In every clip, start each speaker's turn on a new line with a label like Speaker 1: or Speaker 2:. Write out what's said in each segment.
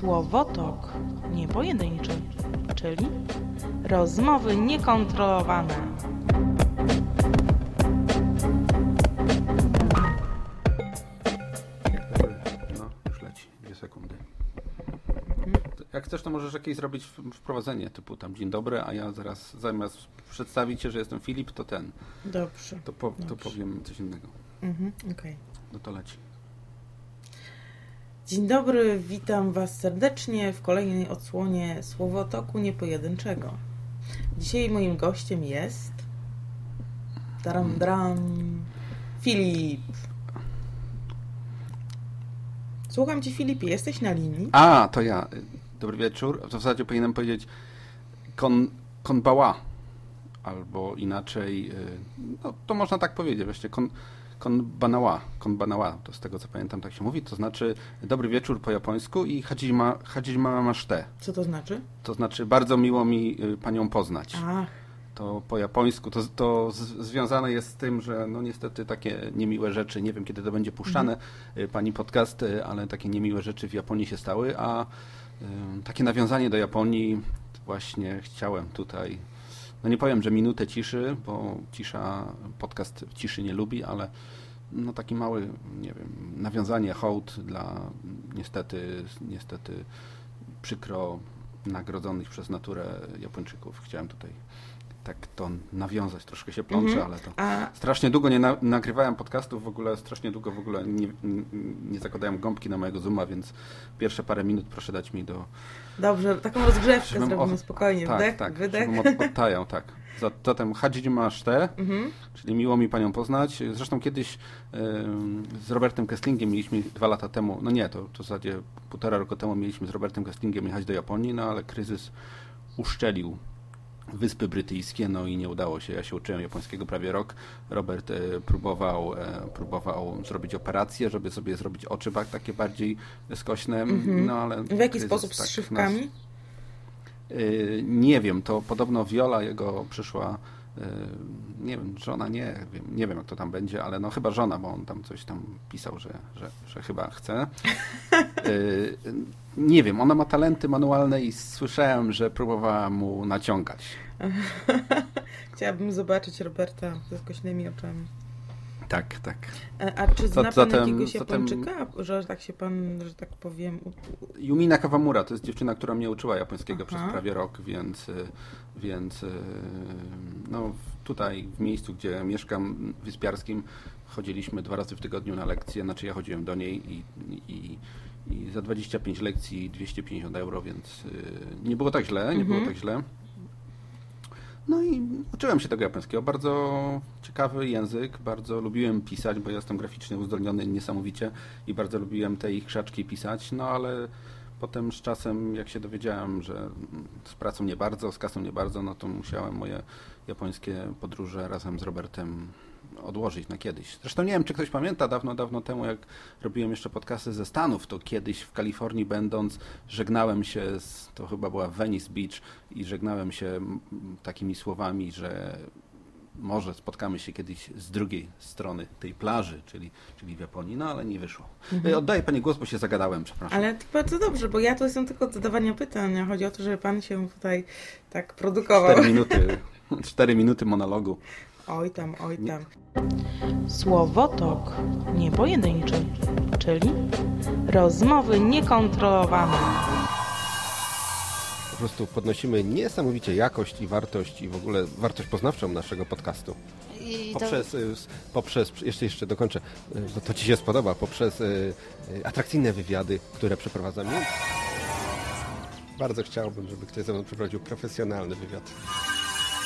Speaker 1: Słowotok niepojedynczy, czyli rozmowy niekontrolowane.
Speaker 2: No, już leci. Dwie sekundy. Jak chcesz, to możesz jakieś zrobić wprowadzenie typu tam dzień dobry, a ja zaraz zamiast przedstawić się, że jestem Filip, to ten,
Speaker 1: Dobrze.
Speaker 2: to, po, to
Speaker 1: Dobrze.
Speaker 2: powiem coś innego.
Speaker 1: Mhm, okej.
Speaker 2: No to leci.
Speaker 1: Dzień dobry, witam Was serdecznie w kolejnej odsłonie Słowotoku Niepojedynczego. Dzisiaj moim gościem jest... Daram, dram... Filip. Słucham Cię, Filipie, jesteś na linii?
Speaker 2: A, to ja. Dobry wieczór. W zasadzie powinienem powiedzieć kon, konbała. Albo inaczej, y, no to można tak powiedzieć właśnie, kon, konbanała. Konbanała, to z tego co pamiętam tak się mówi, to znaczy dobry wieczór po japońsku i hajima, hajima maszte.
Speaker 1: Co to znaczy?
Speaker 2: To znaczy bardzo miło mi y, panią poznać.
Speaker 1: Ach,
Speaker 2: To po japońsku to, to związane jest z tym, że no niestety takie niemiłe rzeczy, nie wiem kiedy to będzie puszczane, y, pani podcast, y, ale takie niemiłe rzeczy w Japonii się stały, a y, takie nawiązanie do Japonii właśnie chciałem tutaj, no nie powiem, że minutę ciszy, bo cisza, podcast ciszy nie lubi, ale no taki mały, nie wiem, nawiązanie, hołd dla niestety, niestety przykro nagrodzonych przez naturę Japończyków. Chciałem tutaj tak to nawiązać, troszkę się plączę,
Speaker 1: Mhm.
Speaker 2: ale to
Speaker 1: a
Speaker 2: strasznie długo nie na, nagrywałem podcastów, w ogóle strasznie długo w ogóle nie, nie, zakładałem gąbki na mojego Zooma, więc pierwsze parę minut proszę dać mi do...
Speaker 1: dobrze, taką rozgrzewkę
Speaker 2: żebym
Speaker 1: zrobimy spokojnie.
Speaker 2: tak,
Speaker 1: Wdech,
Speaker 2: tak,
Speaker 1: wydech.
Speaker 2: żebym od, odtajał, tak. Za- Zatem Hajima Shite,
Speaker 1: Mhm.
Speaker 2: czyli miło mi Panią poznać. Zresztą kiedyś z Robertem Kesslingiem mieliśmy dwa lata temu, no nie, to, to w zasadzie półtora roku temu mieliśmy z Robertem Kesslingiem jechać do Japonii, no ale kryzys uszczelił Wyspy Brytyjskie, no i nie udało się. Ja się uczyłem japońskiego prawie rok. Robert e, próbował, e, próbował zrobić operację, żeby sobie zrobić oczy takie bardziej skośne,
Speaker 1: Mhm.
Speaker 2: no ale...
Speaker 1: W jaki sposób? Z
Speaker 2: tak
Speaker 1: szywkami?
Speaker 2: nas- Nie wiem, to podobno Viola jego przyszła, y, nie wiem, żona, nie wiem, nie wiem jak to tam będzie, ale no chyba żona, bo on tam coś tam pisał, że, że, że chyba chce. Y, Nie wiem, ona ma talenty manualne i słyszałem, że próbowała mu naciągać.
Speaker 1: Chciałabym zobaczyć Roberta ze skośnymi oczami.
Speaker 2: Tak, tak.
Speaker 1: E, A czy zna pan
Speaker 2: zatem-
Speaker 1: jakiegoś
Speaker 2: zatem-
Speaker 1: Japończyka, że tak się pan, że tak powiem...
Speaker 2: Yumina Kawamura to jest dziewczyna, która mnie uczyła japońskiego
Speaker 1: Aha.
Speaker 2: przez prawie rok, więc, y, więc y, no, tutaj w miejscu, gdzie mieszkam, wyspiarskim, chodziliśmy dwa razy w tygodniu na lekcje, znaczy ja chodziłem do niej i, i, i za 25 lekcji 250 euro, więc y, nie było tak źle, nie było
Speaker 1: Mhm.
Speaker 2: tak źle. No i uczyłem się tego japońskiego. Bardzo ciekawy język, bardzo lubiłem pisać, bo jestem graficznie uzdolniony niesamowicie i bardzo lubiłem te ich krzaczki pisać, no ale potem z czasem, jak się dowiedziałem, że z pracą nie bardzo, z kasą nie bardzo, no to musiałem moje japońskie podróże razem z Robertem odłożyć na kiedyś. Zresztą nie wiem, czy ktoś pamięta, dawno, dawno temu, jak robiłem jeszcze podcasty ze Stanów, to kiedyś w Kalifornii będąc, żegnałem się z, to chyba była Venice Beach i żegnałem się takimi słowami, że może spotkamy się kiedyś z drugiej strony tej plaży, czyli, czyli w Japonii, no ale nie wyszło.
Speaker 1: Mhm.
Speaker 2: E, Oddaję Pani głos, bo się zagadałem, przepraszam.
Speaker 1: Ale to bardzo dobrze, bo ja tu jestem tylko od zadawania pytań. a Chodzi o to, żeby pan się tutaj tak produkował.
Speaker 2: Cztery minuty, cztery minuty monologu.
Speaker 1: Oj tam, oj tam. Słowotok niepojedynczy, czyli rozmowy niekontrolowane.
Speaker 3: Po prostu podnosimy niesamowicie jakość i wartość i w ogóle wartość poznawczą naszego podcastu.
Speaker 4: I to,
Speaker 3: Poprzez, y, poprzez jeszcze, jeszcze dokończę, y, to, to Ci się spodoba, poprzez y, y, atrakcyjne wywiady, które przeprowadzamy. Bardzo chciałbym, żeby ktoś ze mną przeprowadził profesjonalny wywiad.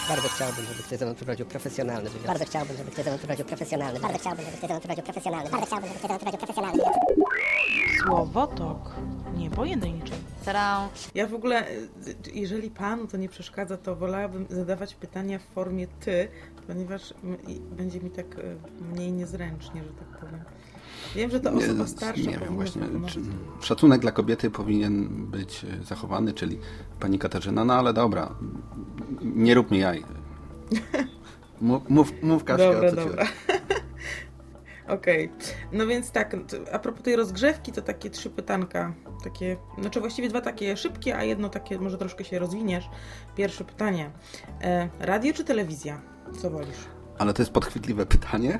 Speaker 5: Bardzo chciałbym, żeby ktoś ze mną prowadził profesjonalny wywiad. Bardzo chciałbym, żeby ktoś ze mną prowadził profesjonalny Bardzo chciałbym, żeby ktoś ze mną prowadził profesjonalny Bardzo chciałbym, żeby ktoś ze mną prowadził profesjonalny
Speaker 1: Słowotok niepojedynczy.
Speaker 4: Tadam.
Speaker 1: Ja w ogóle, jeżeli panu to nie przeszkadza, to wolałabym zadawać pytania w formie ty, ponieważ będzie mi tak y, mniej niezręcznie, że tak powiem. Wiem, że to osoba starsza
Speaker 2: nie wiem właśnie,
Speaker 1: no,
Speaker 2: czy, szacunek dla kobiety powinien być e, zachowany, czyli pani Katarzyna, no ale dobra, nie rób mi jaj. Mów, mów, mów Kaśka,
Speaker 1: Dobra,
Speaker 2: co
Speaker 1: dobra. Okej. No więc tak, a propos tej rozgrzewki, to takie trzy pytanka. Takie, znaczy właściwie dwa takie szybkie, a jedno takie, może troszkę się rozwiniesz. Pierwsze pytanie. E, radio czy telewizja? Co wolisz?
Speaker 2: Ale to jest podchwytliwe pytanie.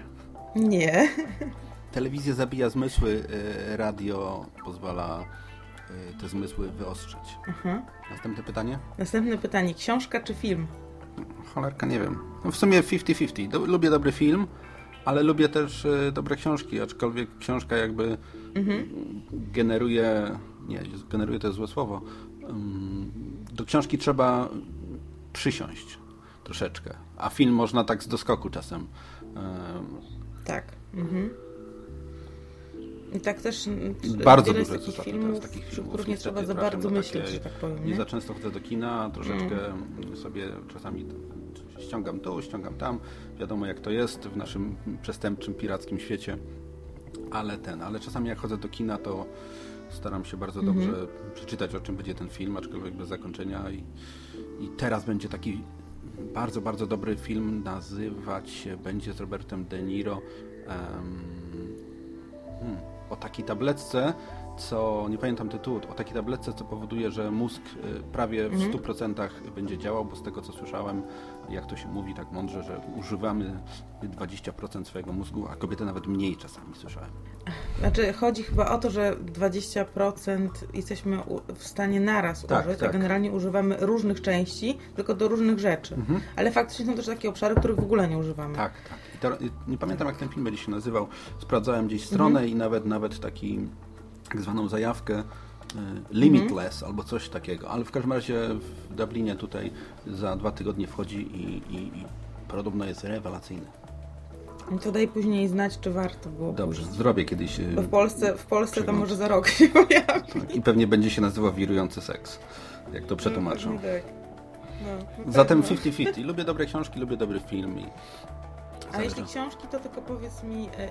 Speaker 1: Nie.
Speaker 2: Telewizja zabija zmysły, y, radio pozwala y, te zmysły wyostrzyć.
Speaker 1: Aha.
Speaker 2: Następne pytanie?
Speaker 1: Następne pytanie. Książka czy film?
Speaker 2: Cholerka, nie wiem. No w sumie 50-50. Do, lubię dobry film, ale lubię też y, dobre książki, aczkolwiek książka jakby
Speaker 1: Mhm.
Speaker 2: generuje, nie, generuje to jest złe słowo. Do książki trzeba przysiąść troszeczkę, a film można tak z doskoku czasem.
Speaker 1: Tak. Mhm. I tak też mm,
Speaker 2: Bardzo dużo
Speaker 1: jest takich
Speaker 2: teraz
Speaker 1: filmów,
Speaker 2: takich filmów.
Speaker 1: których nie trzeba za bardzo myśleć,
Speaker 2: takie-
Speaker 1: że tak powiem.
Speaker 2: Nie
Speaker 1: Nie?
Speaker 2: za często chodzę do kina, troszeczkę sobie czasami ściągam tu, ściągam tam. Wiadomo jak to jest w naszym przestępczym, pirackim świecie. Ale ten, ale czasami jak chodzę do kina, to staram się bardzo
Speaker 1: Mhm.
Speaker 2: dobrze przeczytać o czym będzie ten film, aczkolwiek bez zakończenia i, i teraz będzie taki bardzo, bardzo dobry film, nazywać się będzie z Robertem De Niro hmm, o takiej tabletce, co, nie pamiętam tytułu, o takiej tabletce, co powoduje, że mózg y, prawie w 100% będzie działał, bo z tego co słyszałem, jak to się mówi tak mądrze, że używamy 20% swojego mózgu, a kobiety nawet mniej czasami słyszałem.
Speaker 1: Znaczy, chodzi chyba o to, że 20% jesteśmy w stanie naraz
Speaker 2: Tak,
Speaker 1: użyć,
Speaker 2: tak.
Speaker 1: a generalnie używamy różnych części, tylko do różnych rzeczy. Ale faktycznie są też takie obszary, których w ogóle nie używamy.
Speaker 2: Tak, tak. I to, nie pamiętam jak ten film będzie się nazywał. Sprawdzałem gdzieś stronę
Speaker 1: Mhm.
Speaker 2: i nawet nawet taki tak zwaną zajawkę y, Limitless
Speaker 1: Mhm.
Speaker 2: albo coś takiego. Ale w każdym razie w Dublinie tutaj za dwa tygodnie wchodzi i, i, i podobno jest rewelacyjny.
Speaker 1: To daj później znać, czy warto było
Speaker 2: Dobrze,
Speaker 1: pójść.
Speaker 2: zrobię kiedyś. y,
Speaker 1: Bo w Polsce, w Polsce to może za rok się pojawi.
Speaker 2: I pewnie będzie się nazywał Wirujący seks, jak to przetłumaczą.
Speaker 1: No, tak. No, no
Speaker 2: Zatem
Speaker 1: tak, no.
Speaker 2: 50-50. Lubię dobre książki, lubię dobry film. I
Speaker 1: A jeśli książki, to tylko powiedz mi e,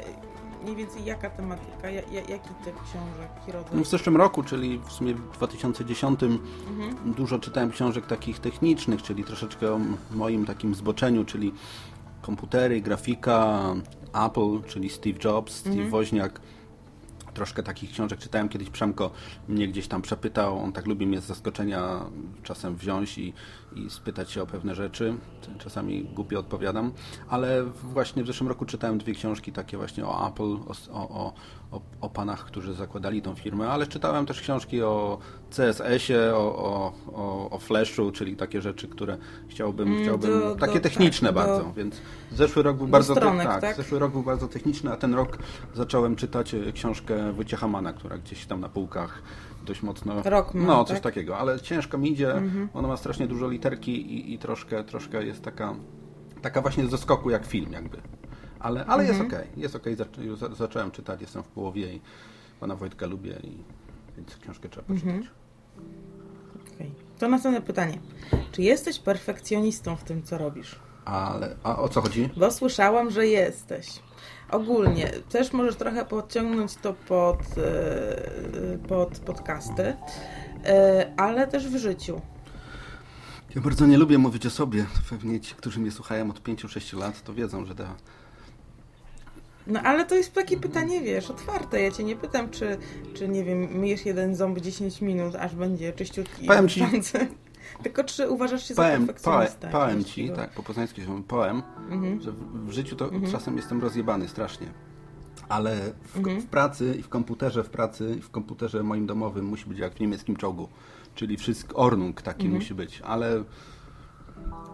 Speaker 1: mniej więcej jaka tematyka, ja, ja, jaki typ książek, jaki rodzaj.
Speaker 2: No w zeszłym roku, czyli w sumie w 2010
Speaker 1: Mhm.
Speaker 2: dużo czytałem książek takich technicznych, czyli troszeczkę o moim takim zboczeniu, czyli komputery, grafika, Apple, czyli Steve Jobs, Steve
Speaker 1: Mhm.
Speaker 2: Woźniak. Troszkę takich książek czytałem kiedyś Przemko mnie gdzieś tam przepytał, on tak lubi mnie z zaskoczenia czasem wziąć i, i spytać się o pewne rzeczy. Czasami głupio odpowiadam, ale właśnie w zeszłym roku czytałem dwie książki takie właśnie o Apple, o, o, o, o, panach, którzy zakładali tą firmę, ale czytałem też książki o CSS-ie, o, o, o, o Flashu, czyli takie rzeczy, które chciałbym,
Speaker 1: Mm,
Speaker 2: chciałbym
Speaker 1: do-
Speaker 2: takie
Speaker 1: do-
Speaker 2: techniczne
Speaker 1: tak, do-
Speaker 2: bardzo, więc zeszły rok był
Speaker 1: do
Speaker 2: bardzo
Speaker 1: stronek,
Speaker 2: tak,
Speaker 1: tak?
Speaker 2: zeszły rok był bardzo techniczny, a ten rok zacząłem czytać e, książkę Wojciecha Mana, która gdzieś tam na półkach dość mocno...
Speaker 1: Rockman,
Speaker 2: No, coś
Speaker 1: tak?
Speaker 2: takiego, ale ciężko mi idzie, ona ma strasznie dużo literki i, i troszkę, troszkę jest taka, taka właśnie ze skoku jak film jakby. Ale, ale jest okej, jest okej, zac- już za- zacząłem czytać, jestem w połowie i pana Wojtka lubię, i, więc książkę trzeba poczytać.
Speaker 1: Okej. To następne pytanie. Czy jesteś perfekcjonistą w tym, co robisz?
Speaker 2: Ale, a o co chodzi?
Speaker 1: Bo słyszałam, że jesteś. Ogólnie, też możesz trochę podciągnąć to pod, e, pod podcasty, e, ale też w życiu.
Speaker 2: Ja bardzo nie lubię mówić o sobie. Pewnie ci, którzy mnie słuchają od 5-6 lat, to wiedzą, że ta
Speaker 1: No ale to jest takie pytanie, wiesz, otwarte. Ja cię nie pytam, czy, czy nie wiem, myjesz jeden ząb 10 minut, aż będzie czyściutki
Speaker 2: Powiem ci-.
Speaker 1: Tylko czy uważasz się za
Speaker 2: Powiem, powiem,
Speaker 1: perfekcjonistę?
Speaker 2: powiem
Speaker 1: jakiegoś
Speaker 2: ci, tak, po poznańsku się powiem,
Speaker 1: Mhm.
Speaker 2: że w, w życiu to czasem jestem rozjebany strasznie. Ale w,
Speaker 1: Mhm.
Speaker 2: w pracy i w komputerze, w pracy i w komputerze moim domowym musi być jak w niemieckim czołgu. Czyli wszystko, ornung taki
Speaker 1: Mhm.
Speaker 2: musi być. Ale,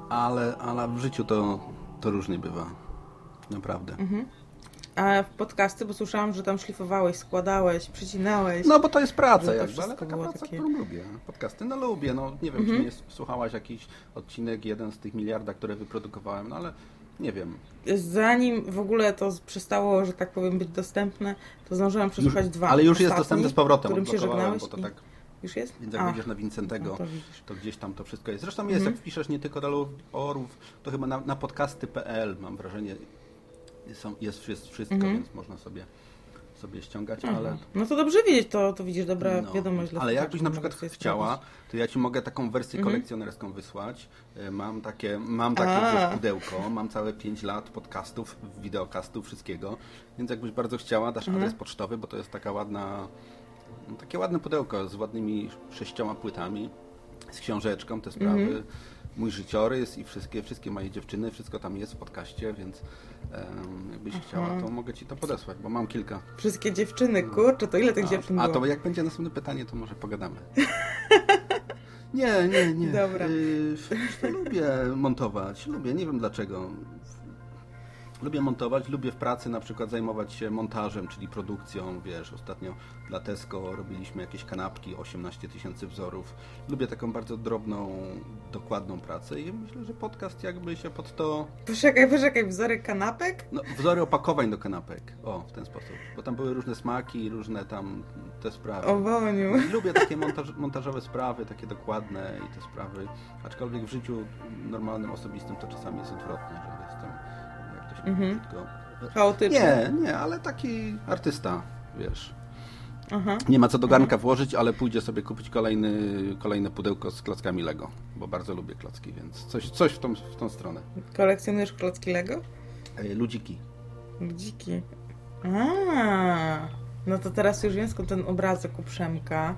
Speaker 2: ale, ale w życiu to, to różnie bywa. Naprawdę.
Speaker 1: Mhm. A w podcasty, bo słyszałam, że tam szlifowałeś, składałeś, przycinałeś.
Speaker 2: No bo to jest praca
Speaker 1: to
Speaker 2: jakby, ale taka praca,
Speaker 1: takie-
Speaker 2: którą lubię. Podcasty, no lubię, no nie wiem,
Speaker 1: Mhm.
Speaker 2: czy nie słuchałaś jakiś odcinek, jeden z tych miliarda, które wyprodukowałem, no ale nie wiem.
Speaker 1: Zanim w ogóle to przestało, że tak powiem, być dostępne, to zdążyłam przesłuchać
Speaker 2: Już,
Speaker 1: dwa.
Speaker 2: ale już jest dostępne z powrotem,
Speaker 1: którym się żegnałeś
Speaker 2: bo to
Speaker 1: i...
Speaker 2: tak,
Speaker 1: Już jest?
Speaker 2: więc jak
Speaker 1: A,
Speaker 2: wejdziesz na Wincentego,
Speaker 1: no to widzisz.
Speaker 2: to gdzieś tam to wszystko jest. Zresztą jest,
Speaker 1: Mhm.
Speaker 2: jak wpiszesz nie tylko do orów, to chyba na, na podcasty.pl mam wrażenie, są, jest, wszystko,
Speaker 1: Mhm.
Speaker 2: więc można sobie sobie ściągać,
Speaker 1: Aha.
Speaker 2: ale...
Speaker 1: No to dobrze wiedzieć, to, to widzisz, dobra
Speaker 2: No,
Speaker 1: wiadomość dla
Speaker 2: Ale jakbyś na przykład chciała, to ja ci mogę taką wersję
Speaker 1: Mhm.
Speaker 2: kolekcjonerską wysłać. Y, Mam takie, mam takie wiesz, pudełko, mam całe 5 lat podcastów, wideokastów, wszystkiego. Więc jakbyś bardzo chciała, dasz
Speaker 1: Mhm.
Speaker 2: adres pocztowy, bo to jest taka ładna, no, takie ładne pudełko z ładnymi sześcioma płytami, z książeczką, te sprawy. Mój życiorys i wszystkie, wszystkie moje dziewczyny, wszystko tam jest w podcaście, więc em, jakbyś chciała, to mogę ci to podesłać, bo mam kilka.
Speaker 1: Wszystkie dziewczyny, kurczę, to ile tych dziewczyn
Speaker 2: A
Speaker 1: było?
Speaker 2: to jak będzie następne pytanie, to może pogadamy. Nie, nie, nie.
Speaker 1: Dobra.
Speaker 2: Y, to lubię montować. Lubię, nie wiem dlaczego. Lubię montować, lubię w pracy na przykład zajmować się montażem, czyli produkcją, wiesz, ostatnio dla Tesco robiliśmy jakieś kanapki, 18 tysięcy wzorów. Lubię taką bardzo drobną, dokładną pracę i myślę, że podcast jakby się pod to...
Speaker 1: Poczekaj, poczekaj, wzory kanapek?
Speaker 2: No, wzory opakowań do kanapek, o, w ten sposób. Bo tam były różne smaki, różne tam te sprawy.
Speaker 1: O Woniu.
Speaker 2: I lubię takie montaż, montażowe sprawy, takie dokładne i te sprawy. Aczkolwiek w życiu normalnym, osobistym to czasami jest odwrotnie, że
Speaker 1: Mhm. Chaotyczny.
Speaker 2: Nie, nie, ale taki artysta, wiesz.
Speaker 1: Aha.
Speaker 2: Nie ma co do garnka włożyć, ale pójdzie sobie kupić kolejny, kolejne pudełko z klockami Lego, bo bardzo lubię klocki, więc coś, coś w, tą, w tą stronę.
Speaker 1: Kolekcjonujesz klocki Lego?
Speaker 2: E, Ludziki.
Speaker 1: Ludziki. A, no to teraz już wiem skąd ten obrazek u Przemka.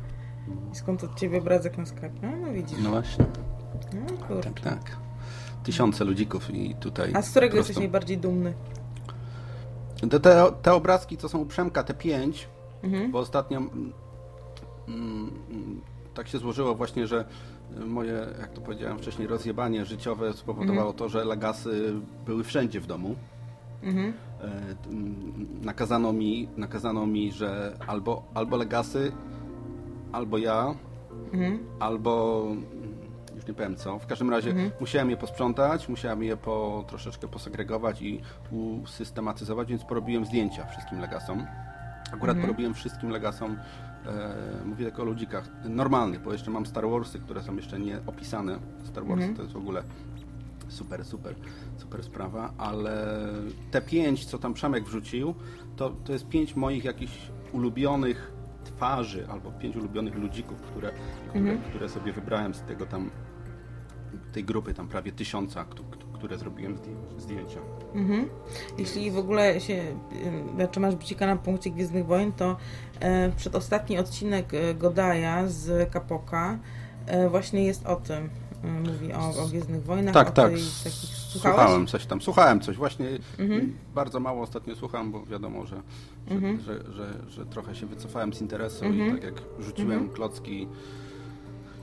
Speaker 1: I skąd od ciebie obrazek na Skype. No, no widzisz.
Speaker 2: No właśnie,
Speaker 1: No
Speaker 2: tak, tak. Tysiące ludzików i tutaj...
Speaker 1: A z którego
Speaker 2: po prostu-
Speaker 1: jesteś najbardziej dumny?
Speaker 2: Te, te, te obrazki, co są u Przemka, te pięć,
Speaker 1: Mhm.
Speaker 2: bo ostatnio mm, mm, tak się złożyło właśnie, że moje, jak to powiedziałem wcześniej, rozjebanie życiowe spowodowało to, że lagasy były wszędzie w domu.
Speaker 1: Mhm.
Speaker 2: E, mm, Nakazano mi, nakazano mi, że albo, albo legasy, albo ja,
Speaker 1: Mhm.
Speaker 2: albo już nie powiem co. W każdym razie
Speaker 1: Mhm.
Speaker 2: musiałem je posprzątać, musiałem je po, troszeczkę posegregować i usystematyzować, więc porobiłem zdjęcia wszystkim legasom. Akurat
Speaker 1: Mhm.
Speaker 2: porobiłem wszystkim legasom, e, mówię tylko o ludzikach normalnych, bo jeszcze mam Star Warsy, które są jeszcze nie opisane. Star Warsy
Speaker 1: Mhm.
Speaker 2: to jest w ogóle super, super, super sprawa, ale te pięć, co tam Przemek wrzucił, to, to jest pięć moich jakichś ulubionych twarzy, albo pięć ulubionych ludzików, które, które,
Speaker 1: Mhm.
Speaker 2: które sobie wybrałem z tego tam, tej grupy tam prawie tysiąca, któ- które zrobiłem zdję- zdjęcia.
Speaker 1: Mhm. Jeśli w ogóle się, znaczy masz bcika na punkcie Gwiezdnych Wojen, to e, przedostatni odcinek e, Godaja z Kapoka e, właśnie jest o tym. Mówi o, o Gwiezdnych Wojnach.
Speaker 2: Tak,
Speaker 1: o
Speaker 2: tak.
Speaker 1: tej-
Speaker 2: Słuchałem coś tam, słuchałem coś. Właśnie
Speaker 1: Mhm.
Speaker 2: bardzo mało ostatnio słucham, bo wiadomo, że, że,
Speaker 1: Mhm.
Speaker 2: że, że, że trochę się wycofałem z interesu
Speaker 1: Mhm.
Speaker 2: i tak jak rzuciłem klocki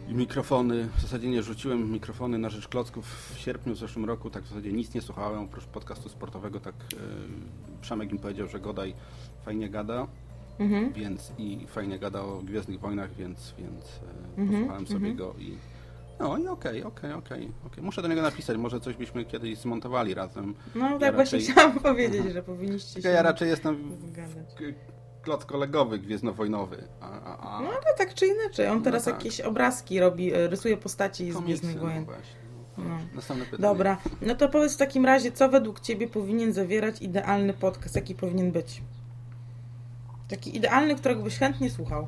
Speaker 2: i mikrofony, w zasadzie nie rzuciłem mikrofony na rzecz klocków w sierpniu w zeszłym roku, tak w zasadzie nic nie słuchałem, oprócz podcastu sportowego, tak yy, Przemek mi powiedział, że Godaj fajnie gada,
Speaker 1: Mhm.
Speaker 2: więc i fajnie gada o Gwiezdnych Wojnach, więc, więc e,
Speaker 1: Mhm,
Speaker 2: posłuchałem sobie
Speaker 1: mhm.
Speaker 2: go i no i okej, okej, okej, okej. Muszę do niego napisać, może coś byśmy kiedyś zmontowali razem.
Speaker 1: No tak
Speaker 2: Ja
Speaker 1: właśnie
Speaker 2: raczej-
Speaker 1: chciałam powiedzieć, że powinniście
Speaker 2: Tylko
Speaker 1: się
Speaker 2: ja raczej jestem
Speaker 1: wygadać.
Speaker 2: K- kloc kolegowy gwiezdnowojnowy, a, a, a
Speaker 1: No ale tak czy inaczej, on
Speaker 2: No
Speaker 1: teraz
Speaker 2: tak.
Speaker 1: jakieś obrazki robi, e, rysuje postaci z
Speaker 2: komiksy,
Speaker 1: Gwiezdnych
Speaker 2: no
Speaker 1: Wojen.
Speaker 2: właśnie.
Speaker 1: No.
Speaker 2: Następne pytanie.
Speaker 1: Dobra, no to powiedz w takim razie, co według Ciebie powinien zawierać idealny podcast? Jaki powinien być? Taki idealny, którego byś chętnie słuchał.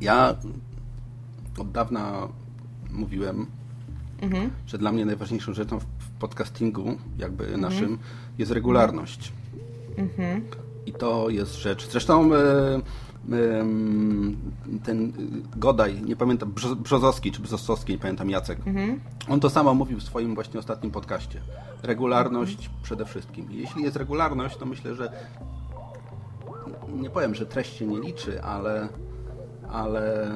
Speaker 2: Ja od dawna mówiłem,
Speaker 1: Mhm.
Speaker 2: że dla mnie najważniejszą rzeczą w w podcastingu, jakby
Speaker 1: Mhm.
Speaker 2: naszym, jest regularność.
Speaker 1: Mhm.
Speaker 2: I to jest rzecz. Zresztą e, e, ten Godaj, nie pamiętam, Brzo- Brzozowski czy Brzozowski, nie pamiętam Jacek.
Speaker 1: Mhm.
Speaker 2: On to samo mówił w swoim właśnie ostatnim podcaście. Regularność przede wszystkim. Jeśli jest regularność, to myślę, że nie powiem, że treść się nie liczy, ale ale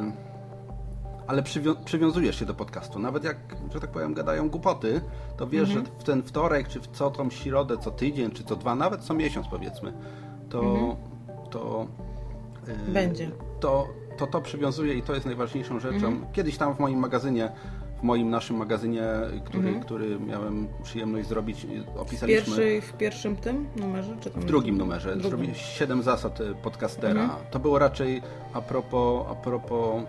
Speaker 2: ale przywią- przywiązujesz się do podcastu. Nawet jak, że tak powiem, gadają głupoty, to wiesz, że w ten wtorek, czy w co tą środę, co tydzień, czy co dwa, nawet co miesiąc powiedzmy, to to yy,
Speaker 1: Będzie.
Speaker 2: To, to to przywiązuje i to jest najważniejszą rzeczą. Kiedyś tam w moim magazynie, w moim naszym magazynie, który, który miałem przyjemność zrobić, opisaliśmy
Speaker 1: Pierwszy, w pierwszym tym numerze? Czy
Speaker 2: w drugim numerze.
Speaker 1: Drugim.
Speaker 2: 7 zasad y, podcastera.
Speaker 1: Mhm.
Speaker 2: To było raczej a propos, a propos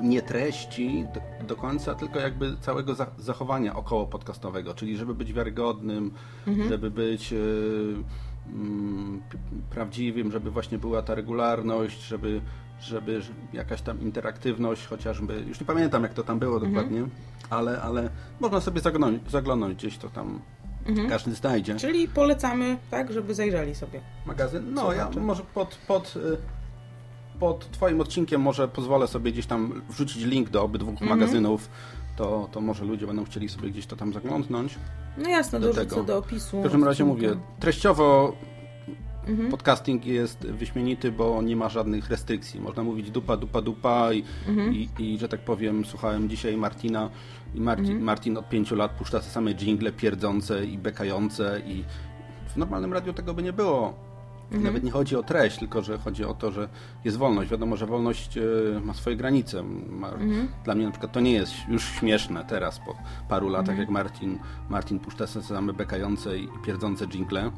Speaker 2: nie treści do, do końca, tylko jakby całego za, zachowania około podcastowego, czyli żeby być wiarygodnym,
Speaker 1: Mhm.
Speaker 2: żeby być y, p- prawdziwym, żeby właśnie była ta regularność, żeby, żeby jakaś tam interaktywność, chociażby, już nie pamiętam jak to tam było mhm. dokładnie, ale, ale można sobie zaglądać, zaglądać gdzieś to tam mhm. każdy znajdzie.
Speaker 1: Czyli polecamy, tak, żeby zajrzeli sobie.
Speaker 2: Magazyn? No, ja może pod, pod, y, pod Twoim odcinkiem może pozwolę sobie gdzieś tam wrzucić link do obydwu mhm. magazynów, to, to może ludzie będą chcieli sobie gdzieś to tam zaglądnąć.
Speaker 1: No jasne, do dorzucę tego. do opisu.
Speaker 2: W każdym razie mówię, treściowo Mhm. Podcasting jest wyśmienity, bo nie ma żadnych restrykcji. Można mówić dupa, dupa, dupa i, mhm. i, i że tak powiem, słuchałem dzisiaj Martina i Martin, mhm. Martin od pięciu lat puszcza te same jingle pierdzące i bekające i w normalnym radiu tego by nie było. Mhm. Nawet nie chodzi o treść, tylko że chodzi o to, że jest wolność. Wiadomo, że wolność e, ma swoje granice. Mhm. Dla mnie na przykład to nie jest już śmieszne teraz, po paru latach, mhm. jak Martin, Martin puszcza same bekające i pierdzące jingle.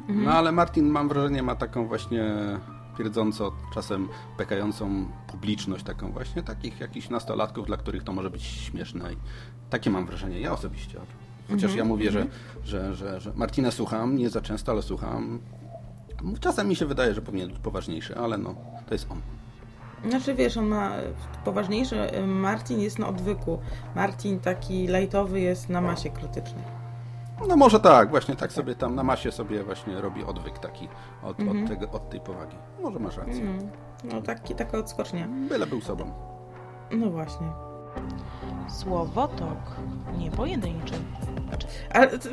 Speaker 2: Mhm. No ale Martin, mam wrażenie, ma taką właśnie twierdząco, czasem bekającą publiczność, taką właśnie takich jakichś nastolatków, dla których to może być śmieszne. I takie mam wrażenie, ja osobiście. Chociaż mhm. ja mówię, że, mhm. że, że, że Martina słucham, nie za często, ale słucham. Czasem mi się wydaje, że powinien być poważniejszy, ale no, to jest on.
Speaker 1: Znaczy wiesz, on ma poważniejszy, Martin jest na odwyku. Martin taki lajtowy jest na masie krytycznej.
Speaker 2: No może tak, właśnie tak sobie tam na masie sobie właśnie robi odwyk taki od, mhm. od, tego, od tej powagi. Może masz rację.
Speaker 1: Mhm. No taki, taka odskocznia.
Speaker 2: Byle był sobą.
Speaker 1: No właśnie.
Speaker 4: Słowotok, nie pojedynczy.
Speaker 1: Ale to,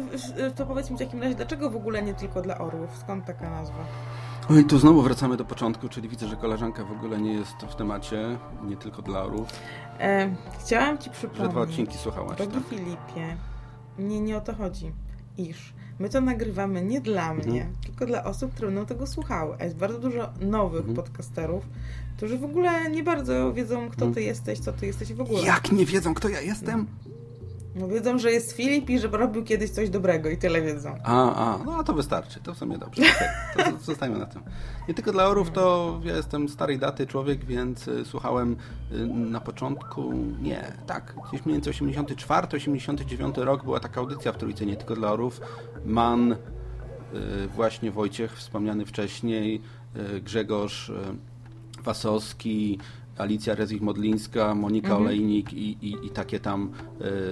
Speaker 1: to powiedz mi w takim razie, dlaczego w ogóle nie tylko dla orłów? Skąd taka nazwa?
Speaker 2: Oj, tu znowu wracamy do początku, czyli widzę, że koleżanka w ogóle nie jest w temacie, nie tylko dla orłów.
Speaker 1: E, chciałam Ci przypomnieć,
Speaker 2: że dwa odcinki słuchałaś.
Speaker 1: Drogi tak? Filipie, nie, nie o to chodzi. Iż my to nagrywamy nie dla mhm. mnie, mhm. tylko dla osób, które będą tego słuchały. A jest bardzo dużo nowych mhm. podcasterów, którzy w ogóle nie bardzo wiedzą, kto ty mhm. jesteś, co ty jesteś w ogóle.
Speaker 2: Jak nie wiedzą, kto ja jestem?
Speaker 1: No wiedzą, że jest Filip i że robił kiedyś coś dobrego i tyle wiedzą.
Speaker 2: A, a, no a to wystarczy, to w sumie dobrze. Okay. To zostańmy na tym. Nie tylko dla orów, to ja jestem starej daty człowiek, więc y, słuchałem y, na początku, nie, tak, gdzieś mniej więcej 84, 89 rok była taka audycja w Trójce, nie tylko dla orów. Man, y, właśnie Wojciech, wspomniany wcześniej, Grzegorz Wasowski, Alicja Rezich-Modlińska, Monika mhm. Olejnik i, i, i, takie tam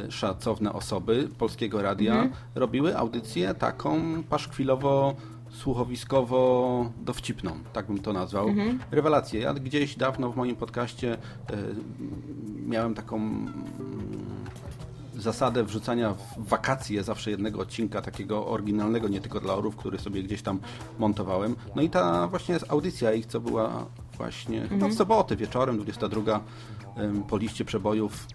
Speaker 2: y, szacowne osoby Polskiego Radia mhm. robiły audycję taką paszkwilowo słuchowiskowo dowcipną, tak bym to nazwał. Mhm. Rewelacje. Ja gdzieś dawno w moim podcaście y, miałem taką mm, zasadę wrzucania w wakacje zawsze jednego odcinka takiego oryginalnego, nie tylko dla orów, który sobie gdzieś tam montowałem. No i ta właśnie audycja ich, co była właśnie mhm. chyba w sobotę wieczorem, 22 po liście przebojów.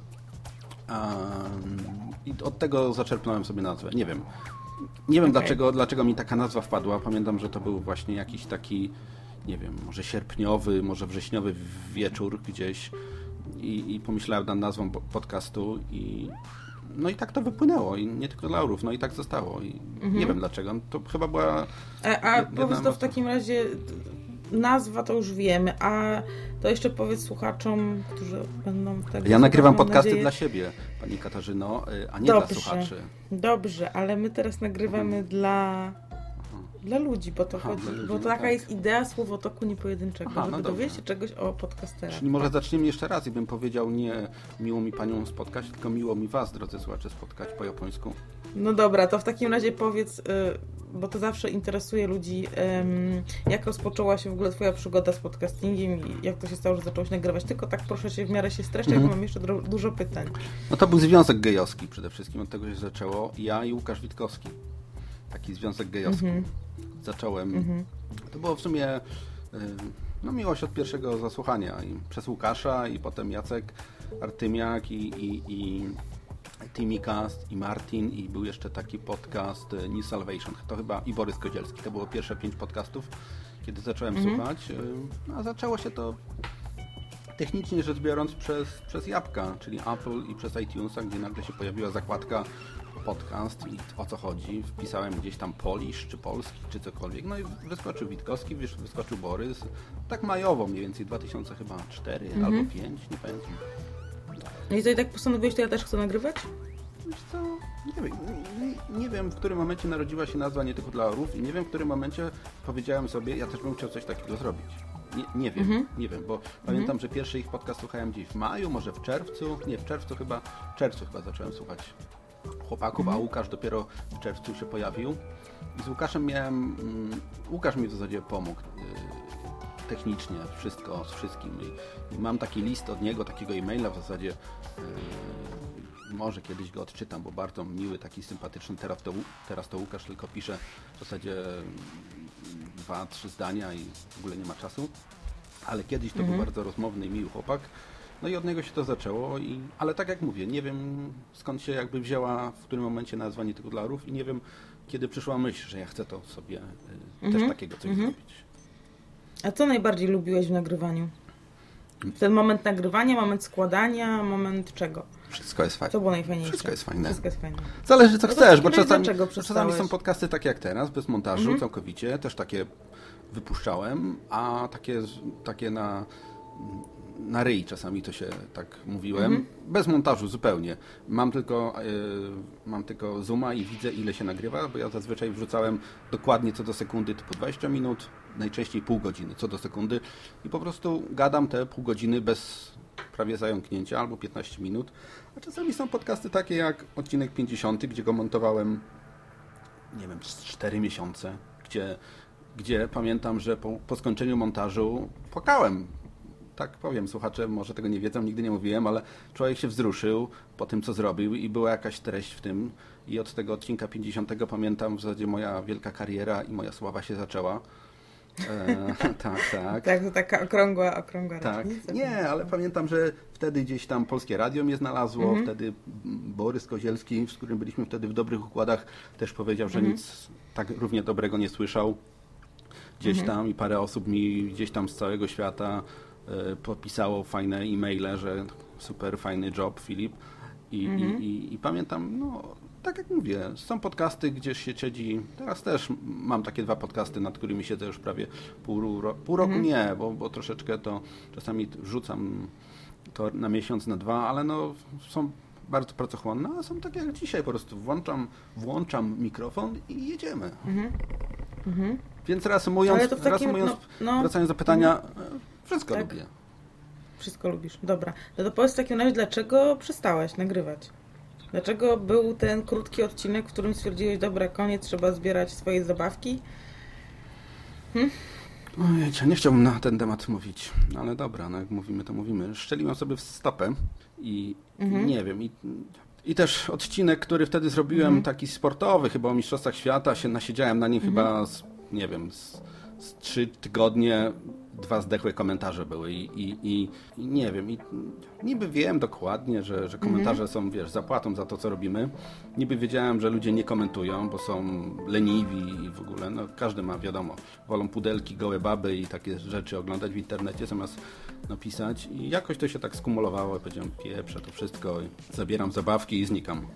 Speaker 2: I od tego zaczerpnąłem sobie nazwę. Nie wiem. Nie wiem okay. dlaczego, dlaczego mi taka nazwa wpadła. Pamiętam, że to był właśnie jakiś taki, nie wiem, może sierpniowy, może wrześniowy wieczór gdzieś i, i pomyślałem nad nazwą podcastu i no i tak to wypłynęło i nie tylko laurów, no i tak zostało i mhm. nie wiem dlaczego. To chyba była...
Speaker 1: A, a powiedz to w takim razie nazwa to już wiemy, a to jeszcze powiedz słuchaczom, którzy będą tego
Speaker 2: Ja nagrywam podcasty nadzieję... dla siebie, Pani Katarzyno, y, a nie dobrze, dla słuchaczy.
Speaker 1: Dobrze, ale my teraz nagrywamy mhm. dla dla ludzi, bo to Aha, chodzi, ludzi, bo to taka tak. jest idea słowotoku niepojedynczego, Aha, żeby no dowiedzieć się czegoś o podcasterach.
Speaker 2: Czyli może zaczniemy jeszcze raz i bym powiedział nie miło mi Panią spotkać, tylko miło mi Was, drodzy słuchacze, spotkać po japońsku.
Speaker 1: No dobra, to w takim razie powiedz, y, bo to zawsze interesuje ludzi, jak rozpoczęła się w ogóle Twoja przygoda z podcastingiem i jak to się stało, że zacząłeś nagrywać. Tylko tak proszę się w miarę się streszczać, mm. bo mam jeszcze dużo pytań.
Speaker 2: No to był związek gejowski przede wszystkim, od tego się zaczęło. Ja i Łukasz Witkowski. Taki związek gejowski. Mm -hmm zacząłem. Mhm. To było w sumie y, no, miłość od pierwszego zasłuchania. I przez Łukasza i potem Jacek Artymiak i, i, i Timicast i Martin i był jeszcze taki podcast y, New Salvation. To chyba i Borys Kodzielski. To było pierwsze pięć podcastów, kiedy zacząłem mhm. słuchać. Y, a zaczęło się to technicznie rzecz biorąc przez, przez Jabłka, czyli Apple i przez iTunesa, gdzie nagle się pojawiła zakładka podcast i o co chodzi. Wpisałem gdzieś tam Polish, czy Polski, czy cokolwiek. No i wyskoczył Witkowski, wyskoczył Borys. Tak majowo mniej więcej, 2004 mhm. albo 5, nie pamiętam.
Speaker 1: No i co, i tak postanowiłeś, to ja też chcę nagrywać?
Speaker 2: Wiesz co, nie wiem, nie, nie wiem w którym momencie narodziła się nazwa nie tylko dla orłów i nie wiem w którym momencie powiedziałem sobie, ja też bym chciał coś takiego zrobić. Nie, nie wiem,
Speaker 1: Mhm.
Speaker 2: nie wiem, bo pamiętam, że pierwszy ich podcast słuchałem gdzieś w maju, może w czerwcu, nie w czerwcu chyba, w czerwcu chyba zacząłem słuchać chłopaków,
Speaker 1: Mhm.
Speaker 2: a Łukasz dopiero w czerwcu się pojawił. I z Łukaszem miałem, mm, Łukasz mi w zasadzie pomógł y, technicznie, wszystko, z wszystkim. I, mam taki list od niego, takiego e-maila w zasadzie, y, może kiedyś go odczytam, bo bardzo miły, taki sympatyczny. Teraz to, teraz to Łukasz tylko pisze w zasadzie mm, dwa, trzy zdania i w ogóle nie ma czasu. Ale kiedyś to był bardzo rozmowny i miły chłopak. No i od niego się to zaczęło, i, ale tak jak mówię, nie wiem skąd się jakby wzięła, w którym momencie nazwa nie tylko dla orłów i nie wiem kiedy przyszła myśl, że ja chcę to sobie y, też takiego coś zrobić.
Speaker 1: A co najbardziej lubiłeś w nagrywaniu? Ten moment nagrywania, moment składania, moment czego?
Speaker 2: Wszystko jest fajne.
Speaker 1: Co było najfajniejsze?
Speaker 2: Wszystko jest fajne.
Speaker 1: Wszystko jest fajne.
Speaker 2: Zależy co
Speaker 1: No to
Speaker 2: chcesz, bo czasami, czasami są podcasty takie jak teraz, bez montażu całkowicie, też takie wypuszczałem, a takie, takie na, na ryj czasami to się tak mówiłem, bez montażu zupełnie. Mam tylko, y, mam tylko zooma i widzę ile się nagrywa, bo ja zazwyczaj wrzucałem dokładnie co do sekundy, typu 20 minut, najczęściej pół godziny co do sekundy i po prostu gadam te pół godziny bez prawie zająknięcia albo 15 minut. A czasami są podcasty takie jak odcinek 50, gdzie go montowałem nie wiem, z 4 miesiące, gdzie, gdzie pamiętam, że po, po skończeniu montażu płakałem. Tak powiem, słuchacze może tego nie wiedzą, nigdy nie mówiłem, ale człowiek się wzruszył po tym, co zrobił i była jakaś treść w tym. I od tego odcinka 50 pamiętam w zasadzie moja wielka kariera i moja sława się zaczęła. E, tak, tak.
Speaker 1: Tak, to taka okrągła, okrągła
Speaker 2: Tak.
Speaker 1: rocznica.
Speaker 2: Nie, ale pamiętam, że wtedy gdzieś tam Polskie Radio mnie znalazło,
Speaker 1: Mhm.
Speaker 2: wtedy Borys Kozielski, z którym byliśmy wtedy w dobrych układach, też powiedział, że
Speaker 1: Mhm.
Speaker 2: nic tak równie dobrego nie słyszał. Gdzieś
Speaker 1: Mhm.
Speaker 2: tam i parę osób mi gdzieś tam z całego świata podpisało fajne e-maile, że super fajny job Filip. I,
Speaker 1: Mhm.
Speaker 2: i, i, I pamiętam, no tak jak mówię, są podcasty, gdzie się siedzi, teraz też mam takie dwa podcasty, nad którymi siedzę już prawie pół, ro, pół roku nie, bo, bo troszeczkę to czasami rzucam to na miesiąc, na dwa, ale no są bardzo pracochłonne, a są takie jak dzisiaj, po prostu włączam, włączam mikrofon i jedziemy. Więc reasumując,
Speaker 1: Mhm. Ale to w takim,
Speaker 2: reasumując
Speaker 1: no, no,
Speaker 2: wracając do pytania, e, wszystko
Speaker 1: Tak.
Speaker 2: lubię.
Speaker 1: Wszystko lubisz. Dobra. No to powiedz w takim razie, dlaczego przestałeś nagrywać? Dlaczego był ten krótki odcinek, w którym stwierdziłeś, dobra, koniec, trzeba zbierać swoje zabawki?
Speaker 2: Ojej, nie chciałbym na ten temat mówić, no ale dobra, no jak mówimy, to mówimy. Szczeliłem sobie w stopę i
Speaker 1: Mhm.
Speaker 2: nie wiem. I, I też odcinek, który wtedy zrobiłem,
Speaker 1: Mhm.
Speaker 2: taki sportowy, chyba o Mistrzostwach Świata, się nasiedziałem na nim
Speaker 1: Mhm.
Speaker 2: chyba, z, nie wiem, z, z trzy tygodnie, dwa zdechłe komentarze były i, i, i, i nie wiem, i niby wiem dokładnie, że, że komentarze
Speaker 1: Mhm.
Speaker 2: są, wiesz, zapłatą za to, co robimy. Niby wiedziałem, że ludzie nie komentują, bo są leniwi i w ogóle, no każdy ma, wiadomo, wolą pudelki, gołe baby i takie rzeczy oglądać w internecie zamiast napisać i jakoś to się tak skumulowało i powiedziałem, pieprzę to wszystko, i zabieram zabawki i znikam.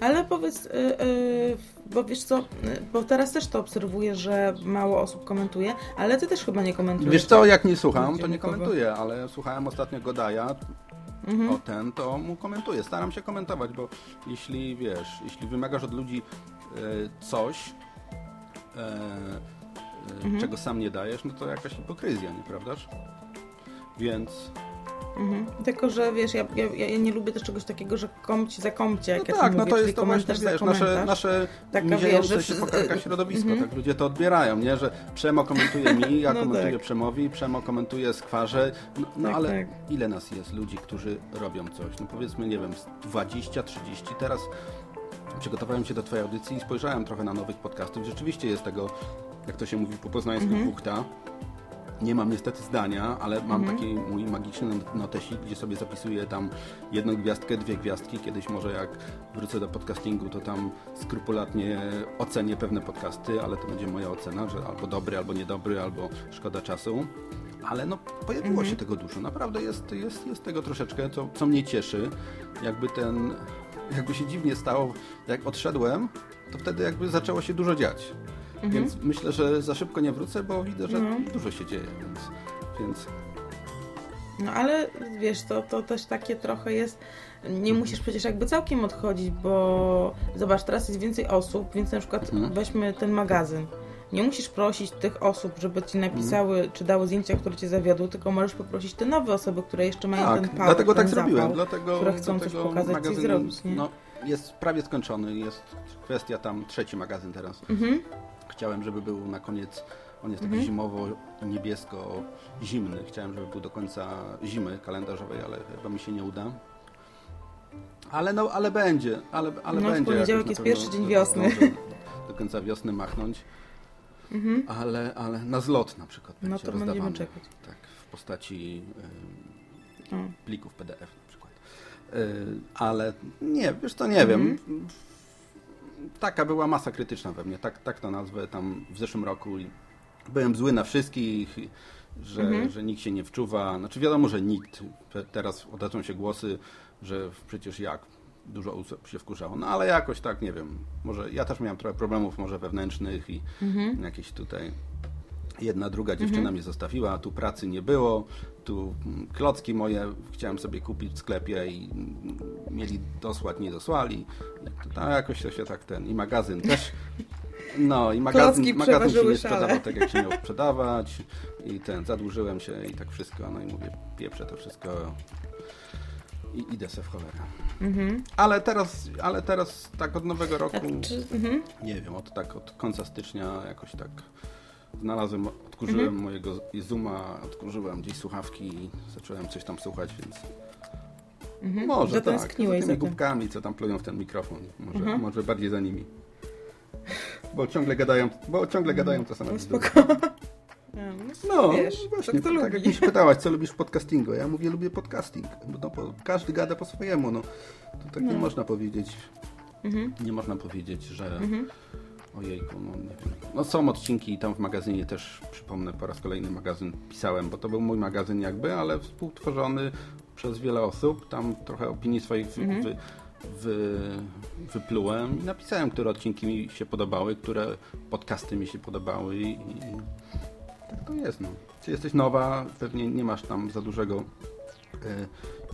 Speaker 1: Ale powiedz, y, y, bo wiesz co, y, bo teraz też to obserwuję, że mało osób komentuje, ale ty też chyba nie komentujesz.
Speaker 2: Wiesz co, jak nie słucham, to nie komentuję, ale słuchałem ostatnio Godaja,
Speaker 1: Mhm.
Speaker 2: o ten, to mu komentuję. Staram się komentować, bo jeśli, wiesz, jeśli wymagasz od ludzi coś,
Speaker 1: Mhm.
Speaker 2: czego sam nie dajesz, no to jakaś hipokryzja, nieprawdaż? Więc
Speaker 1: Mhm. Tylko, że wiesz, ja, ja, ja nie lubię też czegoś takiego, że komci za komcie, jak
Speaker 2: no
Speaker 1: ja
Speaker 2: tak, no
Speaker 1: mówię,
Speaker 2: to jest to właśnie, wiesz, nasze, nasze
Speaker 1: Taka,
Speaker 2: się pokarka środowisko,
Speaker 1: Mhm.
Speaker 2: tak ludzie to odbierają, nie? Że Przemo komentuje mi, ja
Speaker 1: No
Speaker 2: komentuję
Speaker 1: tak.
Speaker 2: Przemowi, Przemo komentuje Skwarze, no, no
Speaker 1: Tak,
Speaker 2: ale
Speaker 1: tak.
Speaker 2: ile nas jest ludzi, którzy robią coś? No powiedzmy, nie wiem, z 20, 30, teraz przygotowałem się do Twojej audycji i spojrzałem trochę na nowych podcastów. Rzeczywiście jest tego, jak to się mówi po poznańsku,
Speaker 1: Mhm.
Speaker 2: bukta. Nie mam niestety zdania, ale mam
Speaker 1: Mhm.
Speaker 2: taki mój magiczny notesik, gdzie sobie zapisuję tam jedną gwiazdkę, dwie gwiazdki. Kiedyś może jak wrócę do podcastingu, to tam skrupulatnie ocenię pewne podcasty, ale to będzie moja ocena, że albo dobry, albo niedobry, albo szkoda czasu. Ale no, pojawiło
Speaker 1: Mhm.
Speaker 2: się tego dużo. Naprawdę jest, jest, jest tego troszeczkę, co, co mnie cieszy. Jakby ten, jakby się dziwnie stało, jak odszedłem, to wtedy jakby zaczęło się dużo dziać. Więc myślę, że za szybko nie wrócę, bo widzę, że
Speaker 1: Mhm.
Speaker 2: dużo się dzieje, więc, więc
Speaker 1: No ale wiesz, to, to też takie trochę jest. Nie musisz przecież jakby całkiem odchodzić, bo zobacz, teraz jest więcej osób, więc na przykład
Speaker 2: Mhm.
Speaker 1: weźmy ten magazyn. Nie musisz prosić tych osób, żeby ci napisały, czy dały zdjęcia, które cię zawiodły, tylko możesz poprosić te nowe osoby, które jeszcze mają ten
Speaker 2: Tak,
Speaker 1: power,
Speaker 2: dlatego tak
Speaker 1: ten
Speaker 2: zrobiłem.
Speaker 1: zapał,
Speaker 2: Dlatego,
Speaker 1: które chcą coś
Speaker 2: dlatego
Speaker 1: pokazać, coś
Speaker 2: magazyn,
Speaker 1: zrobić, nie?
Speaker 2: No, jest prawie skończony. Jest kwestia tam trzeci magazyn teraz.
Speaker 1: Mhm.
Speaker 2: Chciałem, żeby był na koniec, on jest taki
Speaker 1: Mhm.
Speaker 2: zimowo-niebiesko-zimny. Chciałem, żeby był do końca zimy kalendarzowej, ale chyba mi się nie uda. Ale no, ale będzie, ale, ale
Speaker 1: No,
Speaker 2: będzie.
Speaker 1: poniedziałek jest pierwszy dzień wiosny.
Speaker 2: Do końca wiosny machnąć.
Speaker 1: Mhm.
Speaker 2: Ale, ale na zlot na przykład
Speaker 1: No
Speaker 2: będzie
Speaker 1: to
Speaker 2: rozdawany.
Speaker 1: czekać.
Speaker 2: Tak, w postaci y, plików PDF na przykład. Y, ale nie, wiesz to nie wiem. Taka była masa krytyczna we mnie, tak, tak to nazwę tam w zeszłym roku. I byłem zły na wszystkich, że,
Speaker 1: Mhm.
Speaker 2: że nikt się nie wczuwa. Znaczy wiadomo, że nikt. Te- Teraz odezwą się głosy, że przecież jak dużo osób się wkurzało. No ale jakoś tak, nie wiem. Może ja też miałem trochę problemów może wewnętrznych i
Speaker 1: Mhm.
Speaker 2: jakieś tutaj jedna, druga dziewczyna mnie zostawiła, tu pracy nie było, tu mm, klocki moje chciałem sobie kupić w sklepie i mm, mieli dosłać, nie dosłali. A jakoś to się tak ten, i magazyn też. No i magazyn,
Speaker 1: Klocki
Speaker 2: magazyn się nie sprzedawał
Speaker 1: szale.
Speaker 2: tak, jak się miał sprzedawać i ten, zadłużyłem się i tak wszystko, no i mówię, pieprzę to wszystko i idę se w cholerę.
Speaker 1: Mhm.
Speaker 2: Ale teraz, ale teraz tak od nowego roku...
Speaker 1: A czy, mhm.
Speaker 2: Nie wiem, od tak od końca stycznia jakoś tak znalazłem, odkurzyłem
Speaker 1: Mhm.
Speaker 2: mojego Zooma, odkurzyłem gdzieś słuchawki i zacząłem coś tam słuchać, więc
Speaker 1: Mhm.
Speaker 2: może tak, za
Speaker 1: Zatęskniłeś
Speaker 2: tymi
Speaker 1: za tym.
Speaker 2: głupkami, co tam plują w ten mikrofon, może,
Speaker 1: Mhm.
Speaker 2: może bardziej za nimi. Bo ciągle gadają, bo ciągle gadają to samo.
Speaker 1: No. Ja,
Speaker 2: No,
Speaker 1: wiesz,
Speaker 2: właśnie,
Speaker 1: tak to
Speaker 2: tak
Speaker 1: lubi.
Speaker 2: jak mi się pytałaś, co lubisz w podcastingu? Ja mówię, lubię podcasting, bo no, bo każdy gada po swojemu, no. To tak nie
Speaker 1: No.
Speaker 2: można powiedzieć,
Speaker 1: Mhm.
Speaker 2: nie można powiedzieć, że
Speaker 1: Mhm.
Speaker 2: Ojejku, no nie wiem. No są odcinki i tam w magazynie też, przypomnę, po raz kolejny magazyn pisałem, bo to był mój magazyn jakby, ale współtworzony przez wiele osób. Tam trochę opinii swoich wy,
Speaker 1: Mhm.
Speaker 2: wy, wy, wyplułem i napisałem, które odcinki mi się podobały, które podcasty mi się podobały i, i tak to jest. No. Czy jesteś nowa, pewnie nie masz tam za dużego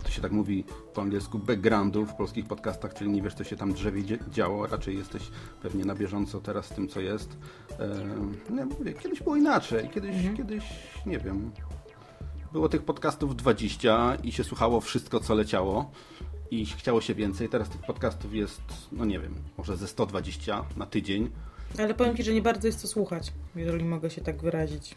Speaker 2: to się tak mówi po angielsku, backgroundu w polskich podcastach, czyli nie wiesz, co się tam drzewie działo, raczej jesteś pewnie na bieżąco teraz z tym, co jest. E, nie, mówię, kiedyś było inaczej, kiedyś,
Speaker 1: Mhm.
Speaker 2: kiedyś, nie wiem, było tych podcastów 20 i się słuchało wszystko, co leciało i chciało się więcej. Teraz tych podcastów jest, no nie wiem, może ze 120 na tydzień.
Speaker 1: Ale powiem Ci, że nie bardzo jest co słuchać, jeżeli mogę się tak wyrazić.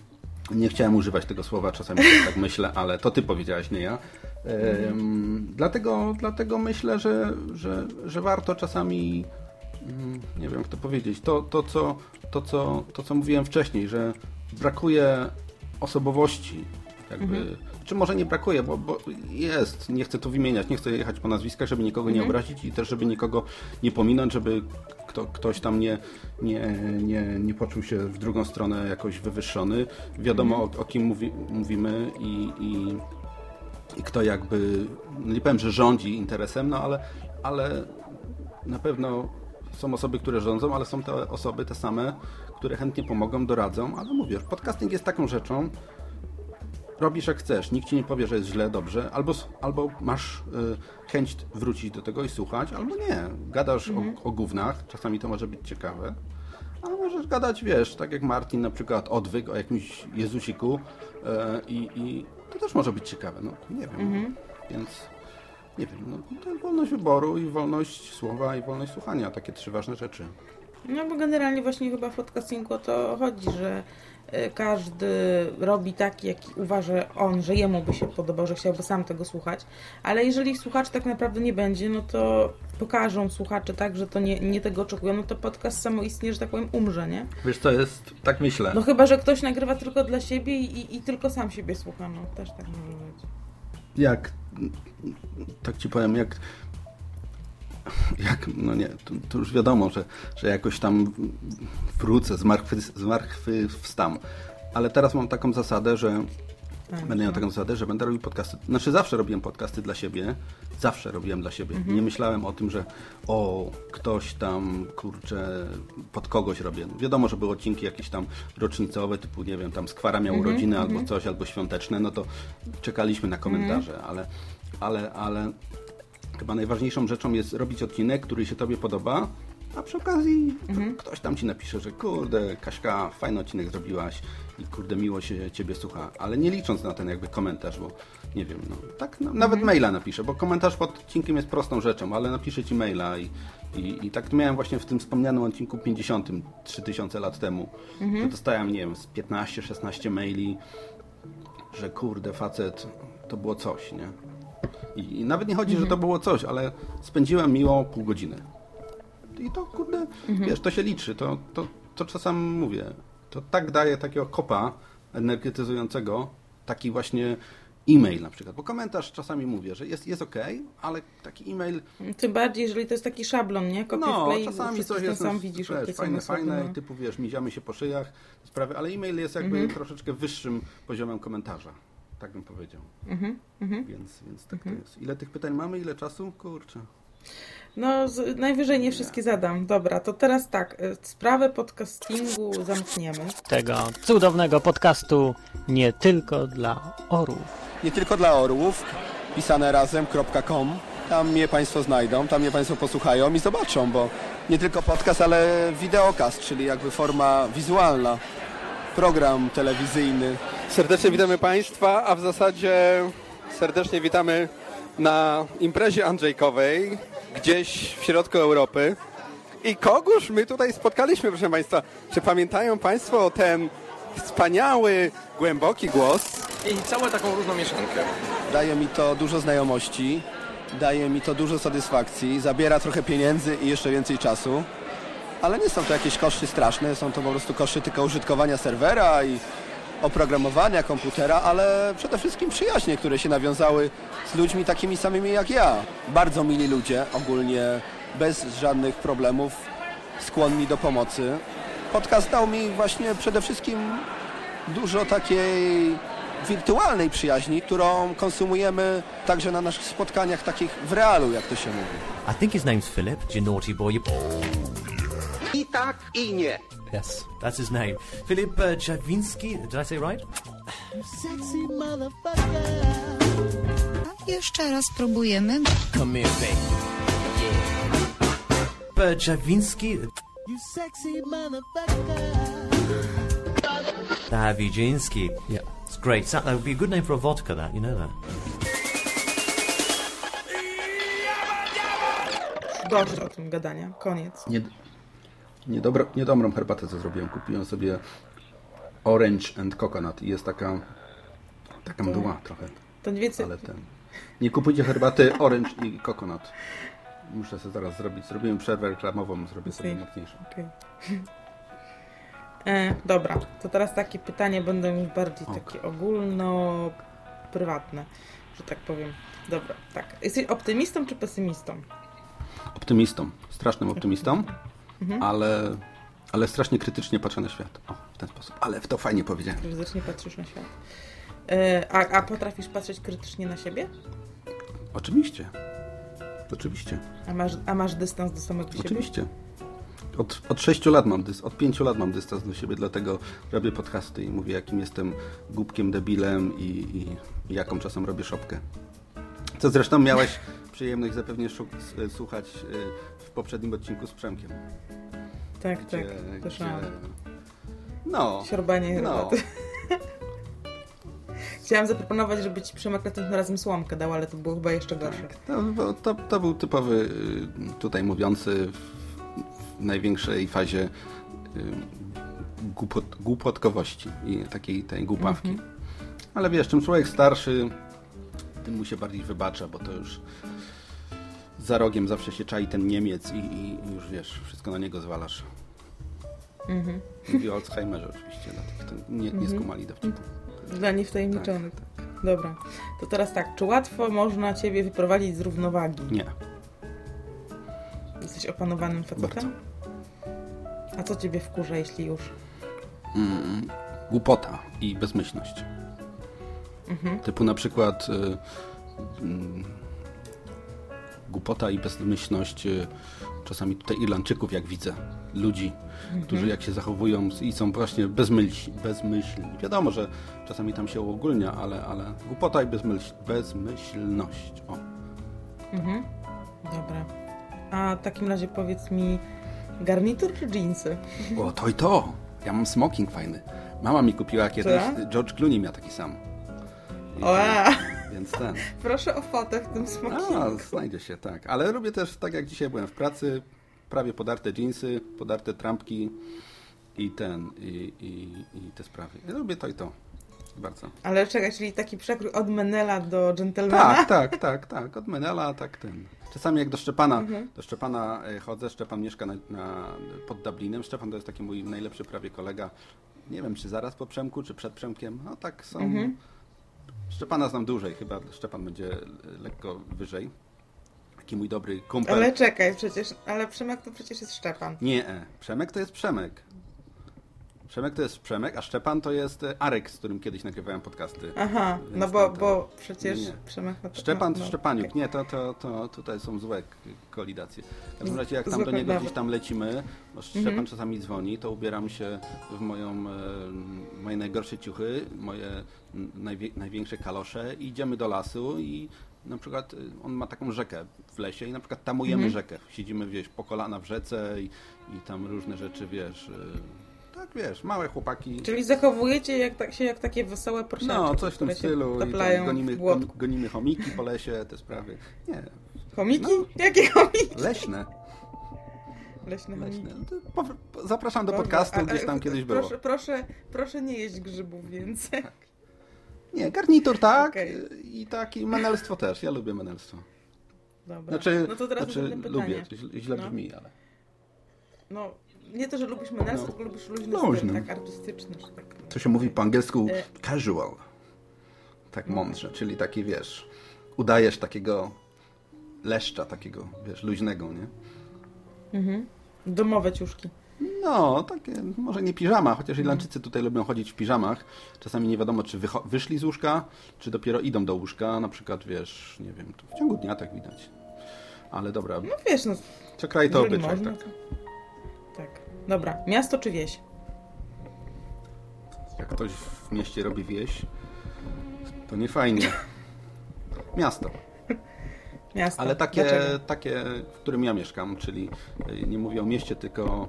Speaker 2: Nie chciałem używać tego słowa, czasami tak myślę, ale to ty powiedziałaś, nie ja. Em, dlatego, dlatego myślę, że, że, że warto czasami, mm, nie wiem jak to powiedzieć, to, to, co, to, co, to co mówiłem wcześniej, że brakuje osobowości. Jakby, Czy może nie brakuje, bo, bo jest, nie chcę tu wymieniać, nie chcę jechać po nazwiskach, żeby nikogo nie obrazić i też, żeby nikogo nie pominąć, żeby kto, ktoś tam nie, nie, nie, nie poczuł się w drugą stronę jakoś wywyższony. Wiadomo o, o kim mówi, mówimy i, i, i kto jakby, no nie powiem, że rządzi interesem, no ale, ale na pewno są osoby, które rządzą, ale są te osoby te same, które chętnie pomogą, doradzą, ale mówię, podcasting jest taką rzeczą, robisz jak chcesz, nikt ci nie powie, że jest źle, dobrze, albo, albo masz y, chęć wrócić do tego i słuchać, albo nie. Gadasz o, o gównach, czasami to może być ciekawe, a możesz gadać, wiesz, tak jak Martin na przykład odwyk o jakimś Jezusiku y, i, i to też może być ciekawe, no nie wiem, więc nie wiem, no, to jest wolność wyboru i wolność słowa i wolność słuchania, takie trzy ważne rzeczy.
Speaker 1: No bo generalnie właśnie chyba w podcastingu o to chodzi, że y, każdy robi tak, jaki uważa on, że jemu by się podobał, że chciałby sam tego słuchać, ale jeżeli słuchacz tak naprawdę nie będzie, no to pokażą słuchacze tak, że to nie, nie tego oczekują, no to podcast samoistnie, że tak powiem, umrze, nie?
Speaker 2: Wiesz co jest, tak myślę.
Speaker 1: No chyba, że ktoś nagrywa tylko dla siebie i, i, i tylko sam siebie słucha, no też tak może być.
Speaker 2: jak tak ci powiem, jak jak, no nie, to, to już wiadomo, że, że jakoś tam wrócę, z martwy, z martwy wstam. Ale teraz mam taką zasadę, że
Speaker 1: Tak,
Speaker 2: Będę miał
Speaker 1: no.
Speaker 2: taką zasadę, że będę robił podcasty. Znaczy zawsze robiłem podcasty dla siebie. Zawsze robiłem dla siebie.
Speaker 1: Mhm.
Speaker 2: Nie myślałem o tym, że o, ktoś tam, kurczę, pod kogoś robię. Wiadomo, że były odcinki jakieś tam rocznicowe, typu, nie wiem, tam Skwara miał
Speaker 1: Mhm,
Speaker 2: urodziny albo coś, albo świąteczne, no to czekaliśmy na komentarze,
Speaker 1: Mhm.
Speaker 2: ale, ale, ale chyba najważniejszą rzeczą jest robić odcinek, który się tobie podoba, a przy okazji
Speaker 1: Mhm.
Speaker 2: ktoś tam ci napisze, że kurde, Kaśka, fajny odcinek zrobiłaś i kurde, miło się ciebie słucha, ale nie licząc na ten jakby komentarz, bo nie wiem, no tak no, nawet
Speaker 1: Mhm.
Speaker 2: maila napiszę, bo komentarz pod odcinkiem jest prostą rzeczą, ale napiszę ci maila i, i, i tak miałem właśnie w tym wspomnianym odcinku 50, 3000 lat temu,
Speaker 1: Mhm.
Speaker 2: że dostałem, nie wiem, z 15-16 maili, że kurde, facet, to było coś, nie? I, i nawet nie chodzi, że to było coś, ale spędziłem miło pół godziny. I to, kurde, wiesz, to się liczy. To, to, to czasem mówię, to tak daje takiego kopa energetyzującego, taki właśnie e-mail na przykład. Bo komentarz czasami mówię, że jest, jest ok, ale taki e-mail,
Speaker 1: Tym bardziej, jeżeli to jest taki szablon, nie? Kopię
Speaker 2: no,
Speaker 1: wklej,
Speaker 2: czasami coś jest,
Speaker 1: sam widzisz
Speaker 2: wiesz, fajne, fajne,
Speaker 1: no.
Speaker 2: typu, wiesz, miziamy się po szyjach, sprawy, ale e-mail jest jakby
Speaker 1: Mhm.
Speaker 2: troszeczkę wyższym poziomem komentarza. Tak bym powiedział.
Speaker 1: Mhm, mhm.
Speaker 2: Więc, więc tak to jest. Ile tych pytań mamy? Ile czasu? Kurczę.
Speaker 1: No, z, najwyżej nie wszystkie zadam. Dobra, to teraz tak, y, sprawę podcastingu zamkniemy.
Speaker 6: Tego cudownego podcastu nie tylko dla orłów.
Speaker 7: nie tylko dla orłów, pisane razem.com. Tam mnie Państwo znajdą, tam mnie Państwo posłuchają i zobaczą, bo nie tylko podcast, ale wideokast, czyli jakby forma wizualna, program telewizyjny. Serdecznie witamy Państwa, a w zasadzie serdecznie witamy na imprezie Andrzejkowej, gdzieś w środku Europy. I kogóż my tutaj spotkaliśmy, proszę Państwa? Czy pamiętają Państwo ten wspaniały, głęboki głos?
Speaker 8: I całą taką różną mieszankę.
Speaker 7: Daje mi to dużo znajomości, daje mi to dużo satysfakcji, zabiera trochę pieniędzy i jeszcze więcej czasu. Ale nie są to jakieś koszty straszne, są to po prostu koszty tylko użytkowania serwera i oprogramowania komputera, ale przede wszystkim przyjaźnie, które się nawiązały z ludźmi takimi samymi jak ja. Bardzo mili ludzie, ogólnie bez żadnych problemów, skłonni do pomocy. Podcast dał mi właśnie przede wszystkim dużo takiej wirtualnej przyjaźni, którą konsumujemy także na naszych spotkaniach takich w realu, jak to się mówi.
Speaker 9: I think his name's Philip. You naughty boy. You...
Speaker 7: I tak, i nie.
Speaker 9: Yes, that's his name. Philip uh, Javinski. Did I say right?
Speaker 10: Jeszcze raz próbujemy.
Speaker 9: Come here, baby. Yeah. Uh, Javinski. You sexy motherfucker. Davidzinski. Yeah, it's great. That that would be a good name for a vodka. That you know that.
Speaker 1: Dość o tym gadania, koniec.
Speaker 2: Nie, niedobro, niedobrą herbatę, co zrobiłem. Kupiłem sobie Orange and Coconut i jest taka taka mdła trochę,
Speaker 1: To więcej...
Speaker 2: ale ten... Nie kupujcie herbaty Orange i Coconut. Muszę sobie zaraz zrobić. Zrobiłem przerwę reklamową, zrobię sobie mocniejszą.
Speaker 1: Okej. E, dobra, to teraz takie pytania będą już bardziej
Speaker 2: Ok.
Speaker 1: takie ogólno prywatne, że tak powiem. Dobra, tak. Jesteś optymistą czy pesymistą?
Speaker 2: Optymistą, strasznym optymistą,
Speaker 1: Mhm.
Speaker 2: ale, ale strasznie krytycznie patrzę na świat. O, w ten sposób. Ale w to fajnie powiedziałem.
Speaker 1: Krytycznie patrzysz na świat. E, a, a potrafisz patrzeć krytycznie na siebie?
Speaker 2: Oczywiście. Oczywiście.
Speaker 1: A masz, a masz dystans do samego siebie?
Speaker 2: Oczywiście. Od, od 6 lat mam dys, od 5 lat mam dystans do siebie, dlatego robię podcasty i mówię, jakim jestem głupkiem, debilem i, i, i jaką czasem robię szopkę. Co zresztą miałeś przyjemność zapewnie s- słuchać y, w poprzednim odcinku z Przemkiem.
Speaker 1: Tak, tak.
Speaker 2: Gdzie-
Speaker 1: Słyszałam.
Speaker 2: gdzie- No.
Speaker 1: Siorbanie
Speaker 2: No.
Speaker 1: herbaty. Chciałam zaproponować, żeby ci Przemek następnym razem słomkę dał, ale to było chyba jeszcze gorsze.
Speaker 2: To, bo- to, to był typowy y, tutaj mówiący w, w największej fazie y, głupot, głupotkowości i takiej tej głupawki.
Speaker 1: Mhm.
Speaker 2: Ale wiesz, czym człowiek starszy, tym mu się bardziej wybacza, bo to już za rogiem zawsze się czai ten Niemiec i, i już wiesz, wszystko na niego zwalasz.
Speaker 1: Mhm.
Speaker 2: Mówię o Alzheimerze oczywiście, dla tych, kto nie, nie
Speaker 1: Mhm.
Speaker 2: skumali dowcipu.
Speaker 1: Dla niewtajemniczonych. Dobra. To teraz tak, czy łatwo można ciebie wyprowadzić z równowagi?
Speaker 2: Nie.
Speaker 1: Jesteś opanowanym facetem? A co ciebie wkurza, jeśli już?
Speaker 2: Mm, głupota i bezmyślność.
Speaker 1: Mhm.
Speaker 2: Typu na przykład y, mm, głupota i bezmyślność y, czasami tutaj Irlandczyków, jak widzę, ludzi, którzy jak się zachowują i są właśnie bezmyśl, bezmyślni. Wiadomo, że czasami tam się uogólnia, ale, ale głupota i bezmyśl, bezmyślność. O.
Speaker 1: Mhm. Dobra. A w takim razie powiedz mi, garnitur czy dżinsy?
Speaker 2: o, to i to! Ja mam smoking fajny. Mama mi kupiła kiedyś? George Clooney miał taki sam.
Speaker 1: Oa!
Speaker 2: Więc ten.
Speaker 1: Proszę o fotę w tym smokingu.
Speaker 2: A, znajdzie się, tak. Ale robię też tak jak dzisiaj byłem w pracy, prawie podarte dżinsy, podarte trampki i ten, i, i, i te sprawy. Ja lubię to i to. Bardzo.
Speaker 1: Ale czekaj, czyli taki przekrój od Menela do dżentelmena?
Speaker 2: Tak, tak, tak, tak. Od Menela, tak ten. Czasami jak do Szczepana,
Speaker 1: Mhm.
Speaker 2: do Szczepana e, chodzę, Szczepan mieszka na, na, pod Dublinem. Szczepan to jest taki mój najlepszy prawie kolega. Nie wiem, czy zaraz po Przemku, czy przed Przemkiem. No tak są.
Speaker 1: Mhm.
Speaker 2: Szczepana znam dłużej, chyba Szczepan będzie lekko wyżej. Taki mój dobry kumpel.
Speaker 1: Ale czekaj, przecież, ale Przemek to przecież jest Szczepan.
Speaker 2: Nie, e. Przemek to jest Przemek. Przemek to jest Przemek, a Szczepan to jest e, Arek, z którym kiedyś nagrywałem podcasty.
Speaker 1: Aha,
Speaker 2: Więc
Speaker 1: no bo,
Speaker 2: to-
Speaker 1: bo przecież
Speaker 2: Nie.
Speaker 1: Przemek... No,
Speaker 2: Szczepan to
Speaker 1: no,
Speaker 2: Szczepaniuk.
Speaker 1: okej.
Speaker 2: Nie, to, to, to tutaj są złe kolidacje. W każdym razie jak tam
Speaker 1: złe
Speaker 2: do niego
Speaker 1: kolidacje.
Speaker 2: gdzieś tam lecimy, bo Szczepan
Speaker 1: Mhm.
Speaker 2: czasami dzwoni, to ubieram się w moją, e, moje najgorsze ciuchy, moje najwie, największe kalosze i idziemy do lasu i na przykład y, on ma taką rzekę w lesie i na przykład tamujemy
Speaker 1: Mhm.
Speaker 2: rzekę. Siedzimy, wiesz, po kolana w rzece i, i tam różne rzeczy, wiesz... Tak, wiesz, małe chłopaki.
Speaker 1: Czyli zachowujecie jak, tak, się jak takie wesołe prosiaczki,
Speaker 2: No, coś w tym stylu. I gonimy, gonimy chomiki po lesie, te sprawy. Nie,
Speaker 1: Chomiki?
Speaker 2: No.
Speaker 1: Jakie chomiki?
Speaker 2: leśne.
Speaker 1: Leśne
Speaker 2: leśne. No po, po, zapraszam do podcastu,
Speaker 1: a-
Speaker 2: gdzieś tam
Speaker 1: a-
Speaker 2: kiedyś było.
Speaker 1: proszę, Proszę, proszę nie jeść grzybów więcej.
Speaker 2: Nie, garnitur tak
Speaker 1: Okej.
Speaker 2: i taki menelstwo też. Ja lubię menelstwo.
Speaker 1: Dobra.
Speaker 2: Znaczy,
Speaker 1: no to teraz
Speaker 2: znaczy lubię, źle- źle
Speaker 1: No.
Speaker 2: brzmi, ale...
Speaker 1: No, nie to, że lubisz menelstwo,
Speaker 2: No.
Speaker 1: tylko lubisz luźny
Speaker 2: Luźny.
Speaker 1: styl, tak artystyczny, że tak
Speaker 2: To się mówi po angielsku
Speaker 1: E.
Speaker 2: casual. Tak mądrze, czyli taki, wiesz, udajesz takiego leszcza, takiego, wiesz, luźnego, nie?
Speaker 1: Mhm. Domowe ciuszki.
Speaker 2: No, takie, może nie piżama, chociaż Irlandczycy tutaj lubią chodzić w piżamach. Czasami nie wiadomo, czy wyszli z łóżka, czy dopiero idą do łóżka. Na przykład, wiesz, nie wiem, to w ciągu dnia tak widać. Ale dobra,
Speaker 1: No wiesz, no,
Speaker 2: co kraj to obyczaj, tak.
Speaker 1: to... Dobra, miasto czy wieś?
Speaker 2: Jak ktoś w mieście robi wieś, to nie fajnie. Miasto.
Speaker 1: Miasto.
Speaker 2: Ale takie,
Speaker 1: Dlaczego?
Speaker 2: takie, w którym ja mieszkam, czyli y, nie mówię o mieście, tylko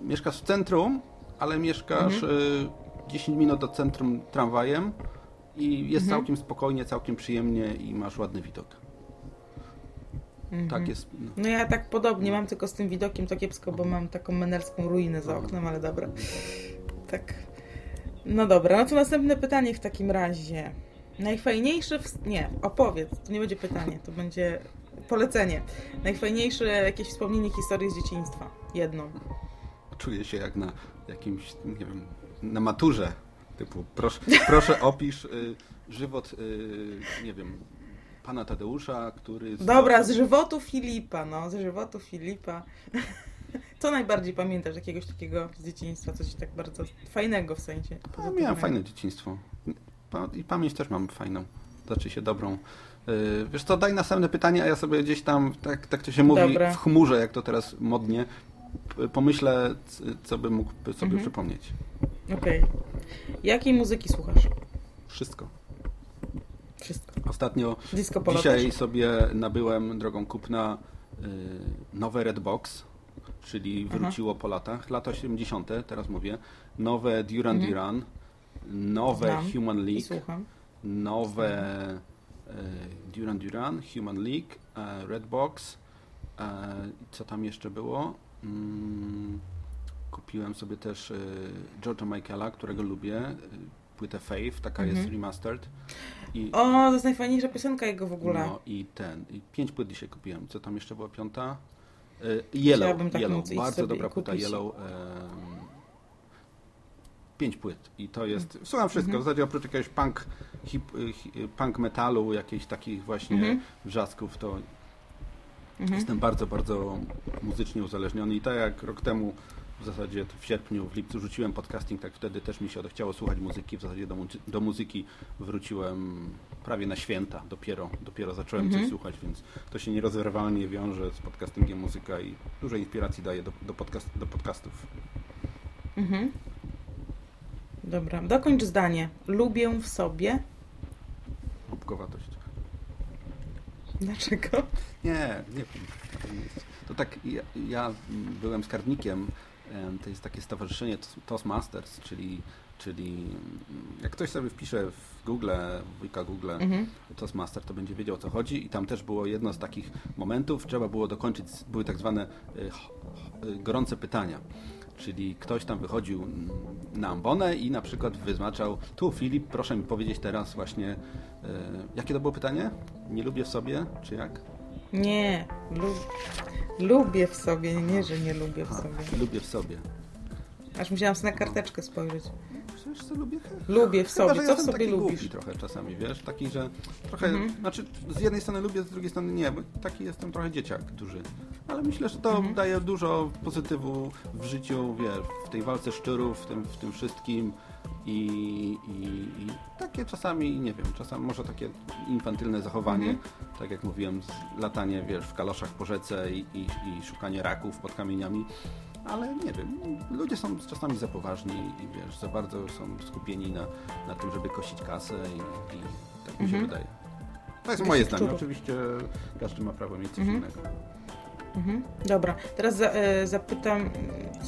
Speaker 2: y, mieszkasz w centrum, ale mieszkasz
Speaker 1: Mhm.
Speaker 2: y, 10 minut do centrum tramwajem i jest
Speaker 1: Mhm.
Speaker 2: całkiem spokojnie, całkiem przyjemnie i masz ładny widok.
Speaker 1: Mhm.
Speaker 2: Tak jest. No.
Speaker 1: No ja tak podobnie mam, tylko z tym widokiem to kiepsko, bo mam taką menelską ruinę za oknem, ale dobra. Tak. No dobra, no to następne pytanie w takim razie. Najfajniejsze... W... Nie, opowiedz. To nie będzie pytanie, to będzie polecenie. Najfajniejsze jakieś wspomnienie historii z dzieciństwa. Jedną.
Speaker 2: Czuję się jak na jakimś, nie wiem, na maturze. Typu, proszę, proszę opisz y, żywot, y, nie wiem, pana Tadeusza, który...
Speaker 1: Dobra, z żywotu Filipa, no, z żywotu Filipa. Co najbardziej pamiętasz jakiegoś takiego z dzieciństwa, coś tak bardzo fajnego w sensie?
Speaker 2: Ja miałem fajne dzieciństwo. I pamięć też mam fajną. Znaczy się dobrą. Yy, Wiesz co, daj następne pytanie, a ja sobie gdzieś tam, tak, tak to się mówi,
Speaker 1: Dobra.
Speaker 2: w chmurze, jak to teraz modnie, pomyślę, co bym mógł sobie
Speaker 1: Mhm.
Speaker 2: przypomnieć.
Speaker 1: Okej. Jakiej muzyki słuchasz?
Speaker 2: Wszystko.
Speaker 1: Wszystko.
Speaker 2: Ostatnio,
Speaker 1: Disco polo
Speaker 2: dzisiaj
Speaker 1: też?
Speaker 2: sobie nabyłem drogą kupna yy, nowe Redbox, czyli
Speaker 1: Aha.
Speaker 2: wróciło po latach, lata 80., teraz mówię, nowe Duran
Speaker 1: Mhm.
Speaker 2: Duran, nowe
Speaker 1: Znam
Speaker 2: Human League, nowe e, Duran Duran, Human League, e, Redbox, e, co tam jeszcze było? Mm, kupiłem sobie też e, George'a Michaela, którego lubię, płytę Faith, taka
Speaker 1: Mhm.
Speaker 2: jest remastered. I,
Speaker 1: O, to jest najfajniejsza piosenka jego w ogóle.
Speaker 2: no i ten, i pięć płyt dzisiaj kupiłem. Co tam jeszcze była piąta? E, Yellow,
Speaker 1: Chciałabym tak
Speaker 2: Yellow bardzo dobra płyta
Speaker 1: kupić.
Speaker 2: Yellow. pięć płyt i to jest, słucham wszystko,
Speaker 1: Mhm.
Speaker 2: w zasadzie oprócz jakiegoś punk, hip, hi- punk metalu, jakichś takich właśnie
Speaker 1: Mhm.
Speaker 2: wrzasków, to
Speaker 1: Mhm.
Speaker 2: jestem bardzo, bardzo muzycznie uzależniony i tak jak rok temu w zasadzie w sierpniu, w lipcu rzuciłem podcasting, tak wtedy też mi się odechciało słuchać muzyki. W zasadzie do, mu- do muzyki wróciłem prawie na święta. Dopiero, dopiero zacząłem
Speaker 1: Mhm.
Speaker 2: coś słuchać, więc to się nierozerwalnie wiąże z podcastingiem muzyka i dużo inspiracji daje do, do, podcast, do podcastów.
Speaker 1: Mhm. Dobra, dokończ zdanie. Lubię w sobie.
Speaker 2: Głupkowatość.
Speaker 1: Dlaczego?
Speaker 2: Nie, nie wiem. To tak, ja, ja byłem skarbnikiem, em, to jest takie stowarzyszenie Toastmasters, czyli, czyli mm, jak ktoś sobie wpisze w Google, w wujka Google
Speaker 1: Mhm.
Speaker 2: Toastmaster, to będzie wiedział o co chodzi i tam też było jedno z takich momentów, trzeba było dokończyć, były tak zwane ch- y, gorące pytania. Czyli ktoś tam wychodził mm, na ambonę i na przykład wyznaczał, tu Filip, proszę mi powiedzieć teraz właśnie, y, jakie to było pytanie? Nie lubię w sobie, czy jak?
Speaker 1: Nie. Lub... Lubię w sobie, nie, że nie lubię w
Speaker 2: Aha,
Speaker 1: sobie.
Speaker 2: lubię w sobie.
Speaker 1: Aż musiałam sobie na karteczkę spojrzeć.
Speaker 2: Przecież co lubię?
Speaker 1: Lubię w
Speaker 2: Chyba,
Speaker 1: sobie.
Speaker 2: że
Speaker 1: Co w sobie
Speaker 2: taki
Speaker 1: lubisz?
Speaker 2: Trochę czasami, wiesz, taki, że trochę,
Speaker 1: Mhm.
Speaker 2: znaczy z jednej strony lubię, z drugiej strony nie, bo taki jestem trochę dzieciak duży. Ale myślę, że to
Speaker 1: Mhm.
Speaker 2: daje dużo pozytywu w życiu, wiesz, w tej walce szczurów, w tym, w tym wszystkim i, i, i takie czasami, nie wiem, czasami może takie infantylne zachowanie,
Speaker 1: Mhm.
Speaker 2: tak jak mówiłem, latanie, wiesz, w kaloszach po rzece i, i, i szukanie raków pod kamieniami. Ale nie wiem, ludzie są czasami za poważni i wiesz, za bardzo są skupieni na, na tym, żeby kosić kasę i, i tak mi się
Speaker 1: Mhm.
Speaker 2: wydaje. To jest moje zdanie. Oczywiście każdy ma prawo mieć coś
Speaker 1: Mhm.
Speaker 2: innego.
Speaker 1: Mhm. Dobra, teraz za, e, zapytam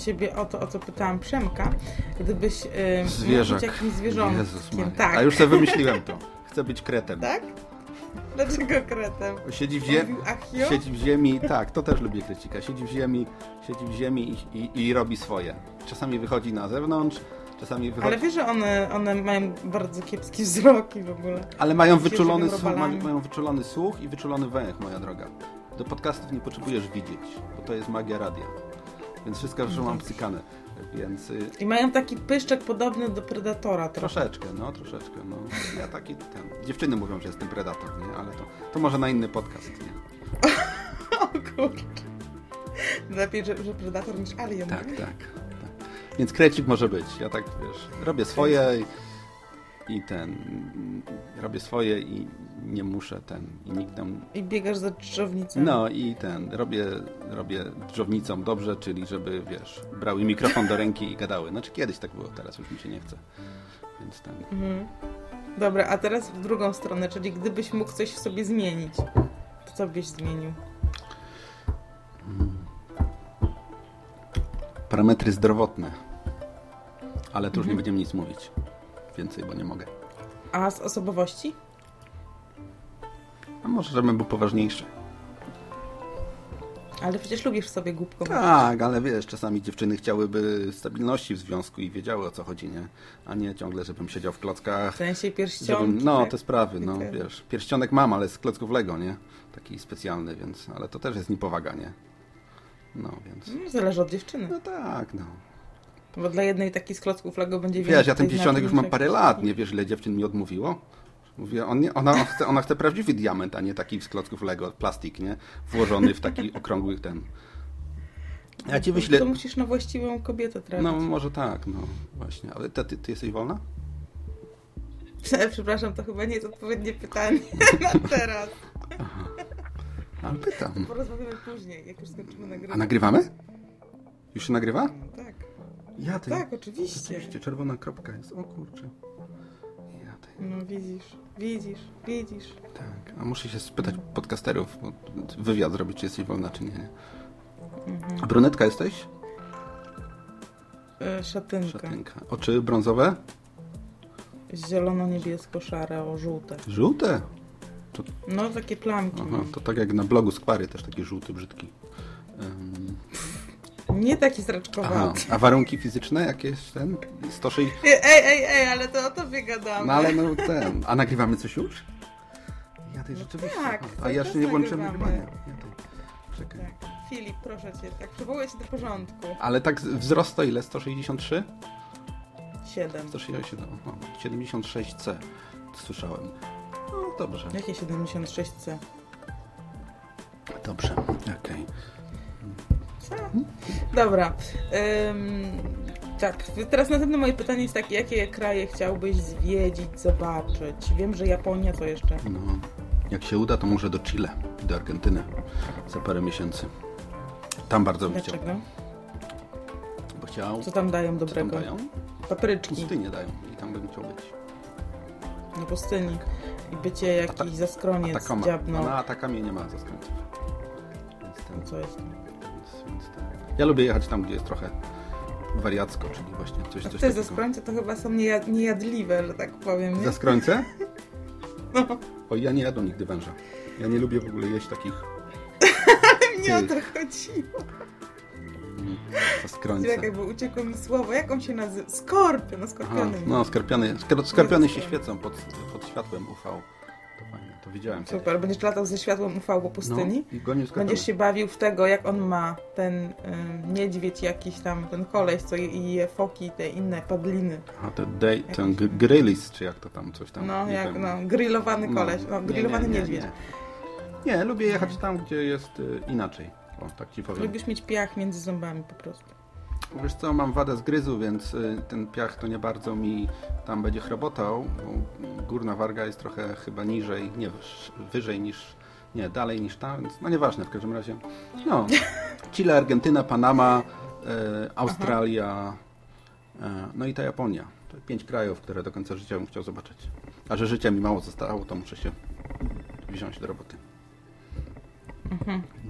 Speaker 1: Ciebie o to, o co pytałam Przemka. Gdybyś e,
Speaker 2: Zwierzak.
Speaker 1: być jakimś zwierzątkiem. Tak.
Speaker 2: A już sobie wymyśliłem to. Chcę być kretem.
Speaker 1: Tak? Dlaczego kretem?
Speaker 2: Siedzi w, zie-
Speaker 1: Mówił Achio?
Speaker 2: siedzi w ziemi, tak, to też lubię krecika. Siedzi w ziemi, siedzi w ziemi i, i, i robi swoje. Czasami wychodzi na zewnątrz, czasami wychodzi...
Speaker 1: Ale wiesz, że one, one mają bardzo kiepski wzrok i w ogóle.
Speaker 2: Ale mają wyczulony, słuch, mają wyczulony słuch i wyczulony węch, moja droga. Do podcastów nie potrzebujesz widzieć, bo to jest magia radia. Więc wszystko już mam psykane. Więc y,
Speaker 1: I mają taki pyszczek podobny do Predatora trochę.
Speaker 2: troszeczkę, no troszeczkę. No. Ja taki ten. Dziewczyny mówią, że jestem predator, nie? Ale to, to może na inny podcast, nie?
Speaker 1: O kurczę. Lepiej, że, że Predator niż Alien.
Speaker 2: Tak, tak, tak. Więc krecik może być. Ja tak, wiesz, robię swoje i, i ten, robię swoje i nie muszę ten, i nikt tam
Speaker 1: I biegasz za drzewnicą.
Speaker 2: No i ten, robię, robię drzownicą dobrze, czyli żeby, wiesz, brały mikrofon do ręki i gadały. Znaczy kiedyś tak było, teraz już mi się nie chce. Więc ten...
Speaker 1: Mhm. Dobra, a teraz w drugą stronę, czyli gdybyś mógł coś w sobie zmienić, to co byś zmienił?
Speaker 2: Parametry zdrowotne. Ale tu już nie
Speaker 1: Mhm.
Speaker 2: będziemy nic mówić. Więcej, bo nie mogę.
Speaker 1: A z osobowości?
Speaker 2: A może żebym był poważniejszy.
Speaker 1: Ale przecież lubisz w sobie głupką.
Speaker 2: Tak, ale wiesz, czasami dziewczyny chciałyby stabilności w związku i wiedziały o co chodzi, nie? A nie ciągle, żebym siedział w klockach.
Speaker 1: W sensie pierścionki.
Speaker 2: Żebym, no,
Speaker 1: tak?
Speaker 2: te sprawy, no, wiesz. Pierścionek mam, ale z klocków Lego, nie? Taki specjalny, więc, ale to też jest niepowaga, nie? No, więc...
Speaker 1: No, Zależy od dziewczyny.
Speaker 2: No tak, no.
Speaker 1: Bo dla jednej taki z klocków Lego będzie
Speaker 2: Wiesz, ja ten
Speaker 1: więcej
Speaker 2: pierścionek już mam parę lat, nie wiesz, ile dziewczyn mi odmówiło? Mówię, on nie, ona, chce, ona chce prawdziwy diament, a nie taki z klocków Lego, plastik, nie? Włożony w taki okrągły ten... Ja ci
Speaker 1: To
Speaker 2: wyślę...
Speaker 1: musisz na właściwą kobietę trafić.
Speaker 2: No, może tak, no, właśnie. Ale ty, ty, ty jesteś wolna?
Speaker 1: Przepraszam, to chyba nie jest odpowiednie pytanie na teraz.
Speaker 2: Ale pytam.
Speaker 1: Porozmawiamy później, jak już skończymy nagrywać.
Speaker 2: A nagrywamy? Już się nagrywa?
Speaker 1: No, tak.
Speaker 2: Ja ty.
Speaker 1: Tak, oczywiście.
Speaker 2: Oczywiście, czerwona kropka jest. O kurczę. Ja ty.
Speaker 1: No widzisz, widzisz, widzisz.
Speaker 2: Tak. A muszę się spytać podcasterów, bo wywiad zrobić, czy jesteś wolna, czy nie. nie.
Speaker 1: Mhm.
Speaker 2: A brunetka jesteś?
Speaker 1: E, szatynka.
Speaker 2: Szatynka. Oczy brązowe?
Speaker 1: Zielono-niebiesko-szare, o żółte.
Speaker 2: Żółte?
Speaker 1: No takie plamki.
Speaker 2: Aha, to tak jak na blogu Skwary, też taki żółty, brzydki. Ym,
Speaker 1: Nie taki
Speaker 2: aha.
Speaker 1: straczkowaty.
Speaker 2: A warunki fizyczne jakieś ten? 160?
Speaker 1: Ej, ej, ej, ale to o tobie gadamy.
Speaker 2: No ale no ten. A nagrywamy coś już? Ja tej rzeczywiście.
Speaker 1: tak,
Speaker 2: Aha. A
Speaker 1: czas
Speaker 2: jeszcze nie nagrywania. Ja tej. Czekaj.
Speaker 1: Tak. Filip, proszę cię, tak przywołuję się do porządku.
Speaker 2: Ale tak wzrost to ile? 163?
Speaker 1: Siedem.
Speaker 2: 167. O, 76C. Słyszałem. No dobrze.
Speaker 1: Jakie 76C?
Speaker 2: Dobrze. Okej.
Speaker 1: Dobra. Tak, teraz następne moje pytanie jest takie, jakie kraje chciałbyś zwiedzić, zobaczyć? Wiem, że Japonia to jeszcze.
Speaker 2: No, jak się uda, to może do Chile, do Argentyny za parę miesięcy. Tam bardzo bym chciał.
Speaker 1: Dlaczego?
Speaker 2: Bo chciał.
Speaker 1: Co tam dają
Speaker 2: Co tam
Speaker 1: dobrego?
Speaker 2: dają?
Speaker 1: Papryczki
Speaker 2: Pustynię dają i tam bym chciał być.
Speaker 1: na pustyni. I bycie jakiś
Speaker 2: Ata-
Speaker 1: zaskroniec,
Speaker 2: Atakama.
Speaker 1: dziabno.
Speaker 2: No, na Atakamie nie ma zaskoczeń. Więc ten,
Speaker 1: Co jest?
Speaker 2: Ja lubię jechać tam, gdzie jest trochę wariacko, czyli właśnie coś, coś
Speaker 1: te zaskrońce to chyba są niejad, niejadliwe, że tak powiem. Nie?
Speaker 2: Zaskrońce?
Speaker 1: No,
Speaker 2: O, ja nie jadłem nigdy węża. Ja nie lubię w ogóle jeść takich
Speaker 1: nie o to chodziło.
Speaker 2: zaskrońce.
Speaker 1: Czekaj, bo uciekło mi słowo. Jak on się nazywa? Skorpion, no
Speaker 2: Aha,
Speaker 1: skorpiony.
Speaker 2: no, skorpiony, skor, skorpiony się świecą pod, pod światłem UV. To widziałem kiedyś.
Speaker 1: Super, będziesz latał ze światłem UV po pustyni?
Speaker 2: No, i.
Speaker 1: Będziesz się bawił w tego, jak on ma ten ym, niedźwiedź jakiś tam, ten koleś, co je, foki, te inne padliny.
Speaker 2: A day, ten grillis, czy jak to tam, coś tam.
Speaker 1: No, jak,
Speaker 2: wiem.
Speaker 1: no, grillowany koleś, no,
Speaker 2: nie,
Speaker 1: grillowany
Speaker 2: nie, nie,
Speaker 1: niedźwiedź.
Speaker 2: Nie. nie, lubię jechać tam, gdzie jest y, inaczej. O, tak ci powiem.
Speaker 1: Lubisz mieć piach między zębami po prostu.
Speaker 2: Wiesz co, mam wadę zgryzu, więc y, ten piach to nie bardzo mi tam będzie chrobotał, bo górna warga jest trochę chyba niżej, nie wyż- wyżej niż, nie, dalej niż tam, więc no nieważne w każdym razie. No, Chile, Argentyna, Panama, e, Australia, e, no i ta Japonia. To pięć krajów, które do końca życia bym chciał zobaczyć. A że życia mi mało zostało, to muszę się wziąć do roboty.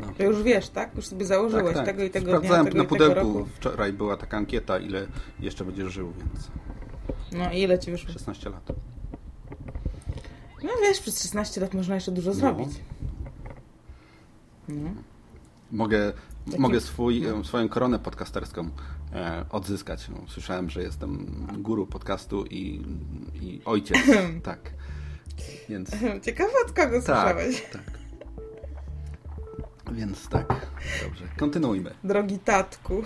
Speaker 2: No.
Speaker 1: To już wiesz, tak? Już sobie założyłeś
Speaker 2: Tak, tak.
Speaker 1: tego i tego
Speaker 2: Sprawdzałem
Speaker 1: dnia, tego
Speaker 2: na
Speaker 1: tego
Speaker 2: pudełku.
Speaker 1: roku.
Speaker 2: Wczoraj była taka ankieta, ile jeszcze będziesz żył, więc
Speaker 1: No i ile ci wyszło?
Speaker 2: 16 lat.
Speaker 1: No wiesz, przez 16 lat można jeszcze dużo zrobić. No.
Speaker 2: Mogę,
Speaker 1: Taki-
Speaker 2: mogę swój, e, swoją koronę podcasterską e, odzyskać. No, Słyszałem, że jestem guru podcastu i, i ojciec. tak. Więc
Speaker 1: Ciekawe od kogo
Speaker 2: tak,
Speaker 1: słyszałeś.
Speaker 2: tak. Więc tak. Dobrze. Kontynuujmy.
Speaker 1: Drogi tatku.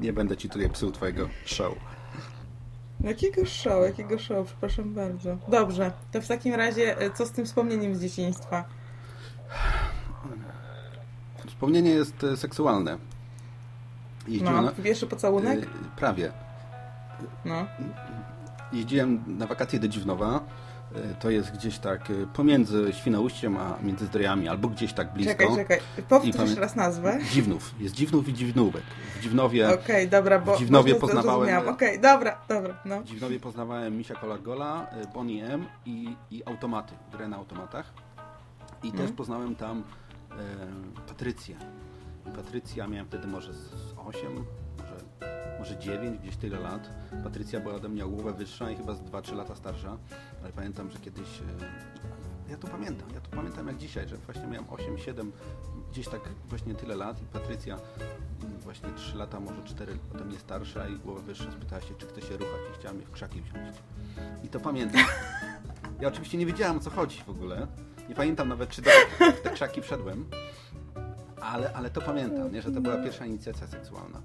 Speaker 2: Nie będę ci tutaj psuł twojego show.
Speaker 1: Jakiego show, jakiego show, przepraszam bardzo. Dobrze, to w takim razie e, co z tym wspomnieniem z dzieciństwa?
Speaker 2: Wspomnienie jest e, seksualne. Jeździłem
Speaker 1: No,
Speaker 2: na,
Speaker 1: pierwszy pocałunek?
Speaker 2: e, prawie.
Speaker 1: No.
Speaker 2: Jeździłem na wakacje do Dziwnowa. E, To jest gdzieś tak e, pomiędzy Świnoujściem a Międzyzdrojami, albo gdzieś tak blisko.
Speaker 1: Czekaj, czekaj. Powtórz
Speaker 2: pamię-
Speaker 1: jeszcze raz nazwę.
Speaker 2: Dziwnów. Jest Dziwnów i Dziwnówek. W Dziwnowie,
Speaker 1: Okej, dobra, bo
Speaker 2: w Dziwnowie poznawałem-.
Speaker 1: Okej, dobra, dobra, no.
Speaker 2: w Dziwnowie poznawałem Misia Cola-Gola, e, Bonnie M i, i automaty, grę na automatach. I
Speaker 1: Mhm.
Speaker 2: też poznałem tam e, Patrycję. Patrycja miałem wtedy może z 8, może, może 9, gdzieś tyle lat. Patrycja była ode mnie o głowę wyższa i chyba z 2-3 lata starsza, ale pamiętam, że kiedyś e, ja to pamiętam, ja to pamiętam jak dzisiaj, że właśnie miałem 8-7, gdzieś tak właśnie tyle lat i Patrycja mm, właśnie 3 lata, może 4 ode mnie starsza i głowę wyższa spytała się, czy chce się ruchać i chciała mnie w krzaki wziąć. I to pamiętam. Ja oczywiście nie wiedziałem o co chodzi w ogóle. Nie pamiętam nawet, czy do w te krzaki wszedłem, ale, ale to pamiętam, nie? że to była pierwsza inicjacja seksualna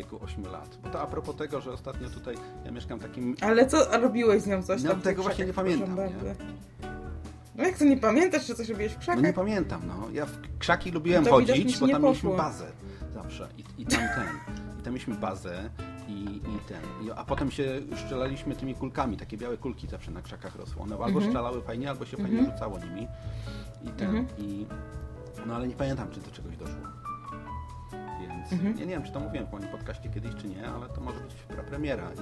Speaker 2: wieku 8 lat. Bo to a propos tego, że ostatnio tutaj ja mieszkam w takim
Speaker 1: Ale co, robiłeś z nią coś
Speaker 2: No,
Speaker 1: tam
Speaker 2: tego właśnie nie pamiętam, nie?
Speaker 1: No jak to nie pamiętasz, że coś robiłeś w
Speaker 2: No
Speaker 1: krzakach?
Speaker 2: nie pamiętam, no. Ja w krzaki lubiłem
Speaker 1: To widocznie
Speaker 2: chodzić, bo tam mieliśmy bazę zawsze. I, i tam ten. I tam mieliśmy bazę i, i ten. I, a potem się strzelaliśmy tymi kulkami. Takie białe kulki zawsze na krzakach rosły. One albo
Speaker 1: Mhm.
Speaker 2: strzelały fajnie, albo się fajnie rzucało nimi. I ten.
Speaker 1: Mhm.
Speaker 2: I, no ale nie pamiętam, czy do czegoś doszło. Więc
Speaker 1: Mhm.
Speaker 2: ja nie wiem, czy to mówiłem w moim podcaście kiedyś, czy nie, ale to może być premiera. I,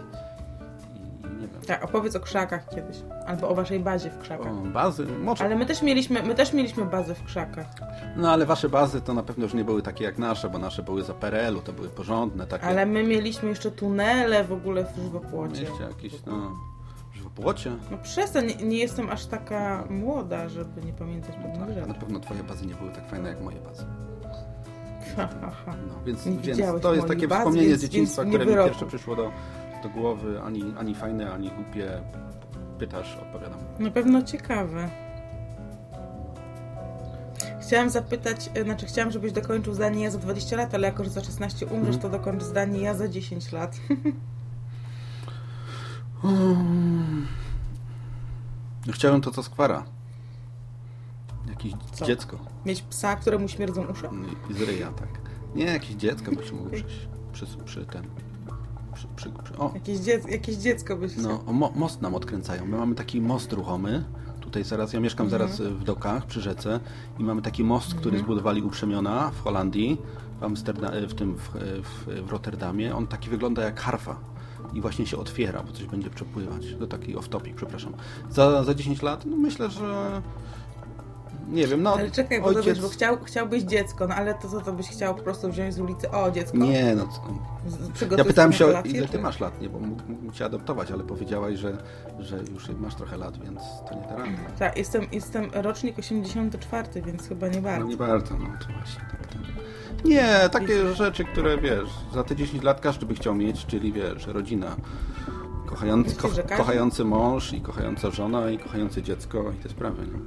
Speaker 2: nie wiem.
Speaker 1: Tak, opowiedz o krzakach kiedyś. Albo o waszej bazie w krzakach.
Speaker 2: O, bazy? Może.
Speaker 1: Ale my też mieliśmy, my też mieliśmy bazę w krzakach.
Speaker 2: No ale wasze bazy to na pewno już nie były takie jak nasze, bo nasze były za PRL-u, to były porządne, takie.
Speaker 1: Ale my mieliśmy jeszcze tunele w ogóle w żywopłocie.
Speaker 2: Mieście jakieś, no, żywopłocie.
Speaker 1: No przestań, nie, nie jestem aż taka młoda, żeby nie pamiętać pewnych
Speaker 2: A na
Speaker 1: rzeczy.
Speaker 2: pewno twoje bazy nie były tak fajne jak moje bazy. No, więc, więc to jest takie wspomnienie
Speaker 1: więc-
Speaker 2: z dzieciństwa, które mi pierwsze przyszło do, do głowy. Ani, ani fajne, ani głupie. Pytasz, odpowiadam.
Speaker 1: Na pewno ciekawe. Chciałam zapytać, e, znaczy chciałam, żebyś dokończył zdanie ja za 20 lat, ale jako, że za 16 umrzesz,
Speaker 2: Mhm.
Speaker 1: to dokończ zdanie ja za 10 lat.
Speaker 2: No, Chciałem to, co skwara. Jakieś
Speaker 1: Co?
Speaker 2: dziecko.
Speaker 1: Mieć psa, któremu śmierdzą uszy?
Speaker 2: I z ryja, tak. Nie, jakieś dziecko byś mógł przyjść przy, przy tym. Przy, przy, przy, o,
Speaker 1: Jakieś, dziec jakieś dziecko byś
Speaker 2: no, o, mo, most nam odkręcają. My mamy taki most ruchomy. Tutaj zaraz, ja mieszkam
Speaker 1: Mhm.
Speaker 2: zaraz w dokach przy rzece i mamy taki most, który zbudowali u Przemiona w Holandii, w, Amsterda- w tym w, w, w Rotterdamie. On taki wygląda jak harfa i właśnie się otwiera, bo coś będzie przepływać. To taki off-topic, przepraszam. Za, za 10 lat, no myślę, że nie wiem, no
Speaker 1: Ale czekaj, bo,
Speaker 2: ojciec...
Speaker 1: to wiesz, bo chciał, chciałbyś dziecko, no ale to co, to byś chciał po prostu wziąć z ulicy, o dziecko,
Speaker 2: Nie, no
Speaker 1: przygotuj
Speaker 2: Ja pytałem się, o
Speaker 1: kolację,
Speaker 2: ile
Speaker 1: czy-
Speaker 2: ty masz lat, nie, bo mógł- mógłbym cię adoptować, ale powiedziałaś, że, że już masz trochę lat, więc to nie rady.
Speaker 1: Tak, jestem, jestem rocznik 84, więc chyba nie
Speaker 2: No
Speaker 1: bardzo.
Speaker 2: nie bardzo, no to właśnie tak. Nie, takie rzeczy, które wiesz, za te 10 lat każdy by chciał mieć, czyli wiesz, rodzina. Kochający, ko, kochający mąż i kochająca żona i kochające dziecko i te sprawy. No.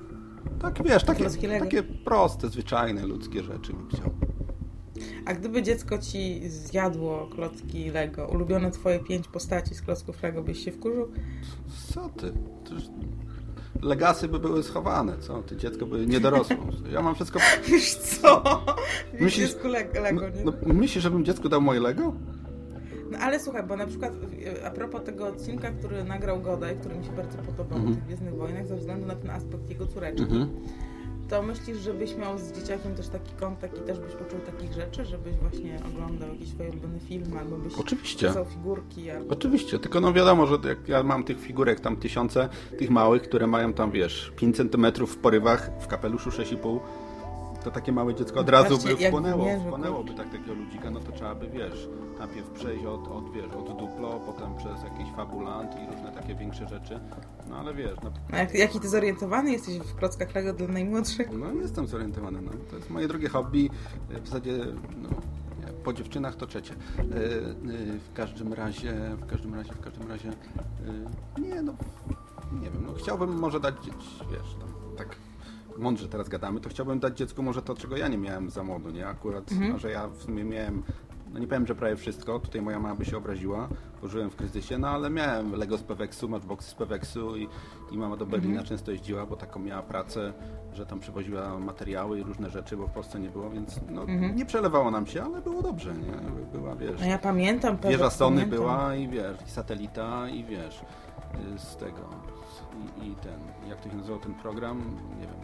Speaker 2: Tak, wiesz, takie, takie proste, zwyczajne, ludzkie rzeczy bym chciał.
Speaker 1: A gdyby dziecko ci zjadło klocki Lego, ulubione twoje pięć postaci z klocków Lego, byś się wkurzył?
Speaker 2: Co ty? Przecież Legasy by były schowane, co? Ty dziecko by nie dorosło. Ja mam wszystko...
Speaker 1: Wiesz co?
Speaker 2: Myślisz-
Speaker 1: Lego, nie?
Speaker 2: No, myślisz, żebym dziecku dał moje Lego?
Speaker 1: No ale słuchaj, bo na przykład e, a propos tego odcinka, który nagrał Godaj, który mi się bardzo podobał o tych Gwiezdnych Wojnach, ze względu na ten aspekt jego córeczki,
Speaker 2: Mhm.
Speaker 1: to myślisz, żebyś miał z dzieciakiem też taki kontakt i też byś uczył takich rzeczy, żebyś właśnie oglądał jakieś swoje ulubione filmy, albo byś
Speaker 2: Oczywiście.
Speaker 1: figurki, albo...
Speaker 2: Oczywiście, tylko no wiadomo, że jak ja mam tych figurek tam tysiące, tych małych, które mają tam, wiesz, 5 centymetrów w porywach, w kapeluszu 6,5, to takie małe dziecko od razu by
Speaker 1: jak
Speaker 2: wchłonęło,
Speaker 1: mierzy,
Speaker 2: wchłonęłoby tak takiego ludzika, no to trzeba by, wiesz, najpierw przejść od, od, wiesz, od duplo, potem przez jakiś fabulant i różne takie większe rzeczy, no ale wiesz, no,
Speaker 1: A jak, jaki ty zorientowany jesteś w klockach Lego dla najmłodszych?
Speaker 2: no jestem zorientowany, no, to jest moje drugie hobby, w zasadzie, no, nie, po dziewczynach to trzecie. E, e, W każdym razie, w każdym razie, w każdym razie, e, nie no, nie wiem, no chciałbym może dać wiesz, tam, tak mądrze teraz gadamy, to chciałbym dać dziecku może to, czego ja nie miałem za młodu, nie? Akurat,
Speaker 1: Mhm.
Speaker 2: a że ja w sumie miałem, no nie powiem, że prawie wszystko, tutaj moja mama by się obraziła, bo żyłem w kryzysie, no ale miałem Lego z Peweksu, Matchboxy z Peweksu i, i mama do Berlina
Speaker 1: Mhm.
Speaker 2: często jeździła, bo taką miała pracę, że tam przywoziła materiały i różne rzeczy, bo w Polsce nie było, więc no,
Speaker 1: Mhm.
Speaker 2: nie przelewało nam się, ale było dobrze, nie? Była, wiesz,
Speaker 1: A ja pamiętam pewnie.
Speaker 2: wieża Sony była i wiesz, i satelita i wiesz, y, z tego, i, i ten, jak to się nazywał ten program, nie wiem,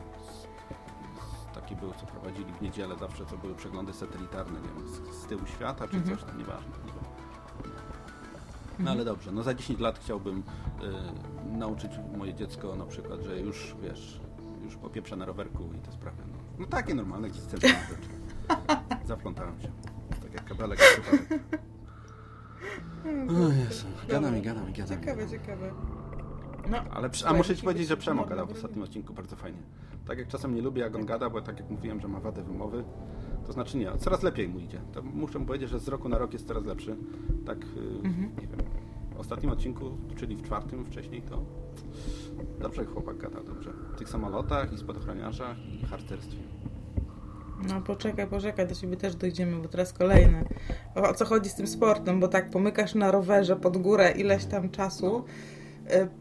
Speaker 2: z, z, taki był, co prowadzili w niedzielę zawsze, to były przeglądy satelitarne, nie wiem, z, z tyłu świata czy
Speaker 1: Mhm.
Speaker 2: coś tam, nieważne, nie wiem. No ale dobrze, no za 10 lat chciałbym y, nauczyć moje dziecko na przykład, że już, wiesz, już popieprza na rowerku i te sprawy, no, no takie normalne egzystencjalne rzeczy. Zaplątałem się, tak jak kabelek. w przypadek. O Jezu, gadam i gadam i gadam.
Speaker 1: Ciekawe, ciekawe. No,
Speaker 2: Ale, prze- a muszę ci powiedzieć, że Przemo gadał w ostatnim odcinku bardzo fajnie. Tak jak czasem nie lubię, jak on gada, bo tak jak mówiłem, że ma wadę wymowy, to znaczy nie, coraz lepiej mu idzie. To muszę mu powiedzieć, że z roku na rok jest coraz lepszy. Tak, y,
Speaker 1: Mhm.
Speaker 2: nie wiem, w ostatnim odcinku, czyli w czwartym wcześniej, to dobrze chłopak gada, dobrze. W tych samolotach i spadochroniarzach i harcerstwie.
Speaker 1: No poczekaj, poczekaj, do ciebie też dojdziemy, bo teraz kolejne. O, co chodzi z tym sportem, bo tak pomykasz na rowerze pod górę ileś tam czasu, y,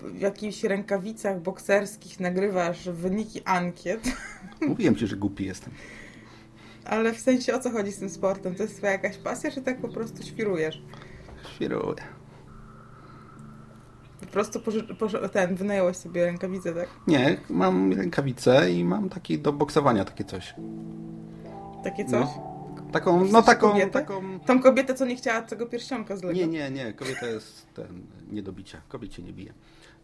Speaker 1: w jakichś rękawicach bokserskich nagrywasz wyniki ankiet,
Speaker 2: Mówiłem ci, że głupi jestem.
Speaker 1: ale w sensie o co chodzi z tym sportem? To jest twoja jakaś pasja, czy tak po prostu świrujesz?
Speaker 2: Świruję.
Speaker 1: Po prostu ten, wynająłeś sobie rękawicę, tak?
Speaker 2: Nie, mam rękawice i mam taki do boksowania takie coś.
Speaker 1: Takie coś?
Speaker 2: Taką, no taką,
Speaker 1: kobietę?
Speaker 2: taką
Speaker 1: Tą kobietę, co nie chciała tego pierścionka z Lego.
Speaker 2: Nie, nie, nie. Kobieta jest ten, nie do bicia. Kobiet się nie bije.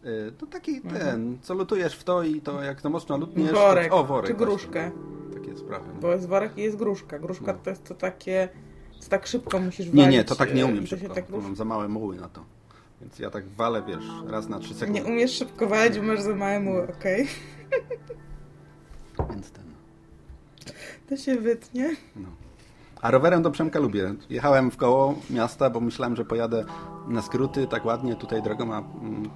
Speaker 2: Y, To taki
Speaker 1: Mhm.
Speaker 2: ten, co lutujesz w to i to jak to mocno lutniesz...
Speaker 1: Worek,
Speaker 2: to, o, worek.
Speaker 1: czy
Speaker 2: właśnie.
Speaker 1: gruszkę.
Speaker 2: Takie sprawy. No.
Speaker 1: Bo jest worek i jest gruszka. Gruszka
Speaker 2: No.
Speaker 1: to jest to takie, co tak szybko musisz
Speaker 2: Nie,
Speaker 1: walić.
Speaker 2: nie, to tak nie
Speaker 1: e,
Speaker 2: umiem szybko.
Speaker 1: tak
Speaker 2: mam za małe muły na to. Więc ja tak walę, wiesz, raz na trzy sekundy.
Speaker 1: Nie umiesz szybko walić, bo masz za małe muły, okej?
Speaker 2: Więc ten.
Speaker 1: To się wytnie.
Speaker 2: No. A rowerem do Przemka lubię. Jechałem w koło miasta, bo myślałem, że pojadę na skróty tak ładnie. Tutaj drogą ma... Mm,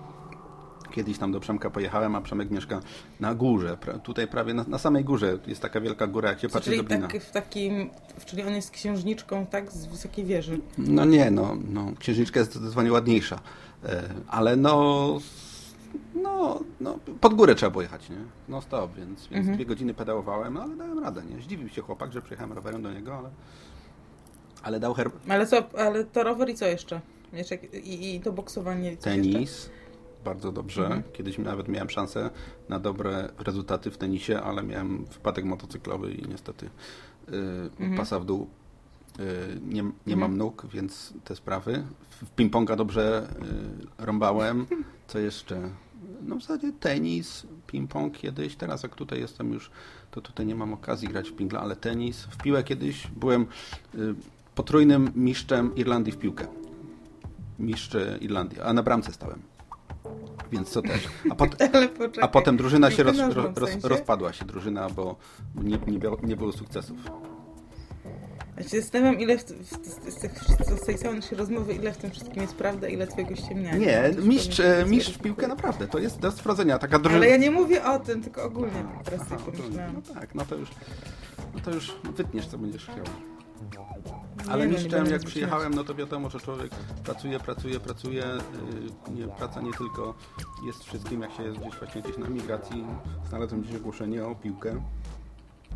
Speaker 2: kiedyś tam do Przemka pojechałem, a Przemek mieszka na górze. Pra, tutaj prawie na, na samej górze jest taka wielka góra, jak się patrzy
Speaker 1: czyli
Speaker 2: z Dublina.
Speaker 1: tak, w takim, czyli on jest księżniczką, tak, z wysokiej wieży.
Speaker 2: No nie, no, no księżniczka jest zdecydowanie ładniejsza. E, Ale no, no, no, pod górę trzeba było jechać, nie? No stop, więc, więc
Speaker 1: Mhm.
Speaker 2: dwie godziny pedałowałem, no ale dałem radę, nie? Zdziwił się chłopak, że przyjechałem rowerem do niego, ale Ale dał herb...
Speaker 1: Ale co, ale to rower i co jeszcze? jeszcze i, I to boksowanie. i
Speaker 2: tenis.
Speaker 1: jeszcze?
Speaker 2: Bardzo dobrze.
Speaker 1: Mhm.
Speaker 2: Kiedyś nawet miałem szansę na dobre rezultaty w tenisie, ale miałem wypadek motocyklowy i niestety y,
Speaker 1: Mhm.
Speaker 2: pasa w dół. Y, nie nie
Speaker 1: Mhm.
Speaker 2: mam nóg, więc te sprawy. W ping-ponga dobrze y, rąbałem. Co jeszcze? No w zasadzie tenis, ping-pong kiedyś. Teraz jak tutaj jestem już, to tutaj nie mam okazji grać w pingla, ale tenis. W piłę kiedyś byłem y, potrójnym mistrzem Irlandii w piłkę. Mistrz Irlandii, a na bramce stałem. Więc to też. A, pot,
Speaker 1: poczekaj.
Speaker 2: a potem drużyna się roz, roz, roz, rozpadła się drużyna, bo nie, nie, było, nie było sukcesów.
Speaker 1: Ja się zastanawiam, ile w, w, z, tej całej naszej rozmowy, ile w tym wszystkim jest prawda, ile twojego ściemniania.
Speaker 2: Nie, mistrz, e, mistrz w piłkę naprawdę, to jest do sprawdzenia. Taka drużyna...
Speaker 1: Ale ja nie mówię o tym, tylko ogólnie teraz
Speaker 2: Aha,
Speaker 1: pomyślałam.
Speaker 2: no tak, no to już, no to już wytniesz, co będziesz chciał. Ale
Speaker 1: no,
Speaker 2: mistrzem, jak przyjechałem, no to wiadomo, że człowiek pracuje, pracuje, pracuje. Yy, Nie, praca nie tylko jest wszystkim, jak się jest gdzieś właśnie gdzieś na migracji. Znalazłem gdzieś ogłoszenie o piłkę.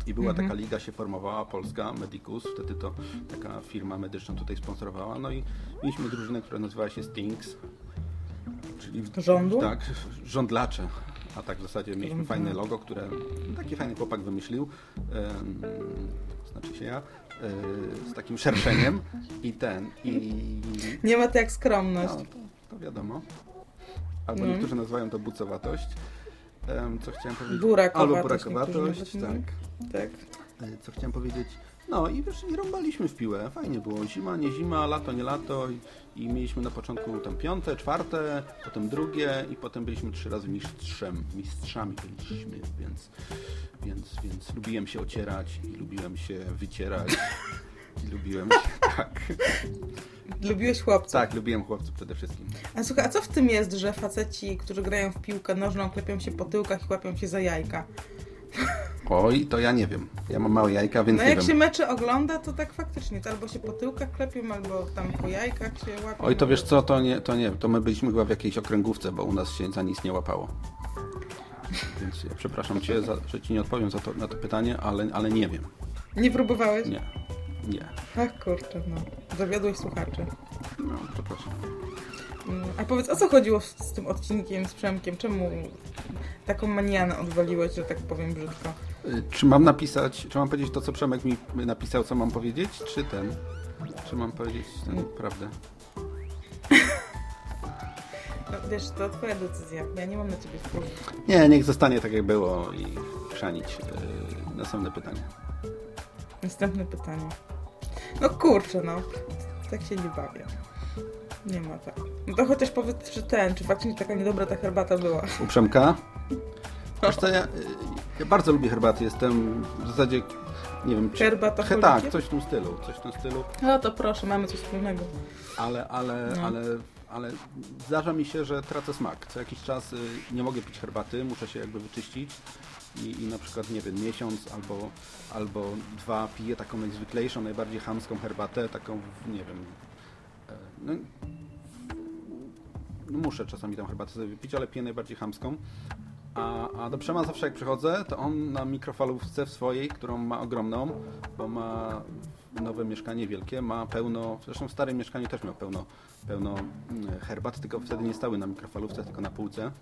Speaker 2: I była
Speaker 1: Mhm.
Speaker 2: taka liga, się formowała, Polska, Medicus, wtedy to taka firma medyczna tutaj sponsorowała. No i mieliśmy drużynę, która nazywała się Stinks. Czyli
Speaker 1: Rządu?
Speaker 2: Tak, żądlacze. A tak w zasadzie mieliśmy fajne logo, które taki fajny chłopak wymyślił. znaczy się ja. e, z takim szerszeniem i ten. I
Speaker 1: Nie ma to jak skromność.
Speaker 2: no, to, to wiadomo. Albo
Speaker 1: No.
Speaker 2: niektórzy nazywają to bucowatość. Em, co chciałem powiedzieć?
Speaker 1: Burakowatość
Speaker 2: Albo burakowatość, tak.
Speaker 1: Tak.
Speaker 2: E, Co chciałem powiedzieć? No i wiesz, i rąbaliśmy w piłę. Fajnie było. Zima, nie zima, lato, nie lato. I, i mieliśmy na początku tam piąte, czwarte, potem drugie i potem byliśmy trzy razy mistrzem. Mistrzami byliśmy, więc, więc, więc lubiłem się ocierać i lubiłem się wycierać. I lubiłem się, tak.
Speaker 1: Lubiłeś chłopców.
Speaker 2: Tak, lubiłem chłopców przede wszystkim.
Speaker 1: A słuchaj, a co w tym jest, że faceci, którzy grają w piłkę nożną, klepią się po tyłkach i łapią się za jajka?
Speaker 2: Oj, to ja nie wiem. Ja mam małe jajka, więc
Speaker 1: No
Speaker 2: nie
Speaker 1: jak
Speaker 2: wiem.
Speaker 1: się mecze ogląda, to tak faktycznie, to albo się po tyłkach klepią, albo tam po jajkach się łapią.
Speaker 2: Oj, to wiesz co, to nie, to nie, to my byliśmy chyba w jakiejś okręgówce, bo u nas się za nic nie łapało. Więc ja przepraszam Cię, za, że Ci nie odpowiem to, na to pytanie, ale, ale nie wiem.
Speaker 1: Nie próbowałeś?
Speaker 2: Nie, nie.
Speaker 1: Ach kurczę, no. Zawiodłeś słuchaczy.
Speaker 2: No, przepraszam.
Speaker 1: Mm, A powiedz, o co chodziło z, tym odcinkiem z Przemkiem? Czemu taką manianę odwaliłeś, że tak powiem brzydko?
Speaker 2: Y, Czy mam napisać, czy mam powiedzieć to, co Przemek mi napisał, co mam powiedzieć, czy ten? Czy mam powiedzieć ten, prawdę?
Speaker 1: No, wiesz, to twoja decyzja. Ja nie mam na ciebie wpływu.
Speaker 2: Nie, niech zostanie tak, jak było i chrzanić. Yy, następne pytanie.
Speaker 1: Następne pytanie. No kurczę, no. Tak się nie bawię. Nie ma tak. No to chociaż powiedz, czy ten, czy faktycznie taka niedobra ta herbata była.
Speaker 2: U Przemka? Co, ja, ja bardzo lubię herbaty, jestem w zasadzie, nie wiem, czy...
Speaker 1: Herbata
Speaker 2: He, tak, coś w tym stylu, coś w tym stylu.
Speaker 1: No to proszę, mamy coś wspólnego.
Speaker 2: Ale, ale,
Speaker 1: No.
Speaker 2: ale, ale zdarza mi się, że tracę smak. Co jakiś czas y, nie mogę pić herbaty, muszę się jakby wyczyścić i, i na przykład, nie wiem, miesiąc albo, albo dwa piję taką najzwyklejszą, najbardziej chamską herbatę, taką, nie wiem, e, no, no muszę czasami tą herbatę sobie wypić, ale piję najbardziej chamską. A, a do Przema zawsze jak przychodzę, to on na mikrofalówce w swojej, którą ma ogromną, bo ma nowe mieszkanie wielkie, ma pełno, zresztą w starym mieszkaniu też miał pełno, pełno mm, herbat, tylko wtedy nie stały na mikrofalówce, tylko na półce.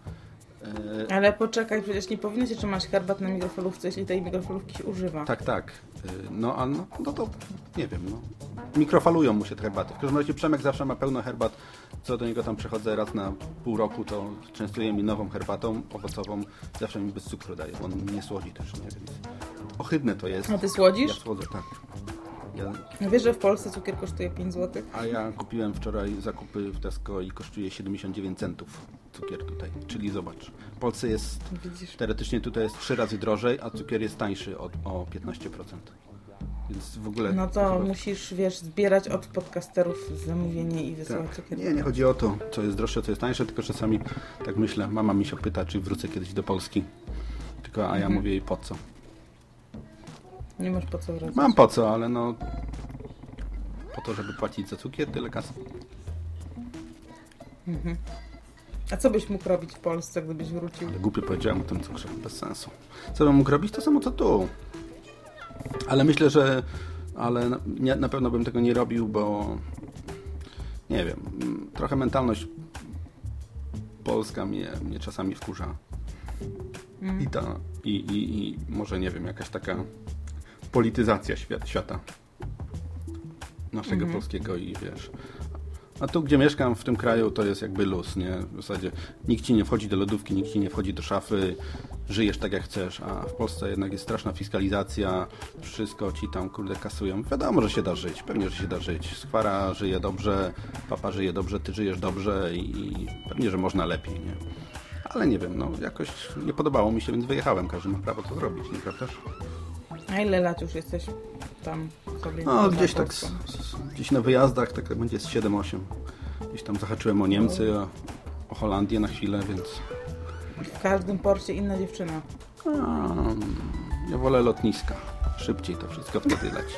Speaker 2: E,
Speaker 1: Ale poczekaj, przecież nie powinno się trzymać herbat na mikrofalówce, jeśli tej mikrofalówki się używa.
Speaker 2: Tak, tak. Y, No, a no, no to nie wiem, no. Mikrofalują mu się te herbaty. W każdym razie Przemek zawsze ma pełno herbat. Co do niego tam przychodzę raz na pół roku, to częstuje mi nową herbatą owocową. Zawsze mi bez cukru daje, bo on nie słodzi też, nie? Więc ohydne to jest.
Speaker 1: A ty słodzisz?
Speaker 2: Ja słodzę, tak. Ja,
Speaker 1: No Wiesz, że w Polsce cukier kosztuje 5 zł?
Speaker 2: a ja kupiłem wczoraj zakupy w Tesco i kosztuje 79 centów cukier tutaj. Czyli zobacz, w Polsce jest
Speaker 1: Widzisz?
Speaker 2: Teoretycznie tutaj jest trzy razy drożej, a cukier jest tańszy o, o 15%. Więc w ogóle...
Speaker 1: No to
Speaker 2: chyba-
Speaker 1: musisz, wiesz, zbierać od podcasterów zamówienie i wysyłać
Speaker 2: tak.
Speaker 1: cukier.
Speaker 2: Nie, nie chodzi o to, co jest droższe, co jest tańsze, tylko czasami tak myślę, mama mi się pyta, czy wrócę kiedyś do Polski. Tylko, a ja
Speaker 1: Mhm.
Speaker 2: mówię jej po co.
Speaker 1: Nie masz po co wracać.
Speaker 2: Mam po co, ale no... Po to, żeby płacić za cukier, tyle kasy.
Speaker 1: Mhm. A co byś mógł robić w Polsce, gdybyś wrócił?
Speaker 2: Ale głupio powiedziałem o tym cukrze, bez sensu. Co bym mógł robić? To samo co tu. Ale myślę, że ale na, nie, na pewno bym tego nie robił, bo nie wiem, mm, trochę mentalność polska mnie, mnie czasami wkurza. I ta, i, i, i może nie wiem, jakaś taka polityzacja świat, świata naszego
Speaker 1: Mhm.
Speaker 2: polskiego i wiesz. A tu, gdzie mieszkam, w tym kraju, to jest jakby luz, nie? W zasadzie nikt ci nie wchodzi do lodówki, nikt ci nie wchodzi do szafy, żyjesz tak jak chcesz, a w Polsce jednak jest straszna fiskalizacja, wszystko ci tam, kurde, kasują. Wiadomo, że się da żyć, pewnie, że się da żyć. Skwara żyje dobrze, papa żyje dobrze, ty żyjesz dobrze i, i pewnie, że można lepiej, nie? Ale nie wiem, no jakoś nie podobało mi się, więc wyjechałem. Każdy ma prawo to zrobić, nieprawdaż?
Speaker 1: A ile lat już jesteś tam sobie?
Speaker 2: No, gdzieś tak, z, z, gdzieś na wyjazdach, tak będzie z 7-8. Gdzieś tam zahaczyłem o Niemcy, o, o Holandię na chwilę, więc
Speaker 1: W każdym porcie inna dziewczyna.
Speaker 2: a, ja wolę lotniska. Szybciej to wszystko wtedy leci.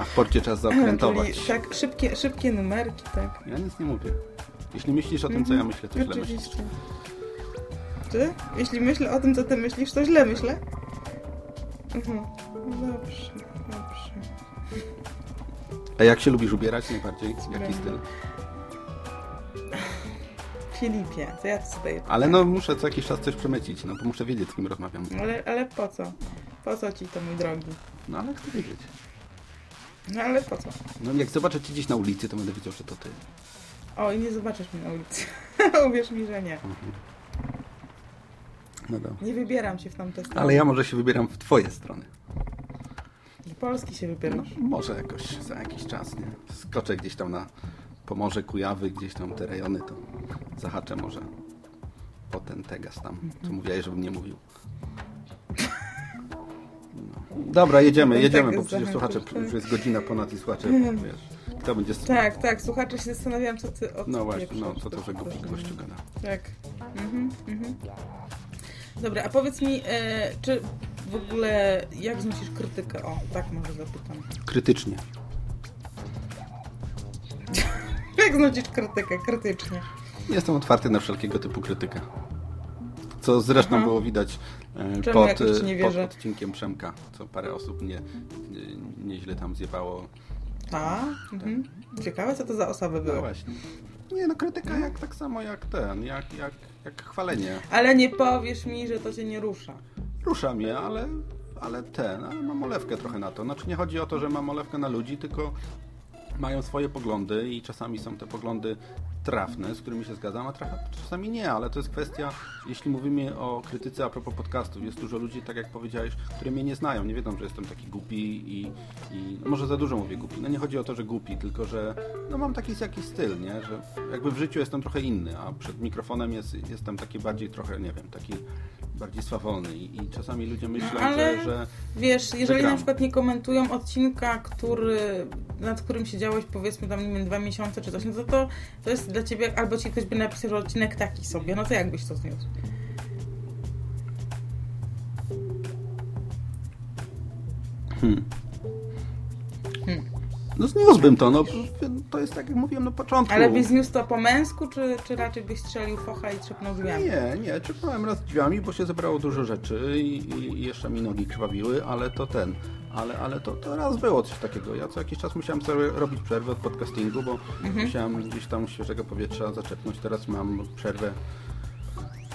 Speaker 2: A w porcie trzeba zaokrętować.
Speaker 1: Czyli tak, szybkie, szybkie numerki, tak.
Speaker 2: Ja nic nie mówię. Jeśli myślisz o tym, co ja myślę, to źle myślisz.
Speaker 1: Ty? Jeśli myślę o tym, co ty myślisz, to źle myślę? Mhm. No dobrze, dobrze.
Speaker 2: A jak się lubisz ubierać najbardziej? Jaki styl?
Speaker 1: Filipie, to ja zadaję
Speaker 2: Ale no muszę co jakiś czas coś przemycić, no bo muszę wiedzieć, z kim rozmawiam.
Speaker 1: Ale, ale po co? Po co ci to, mój drogi?
Speaker 2: No ale chcę wiedzieć.
Speaker 1: No ale po co?
Speaker 2: No jak zobaczę cię gdzieś na ulicy, to będę wiedział, że to ty.
Speaker 1: O, i nie zobaczysz mnie na ulicy. Uwierz mi, że nie.
Speaker 2: No.
Speaker 1: Nie wybieram się w tamte strony.
Speaker 2: Ale ja może się wybieram w twoje strony.
Speaker 1: Do Polski się
Speaker 2: No,
Speaker 1: wybierasz.
Speaker 2: może jakoś za jakiś czas, nie? Skoczę gdzieś tam na Pomorze, Kujawy, gdzieś tam te rejony, to zahaczę może po ten Tegas tam, co mówiłeś, żebym nie mówił. No. Dobra, jedziemy, jedziemy, bo przecież słuchacze,
Speaker 1: tak.
Speaker 2: już jest godzina ponad i słuchacze, wiesz, kto będzie...
Speaker 1: Tak, tak, słuchacze się zastanawiałam, co ty o
Speaker 2: No właśnie, no co to za głupi gościu gada.
Speaker 1: Tak. Mhm, mhm. Dobra, a powiedz mi, e, czy w ogóle jak znosisz krytykę? O, tak może zapytam.
Speaker 2: Krytycznie.
Speaker 1: Jak znosisz krytykę? Krytycznie.
Speaker 2: Jestem otwarty na wszelkiego typu krytykę. Co zresztą
Speaker 1: Aha.
Speaker 2: było widać e, pod,
Speaker 1: nie
Speaker 2: pod odcinkiem Przemka, co parę osób nie, nie, nieźle tam zjebało.
Speaker 1: A? Mhm. Ciekawe, co to za osoby
Speaker 2: No
Speaker 1: były.
Speaker 2: właśnie. Nie no, krytyka jak tak samo jak ten, jak, jak, jak chwalenie.
Speaker 1: Ale nie powiesz mi, że to cię nie rusza.
Speaker 2: Rusza mnie, ale, ale ten, ale mam olewkę trochę na to. Znaczy nie chodzi o to, że mam olewkę na ludzi, tylko mają swoje poglądy i czasami są te poglądy trafne, z którymi się zgadzam, a traf- czasami nie, ale to jest kwestia, jeśli mówimy o krytyce a propos podcastów, jest dużo ludzi, tak jak powiedziałeś, które mnie nie znają, nie wiedzą, że jestem taki głupi i, i może za dużo mówię głupi. No nie chodzi o to, że głupi, tylko że no mam taki jakiś styl, nie? Że jakby w życiu jestem trochę inny, a przed mikrofonem jest, jestem taki bardziej trochę, nie wiem, taki bardziej swawolny i, i czasami ludzie myślą,
Speaker 1: ale-
Speaker 2: że, że
Speaker 1: Wiesz, jeżeli na przykład nie komentują odcinka, który, nad którym siedziałeś powiedzmy tam, nie wiem, dwa miesiące czy coś, no to, to to jest dla ciebie, albo ci ktoś by napisał, że odcinek taki sobie, no to jak byś to zniósł?
Speaker 2: No zniósłbym to, no to jest tak jak mówiłem na początku.
Speaker 1: Ale byś zniósł to po męsku, czy, czy raczej byś strzelił focha i trzepnął drzwiami?
Speaker 2: Nie, nie, czekałem raz drzwiami, bo się zebrało dużo rzeczy i, i, jeszcze mi nogi krwawiły, ale to ten, ale, ale to, to raz było coś takiego. Ja co jakiś czas musiałem sobie robić przerwę od podcastingu, bo musiałem gdzieś tam świeżego powietrza zaczepnąć. Teraz mam przerwę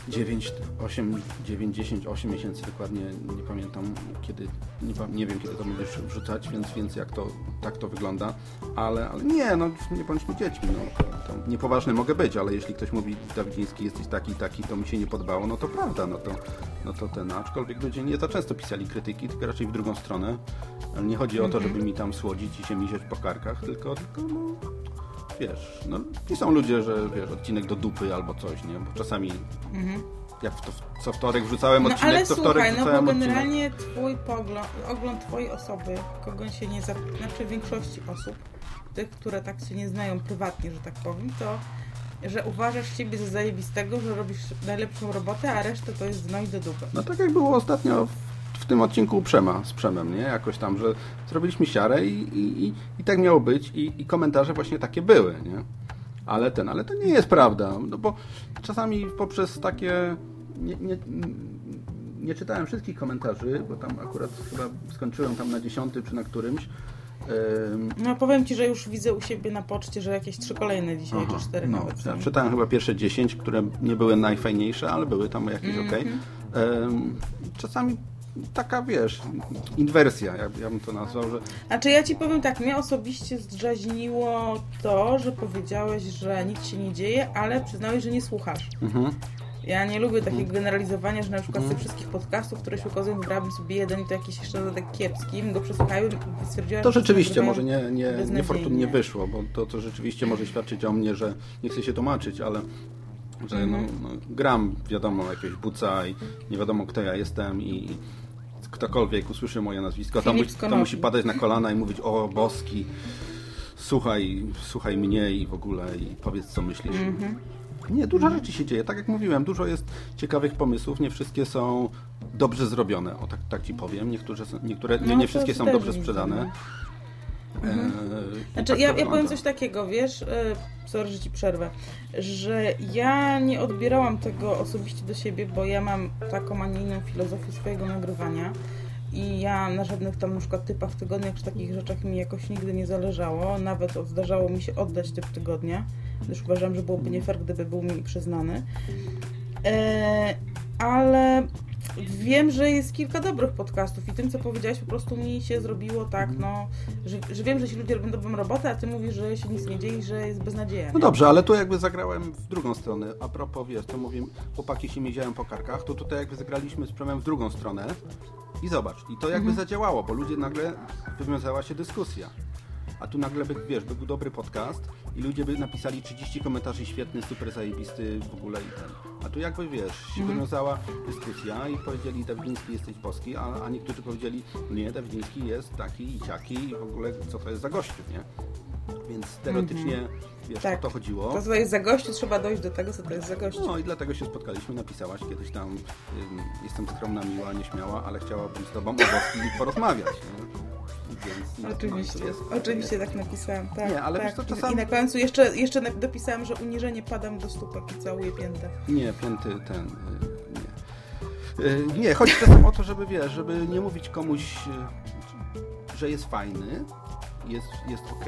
Speaker 2: 9, 8, 9, 10, 8 miesięcy dokładnie, nie pamiętam kiedy, nie, nie wiem kiedy to będziesz wrzucać, więc, więc jak to, tak to wygląda, ale, ale nie, no nie bądźmy dziećmi, no, to, niepoważny mogę być, ale jeśli ktoś mówi Dawidziński jesteś taki, taki, to mi się nie podobało, no to prawda, no to, no to ten, aczkolwiek ludzie nie za często pisali krytyki, tylko raczej w drugą stronę, ale nie chodzi o to, żeby mi tam słodzić i się misieć po karkach, tylko, tylko no, wiesz, no i są ludzie, że wiesz, odcinek do dupy albo coś, nie, bo czasami jak w to, co wtorek wrzucałem
Speaker 1: No
Speaker 2: odcinek,
Speaker 1: ale
Speaker 2: co wtorek
Speaker 1: słuchaj, no bo
Speaker 2: wrzucałem odcinek.
Speaker 1: generalnie twój pogląd, ogląd twojej osoby, kogo się nie, znaczy większości osób, tych, które tak się nie znają prywatnie, że tak powiem, to że uważasz siebie za zajebistego, że robisz najlepszą robotę, a resztę to jest znoj do dupy.
Speaker 2: No tak jak było ostatnio w tym odcinku Przema, z Przemem, nie? Jakoś tam, że zrobiliśmy siarę i, i, i, i tak miało być i, i komentarze właśnie takie były, nie? Ale ten, ale to nie jest prawda, no bo czasami poprzez takie nie, nie, nie czytałem wszystkich komentarzy, bo tam akurat chyba skończyłem tam na dziesiąty czy na którymś. Ym,
Speaker 1: No powiem Ci, że już widzę u siebie na poczcie, że jakieś trzy kolejne dzisiaj,
Speaker 2: Aha,
Speaker 1: czy cztery
Speaker 2: no,
Speaker 1: nawet
Speaker 2: ja czytałem chyba pierwsze 10, które nie były najfajniejsze, ale były tam jakieś
Speaker 1: Mhm.
Speaker 2: ok. Czasami taka, wiesz, inwersja, ja, ja bym to nazwał, że
Speaker 1: Znaczy ja Ci powiem tak, mnie osobiście zdraźniło to, że powiedziałeś, że nic się nie dzieje, ale przyznałeś, że nie słuchasz.
Speaker 2: mhm.
Speaker 1: Ja nie lubię takiego
Speaker 2: Mhm.
Speaker 1: generalizowania, że na przykład z tych wszystkich podcastów, które się ukazują, wybrałabym sobie jeden i to jakiś jeszcze dodatek kiepski, go przesłuchałem i stwierdziłam,
Speaker 2: To rzeczywiście może nie, nie, niefortunnie wyszło, bo to, to rzeczywiście może świadczyć o mnie, że nie chcę się tłumaczyć, ale że no,
Speaker 1: Mhm.
Speaker 2: no, gram, wiadomo, jakiegoś buca i nie wiadomo kto ja jestem i ktokolwiek usłyszy moje nazwisko, to, musi, to musi padać na kolana i mówić o boski, słuchaj, słuchaj mnie i w ogóle i powiedz co myślisz.
Speaker 1: Mhm.
Speaker 2: Nie, dużo rzeczy się dzieje. Tak jak mówiłem, dużo jest ciekawych pomysłów. Nie wszystkie są dobrze zrobione. O tak, tak ci powiem. Niektóre, niektóre nie,
Speaker 1: No,
Speaker 2: nie
Speaker 1: to
Speaker 2: wszystkie są dobrze sprzedane.
Speaker 1: Mhm.
Speaker 2: Eee,
Speaker 1: Znaczy,
Speaker 2: tak
Speaker 1: ja, ja powiem coś takiego, wiesz, e, sorry, że ci przerwę, że ja nie odbierałam tego osobiście do siebie, bo ja mam taką, a nie inną filozofię swojego nagrywania i ja na żadnych tam na przykład typach tygodniach czy takich rzeczach mi jakoś nigdy nie zależało, nawet zdarzało mi się oddać typ tygodnia, gdyż uważam, że byłoby nie fair, gdyby był mi przyznany. E, ale wiem, że jest kilka dobrych podcastów i tym, co powiedziałeś, po prostu mi się zrobiło tak, no, że, że wiem, że ci ludzie robią dobrą robotę, a ty mówisz, że się nic nie dzieje i że jest beznadzieja.
Speaker 2: No dobrze, ale tu jakby zagrałem w drugą stronę. A propos, wiesz, to mówię, chłopaki się miedziają po karkach, to tutaj jakby zagraliśmy z Przemem w drugą stronę i zobacz, i to jakby zadziałało, bo ludzie nagle wywiązała się dyskusja. A tu nagle by, wiesz, by był dobry podcast i ludzie by napisali 30 komentarzy świetny, super zajebisty w ogóle i ten. A tu jakby, wiesz, się wywiązała dyskusja i powiedzieli Dawidziński jesteś boski, a, a niektórzy powiedzieli nie, Dawidziński jest taki i ciaki i w ogóle co to jest za gościu, nie? Więc teoretycznie, wiesz,
Speaker 1: Tak.
Speaker 2: o to chodziło.
Speaker 1: To, co jest za gościu, trzeba dojść do tego, co to jest za gościu.
Speaker 2: No i dlatego się spotkaliśmy, napisałaś kiedyś tam, ym, jestem skromna, miła, nieśmiała, ale chciałabym z tobą o boski porozmawiać. Nie? Więc,
Speaker 1: Oczywiście,
Speaker 2: no, to jest-
Speaker 1: oczywiście tak napisałam. Tak,
Speaker 2: Nie, ale
Speaker 1: tak. I-
Speaker 2: czasami-
Speaker 1: I na końcu jeszcze, jeszcze dopisałam, że uniżenie padam do stópek i całuję piętę.
Speaker 2: Nie, piąty ten. y, Nie. Y, Nie, chodzi czasem o to, żeby wiesz, żeby nie mówić komuś, y, że jest fajny, jest, jest ok,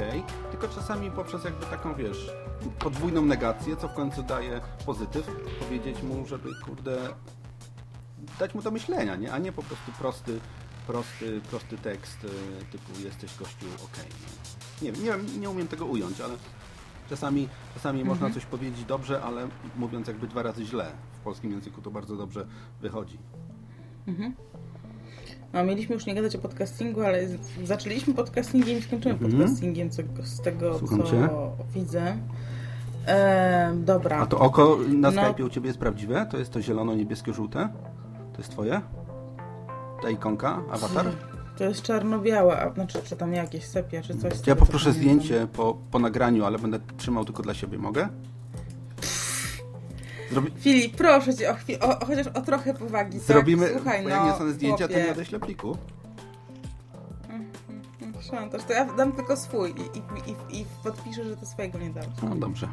Speaker 2: tylko czasami poprzez jakby taką, wiesz, podwójną negację, co w końcu daje pozytyw, powiedzieć mu, żeby kurde dać mu do myślenia, nie? A nie po prostu prosty, prosty, prosty tekst y, typu jesteś gościu ok. Nie, wiem, nie, nie umiem tego ująć, ale czasami, czasami można coś powiedzieć dobrze, ale mówiąc jakby dwa razy źle. W polskim języku to bardzo dobrze wychodzi.
Speaker 1: No, mieliśmy już nie gadać o podcastingu, ale zaczęliśmy podcastingiem i skończymy
Speaker 2: Mhm.
Speaker 1: podcastingiem, co, z tego,
Speaker 2: Słucham
Speaker 1: co
Speaker 2: cię.
Speaker 1: widzę. Ehm, dobra.
Speaker 2: A to oko na
Speaker 1: No.
Speaker 2: Skype'ie u Ciebie jest prawdziwe? To jest to zielono-niebieskie-żółte? To jest Twoje? Ta ikonka? Awatar?
Speaker 1: To jest czarno-białe, a znaczy, czy tam jakieś sepia, czy coś.
Speaker 2: Ja poproszę zdjęcie po, po nagraniu, ale będę trzymał tylko dla siebie. Mogę? Zrobi...
Speaker 1: Filip, proszę cię, o, chwil, o, chociaż o trochę powagi. tak?
Speaker 2: Zrobimy,
Speaker 1: Słuchaj,
Speaker 2: bo
Speaker 1: no,
Speaker 2: jak nie dostanę zdjęcia, to
Speaker 1: chłopie.
Speaker 2: nie odeślę pliku.
Speaker 1: Szantaż, to ja dam tylko swój i, i, i, i podpiszę, że to swojego nie dałeś.
Speaker 2: No dobrze.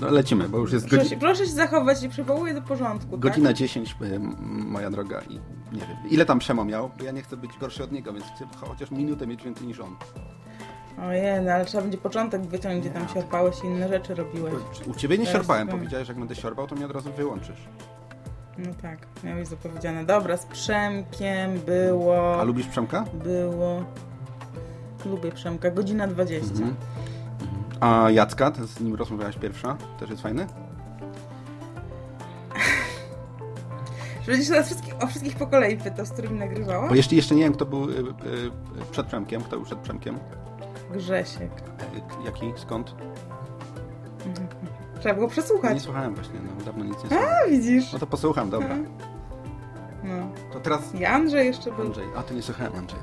Speaker 2: No, lecimy, bo już jest
Speaker 1: Proszę,
Speaker 2: godzi...
Speaker 1: proszę się zachować i przywołuję do porządku,
Speaker 2: godzina
Speaker 1: tak?
Speaker 2: 10, y, moja droga, i nie wiem, ile tam Przemo miał, bo ja nie chcę być gorszy od niego, więc chcę chociaż minutę mieć więcej niż on.
Speaker 1: Ojej, no ale trzeba będzie początek wyciągnąć, gdzie tam siarpałeś i inne rzeczy robiłeś.
Speaker 2: U Ciebie nie
Speaker 1: Teraz
Speaker 2: siorbałem,
Speaker 1: powiem.
Speaker 2: powiedziałeś, że jak będę siorbał, to mnie od razu wyłączysz.
Speaker 1: No tak, miałeś zapowiedziane. Dobra, z Przemkiem było...
Speaker 2: A lubisz Przemka?
Speaker 1: Było... Lubię Przemka, godzina 20.
Speaker 2: Mhm. A Jacka, to z nim rozmawiałaś pierwsza, też jest fajny?
Speaker 1: Czy będziesz teraz wszystkich, o wszystkich po kolei pytał, z którymi nagrywała?
Speaker 2: Bo jeszcze, jeszcze nie wiem, kto był y, y, y, przed Przemkiem, kto był przed Przemkiem.
Speaker 1: Grzesiek.
Speaker 2: K- Jaki, skąd?
Speaker 1: Trzeba było przesłuchać.
Speaker 2: Nie słuchałem właśnie, no, dawno nic nie słuchałem.
Speaker 1: A, widzisz?
Speaker 2: No to posłucham, dobra.
Speaker 1: No.
Speaker 2: To teraz
Speaker 1: I Andrzej jeszcze był.
Speaker 2: Andrzej. A, to nie słuchałem Andrzeja.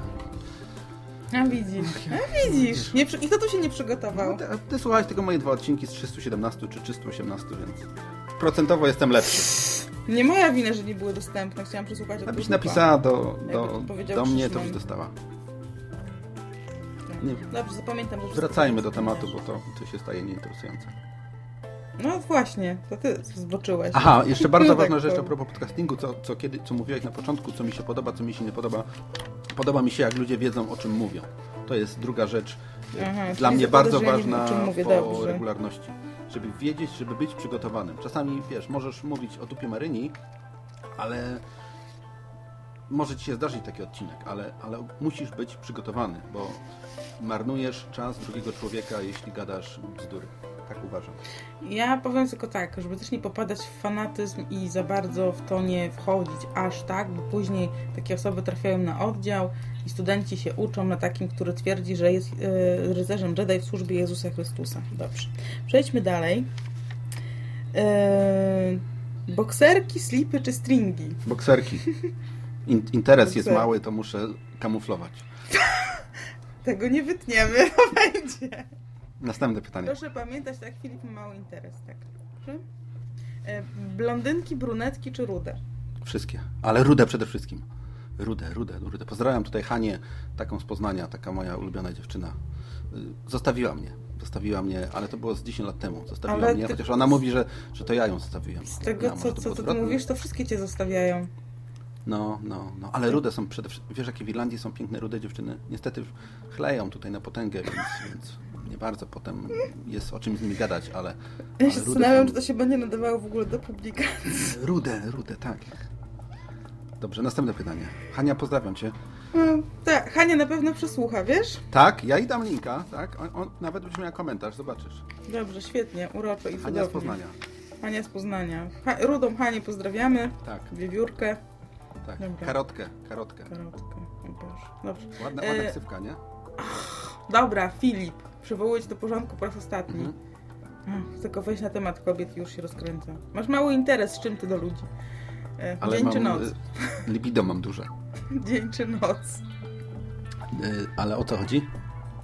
Speaker 1: A widzisz, a widzisz. Nie, I kto tu się nie przygotował?
Speaker 2: No, ty, ty słuchałeś tylko moje dwa odcinki z 317 czy 318, więc procentowo jestem lepszy.
Speaker 1: Nie moja wina, że nie były dostępne. Chciałam przesłuchać
Speaker 2: Abyś napisała do, do, do mnie, to byś dostała.
Speaker 1: Tak.
Speaker 2: Nie.
Speaker 1: Dobrze, zapamiętam.
Speaker 2: Wracajmy do tematu, bo to, to się staje nieinteresujące.
Speaker 1: No właśnie, to ty zboczyłeś.
Speaker 2: Aha, jeszcze bardzo
Speaker 1: tak
Speaker 2: ważna rzecz a propos podcastingu, co, co, kiedy, co mówiłeś na początku, co mi się podoba, co mi się nie podoba. Podoba mi się, jak ludzie wiedzą, o czym mówią. To jest druga rzecz e,
Speaker 1: Aha,
Speaker 2: dla mnie bardzo ważna
Speaker 1: mówię,
Speaker 2: po
Speaker 1: dobrze.
Speaker 2: regularności. Żeby wiedzieć, żeby być przygotowanym. Czasami, wiesz, możesz mówić o dupie Maryni, ale może ci się zdarzyć taki odcinek, ale, ale musisz być przygotowany, bo marnujesz czas drugiego człowieka, jeśli gadasz bzdury. Tak uważam.
Speaker 1: Ja powiem tylko tak, żeby też nie popadać w fanatyzm i za bardzo w to nie wchodzić aż tak, bo później takie osoby trafiają na oddział i studenci się uczą na takim, który twierdzi, że jest e, rycerzem Jedi w służbie Jezusa Chrystusa. Dobrze. Przejdźmy dalej. E, bokserki, slipy czy stringi?
Speaker 2: Bokserki. In, interes jest
Speaker 1: Bokserki.
Speaker 2: mały, to muszę kamuflować.
Speaker 1: Tego nie wytniemy, to będzie.
Speaker 2: Następne pytanie.
Speaker 1: Proszę pamiętać, tak Filip ma mały interes, tak. E, blondynki, brunetki czy rude?
Speaker 2: Wszystkie. Ale rudę przede wszystkim. Rudę, rudę, rudę. Pozdrawiam tutaj Hanię, taką z Poznania, taka moja ulubiona dziewczyna. Y, Zostawiła mnie. Zostawiła mnie, ale to było z 10 lat temu. Zostawiła
Speaker 1: Ale
Speaker 2: mnie,
Speaker 1: ty-
Speaker 2: chociaż ona mówi, że, że to ja ją zostawiłem.
Speaker 1: Z tego,
Speaker 2: Ja,
Speaker 1: co, co, co ty mówisz, to wszystkie cię zostawiają.
Speaker 2: No, no, no. Ale rude są przede wszystkim... Wiesz, jakie w Irlandii są piękne rude dziewczyny? Niestety chleją tutaj na potęgę, więc, więc nie bardzo potem jest o czym z nimi gadać, ale...
Speaker 1: Ja
Speaker 2: ale
Speaker 1: się zastanawiam,
Speaker 2: są-
Speaker 1: czy to się będzie nadawało w ogóle do publikacji.
Speaker 2: Rude, rude, tak. Dobrze, następne pytanie. Hania, pozdrawiam Cię.
Speaker 1: No, tak, Hania na pewno przesłucha, wiesz?
Speaker 2: Tak, ja i dam linka, tak? On, on nawet będzie miał komentarz, zobaczysz.
Speaker 1: Dobrze, świetnie, uroczo i
Speaker 2: Hania z
Speaker 1: cudownie.
Speaker 2: Poznania.
Speaker 1: Hania z Poznania. Ha Rudą Hanię pozdrawiamy.
Speaker 2: Tak,
Speaker 1: Wiewiórkę.
Speaker 2: tak.
Speaker 1: Dobra.
Speaker 2: Karotkę, karotkę.
Speaker 1: Karotkę. O Boże. Dobrze.
Speaker 2: Ładna,
Speaker 1: E,
Speaker 2: ładna ksywka, nie?
Speaker 1: Dobra, Filip. Przywołuję cię do porządku po raz ostatni.
Speaker 2: Mhm.
Speaker 1: Ach, Tylko weź na temat kobiet już się rozkręca. Masz mały interes, z czym ty do ludzi? E,
Speaker 2: Ale
Speaker 1: Dzień
Speaker 2: mam,
Speaker 1: czy noc?
Speaker 2: y, libido mam duże.
Speaker 1: Dzień czy noc?
Speaker 2: Y, Ale o co chodzi?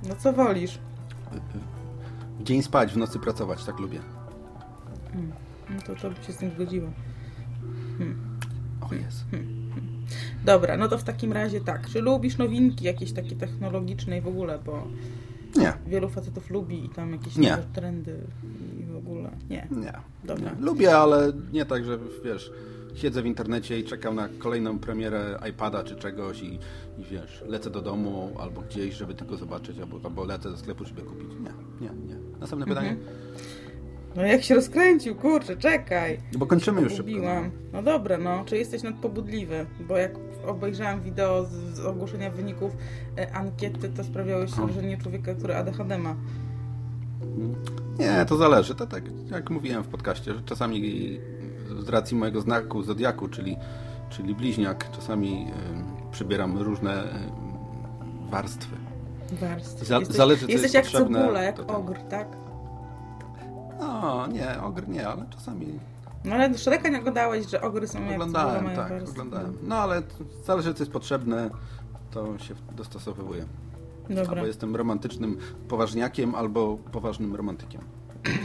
Speaker 1: No co wolisz?
Speaker 2: Y, y, W dzień spać, w nocy pracować, tak lubię.
Speaker 1: No to, to by się z tym zgodziła.
Speaker 2: O jest.
Speaker 1: Dobra, no to w takim razie tak. Czy lubisz nowinki jakieś takie technologiczne i w ogóle, bo
Speaker 2: Nie,
Speaker 1: wielu facetów lubi i tam jakieś
Speaker 2: Nie.
Speaker 1: trendy i w ogóle. Nie.
Speaker 2: nie.
Speaker 1: Dobra.
Speaker 2: nie. Lubię, ale nie tak, że wiesz, siedzę w internecie i czekam na kolejną premierę iPada czy czegoś i, i wiesz, lecę do domu albo gdzieś, żeby tylko zobaczyć, albo, albo lecę do sklepu, żeby kupić. Nie, nie, nie. Następne pytanie?
Speaker 1: No jak się rozkręcił, kurczę, czekaj.
Speaker 2: No bo kończymy już szybko.
Speaker 1: No dobra, no. Czy jesteś nadpobudliwy? Bo jak obejrzałam wideo z, z ogłoszenia wyników e, ankiety, to sprawiałeś wrażenie człowieka, który ADHD ma.
Speaker 2: Nie, to zależy. To tak jak mówiłem w podcaście, że czasami z racji mojego znaku zodiaku, czyli, czyli bliźniak, czasami y, przybieram różne y, warstwy.
Speaker 1: Warstw.
Speaker 2: Za-
Speaker 1: jesteś
Speaker 2: zależy, co
Speaker 1: jesteś
Speaker 2: jest
Speaker 1: jak
Speaker 2: potrzebne,
Speaker 1: cebula, jak ogr, tak?
Speaker 2: No, nie, ogr nie, ale czasami
Speaker 1: No ale do Shreka nie oglądałeś, że ogry są jak
Speaker 2: oglądałem,
Speaker 1: mają
Speaker 2: tak,
Speaker 1: warstwy.
Speaker 2: oglądałem. No ale zależy, co jest potrzebne, to się dostosowuję.
Speaker 1: Dobra.
Speaker 2: Albo jestem romantycznym poważniakiem, albo poważnym romantykiem.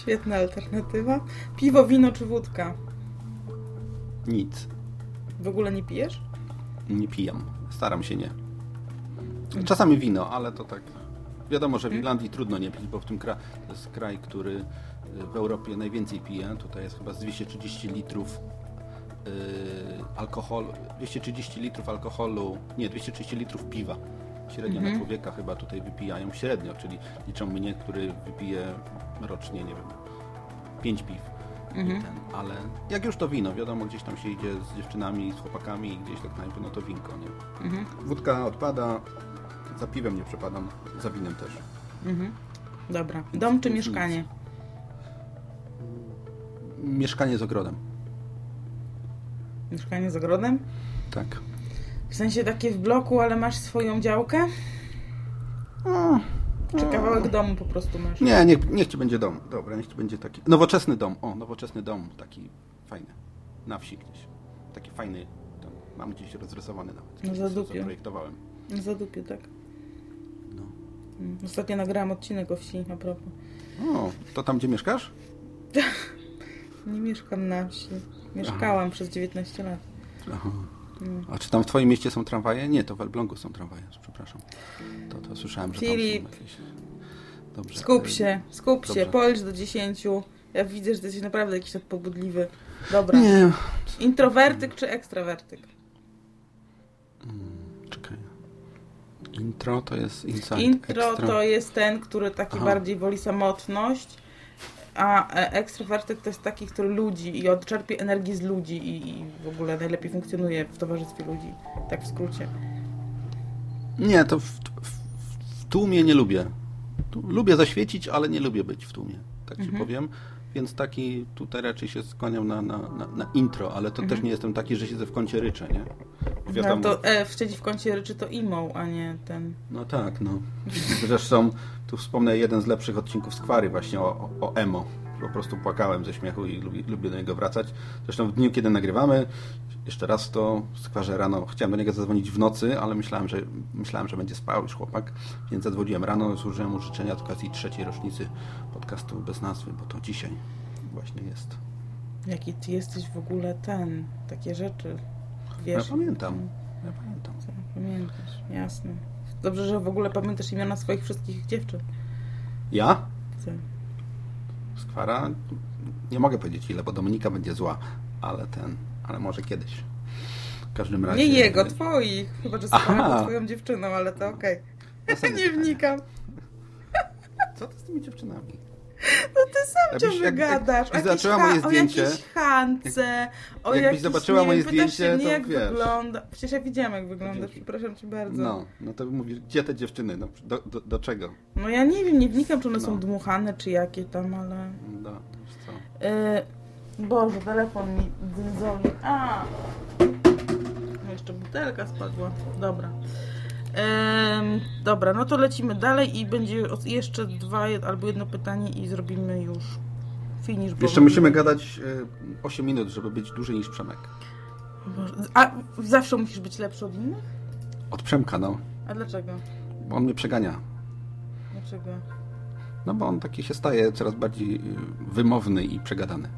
Speaker 1: Świetna alternatywa. Piwo, wino czy wódka?
Speaker 2: Nic.
Speaker 1: W ogóle nie pijesz?
Speaker 2: Nie pijam. Staram się nie. Czasami wino, ale to tak. Wiadomo, że w Irlandii trudno nie pić, bo w tym kraju to jest kraj, który y, w Europie najwięcej pije. Tutaj jest chyba z 230 litrów yy, alkoholu. 230 litrów alkoholu, nie, 230 litrów piwa. Średnio na człowieka chyba tutaj wypijają średnio, czyli liczą mnie, który wypije rocznie, nie wiem, 5 piw. I ten, ale jak już to wino, wiadomo, gdzieś tam się idzie z dziewczynami, z chłopakami i gdzieś do knajpy, no to winko, nie? Wódka odpada, za piwem nie przepadam, za winem też.
Speaker 1: Dobra. Dom czy
Speaker 2: Nic.
Speaker 1: mieszkanie?
Speaker 2: Mieszkanie z ogrodem.
Speaker 1: Mieszkanie z ogrodem?
Speaker 2: Tak.
Speaker 1: W sensie takie w bloku, ale masz swoją działkę? Czy kawałek domu po prostu masz?
Speaker 2: Nie, niech, niech ci będzie dom. Dobra, niech ci będzie taki. Nowoczesny dom. O, nowoczesny dom, taki fajny. Na wsi gdzieś. Taki fajny. Tam, mam gdzieś rozrysowany nawet.
Speaker 1: No
Speaker 2: Gdzieś
Speaker 1: za
Speaker 2: to
Speaker 1: dupie.
Speaker 2: zaprojektowałem.
Speaker 1: Na Zadupiu, tak. Mm, Ostatnio nagrałam odcinek o wsi, a propos.
Speaker 2: O, to tam gdzie mieszkasz?
Speaker 1: Nie mieszkam na wsi. Mieszkałam przez 19 lat.
Speaker 2: Aha. A czy tam w twoim mieście są tramwaje? Nie, to w Elblągu są tramwaje, przepraszam. To, to słyszałem, że tam
Speaker 1: Filip.
Speaker 2: są jakieś... Dobrze.
Speaker 1: Skup się, skup się,
Speaker 2: Dobrze.
Speaker 1: policz do 10. Ja widzę, że ty jesteś naprawdę jakiś nadpobudliwy. Dobra.
Speaker 2: Nie,
Speaker 1: Introwertyk czy ekstrawertyk?
Speaker 2: czekaj. Intro to jest insight.
Speaker 1: Intro
Speaker 2: extra.
Speaker 1: to jest ten, który taki
Speaker 2: Aha.
Speaker 1: bardziej woli samotność, a e, ekstrawertyk to jest taki, który ludzi i odczerpie energii z ludzi i, i w ogóle najlepiej funkcjonuje w towarzystwie ludzi. Tak w skrócie.
Speaker 2: Nie, to w, w, w tłumie nie lubię. Lubię zaświecić, ale nie lubię być w tłumie, tak
Speaker 1: Mhm.
Speaker 2: ci powiem. Więc taki tutaj raczej się skłaniam na, na, na, na intro, ale to też nie jestem taki, że siedzę w kącie ryczę, nie?
Speaker 1: No to e, w siedzi w kącie ryczy to imo, a nie ten.
Speaker 2: No tak, no. Zresztą tu wspomnę jeden z lepszych odcinków Skwary właśnie o, o, o emo. Po prostu płakałem ze śmiechu i lubię, lubię do niego wracać. Zresztą w dniu, kiedy nagrywamy, jeszcze raz to Skwarze rano, chciałem do niego zadzwonić w nocy, ale myślałem, że myślałem, że będzie spał już chłopak, więc zadzwoniłem rano, złożyłem mu życzenia z okazji trzeciej rocznicy podcastu bez nazwy, bo to dzisiaj właśnie jest.
Speaker 1: Jaki ty jesteś w ogóle ten, takie rzeczy.
Speaker 2: Ja
Speaker 1: Wiesz?
Speaker 2: pamiętam, ja pamiętam.
Speaker 1: Pamiętasz, jasne. Dobrze, że w ogóle pamiętasz imiona swoich wszystkich dziewczyn.
Speaker 2: Ja?
Speaker 1: Ty.
Speaker 2: Skwara? Nie mogę powiedzieć ile, bo Dominika będzie zła, ale ten, ale może kiedyś. W każdym razie...
Speaker 1: Nie jego, twoich. Chyba, że
Speaker 2: Aha.
Speaker 1: Skara twoją dziewczyną, ale to okej.
Speaker 2: Następne
Speaker 1: Nie wnikam.
Speaker 2: Co ty z tymi dziewczynami?
Speaker 1: No ty sam ciągle
Speaker 2: jak- jak-
Speaker 1: gadasz. o jakiejś
Speaker 2: zobaczyła moje
Speaker 1: ha-
Speaker 2: zdjęcie-
Speaker 1: O jakiejś Hance, o
Speaker 2: jakbyś zobaczyła
Speaker 1: nie
Speaker 2: moje
Speaker 1: wiem,
Speaker 2: zdjęcie,
Speaker 1: się mnie,
Speaker 2: to
Speaker 1: jak
Speaker 2: wiesz.
Speaker 1: wygląda. Przecież ja widziałam, jak wyglądasz. Przepraszam cię bardzo.
Speaker 2: No, no to mówisz, gdzie te dziewczyny? No, do, do, do czego?
Speaker 1: No ja nie wiem, nie wnikam, czy one są
Speaker 2: No.
Speaker 1: dmuchane, czy jakie tam, ale...
Speaker 2: No, co?
Speaker 1: Yy, Boże, telefon mi dzwoni. A! No jeszcze butelka spadła. Dobra. Em, dobra, no to lecimy dalej i będzie jeszcze dwa albo jedno pytanie i zrobimy już finish.
Speaker 2: Jeszcze musimy gadać y, 8 minut, żeby być dłużej niż Przemek.
Speaker 1: A zawsze musisz być lepszy od innych?
Speaker 2: Od Przemka, no.
Speaker 1: A dlaczego?
Speaker 2: Bo on mnie przegania.
Speaker 1: Dlaczego?
Speaker 2: No bo on taki się staje coraz bardziej y, wymowny i przegadany.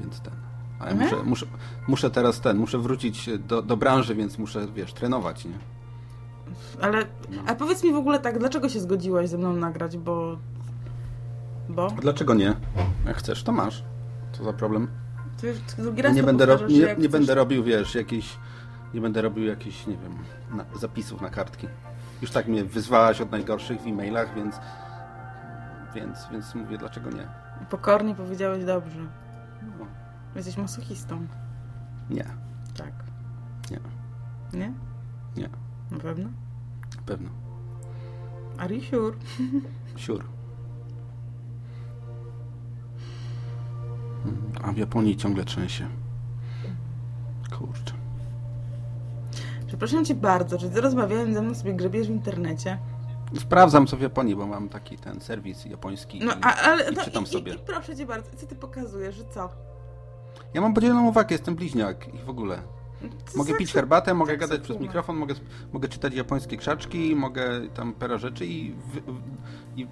Speaker 2: Więc ten. A ja
Speaker 1: Mhm.
Speaker 2: muszę, muszę, muszę teraz ten, muszę wrócić do, do branży, więc muszę, wiesz, trenować, nie?
Speaker 1: Ale,
Speaker 2: No.
Speaker 1: a powiedz mi w ogóle tak, dlaczego się zgodziłaś ze mną nagrać, bo... Bo?
Speaker 2: Dlaczego nie? Jak chcesz, to masz. Co za problem?
Speaker 1: Ty już drugi raz
Speaker 2: nie będę, ro- nie, nie
Speaker 1: chcesz-
Speaker 2: będę robił, wiesz, jakiś, nie będę robił jakichś, nie wiem, na, zapisów na kartki. Już tak mnie wyzwałaś od najgorszych w e-mailach, więc, więc, więc mówię, dlaczego nie?
Speaker 1: Pokornie powiedziałeś dobrze. Jesteś masochistą.
Speaker 2: nie,
Speaker 1: Tak.
Speaker 2: Nie.
Speaker 1: Nie?
Speaker 2: Nie.
Speaker 1: Na pewno?
Speaker 2: na pewno.
Speaker 1: Are you sure?
Speaker 2: Sure. Mm, A w Japonii ciągle trzęsie. Kurczę.
Speaker 1: Przepraszam cię bardzo, czy ty rozmawiając ze mną sobie grzebiesz w internecie?
Speaker 2: Sprawdzam co w Japonii, bo mam taki ten serwis japoński
Speaker 1: No,
Speaker 2: i,
Speaker 1: ale...
Speaker 2: i
Speaker 1: no,
Speaker 2: czytam
Speaker 1: i,
Speaker 2: sobie.
Speaker 1: I proszę cię bardzo, co ty pokazujesz, że co?
Speaker 2: Ja mam podzieloną uwagę, jestem bliźniak i w ogóle. Mogę
Speaker 1: za-
Speaker 2: pić herbatę, mogę
Speaker 1: tak
Speaker 2: gadać przez mikrofon, mogę, mogę czytać japońskie krzaczki, mogę tam parę rzeczy i, w, w, i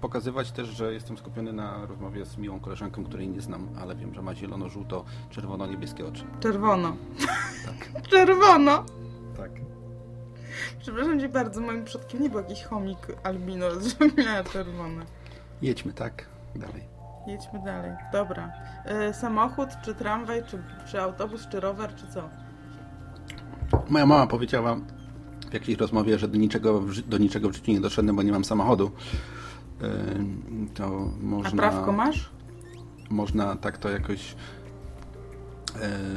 Speaker 2: pokazywać też, że jestem skupiony na rozmowie z miłą koleżanką, której nie znam, ale wiem, że ma zielono, żółto, czerwono, niebieskie oczy.
Speaker 1: Czerwono. Czerwono!
Speaker 2: Tak.
Speaker 1: Przepraszam cię bardzo, moim przodkiem nie był jakiś chomik albino, że miała czerwone.
Speaker 2: Jedźmy, tak? Dalej.
Speaker 1: Jedźmy dalej. Dobra. E, samochód, czy tramwaj, czy, czy autobus, czy rower, czy co?
Speaker 2: Moja mama powiedziała w jakiejś rozmowie, że do niczego, do niczego w życiu nie doszedłem, bo nie mam samochodu. Ym, To
Speaker 1: A
Speaker 2: można...
Speaker 1: prawko masz?
Speaker 2: można tak to jakoś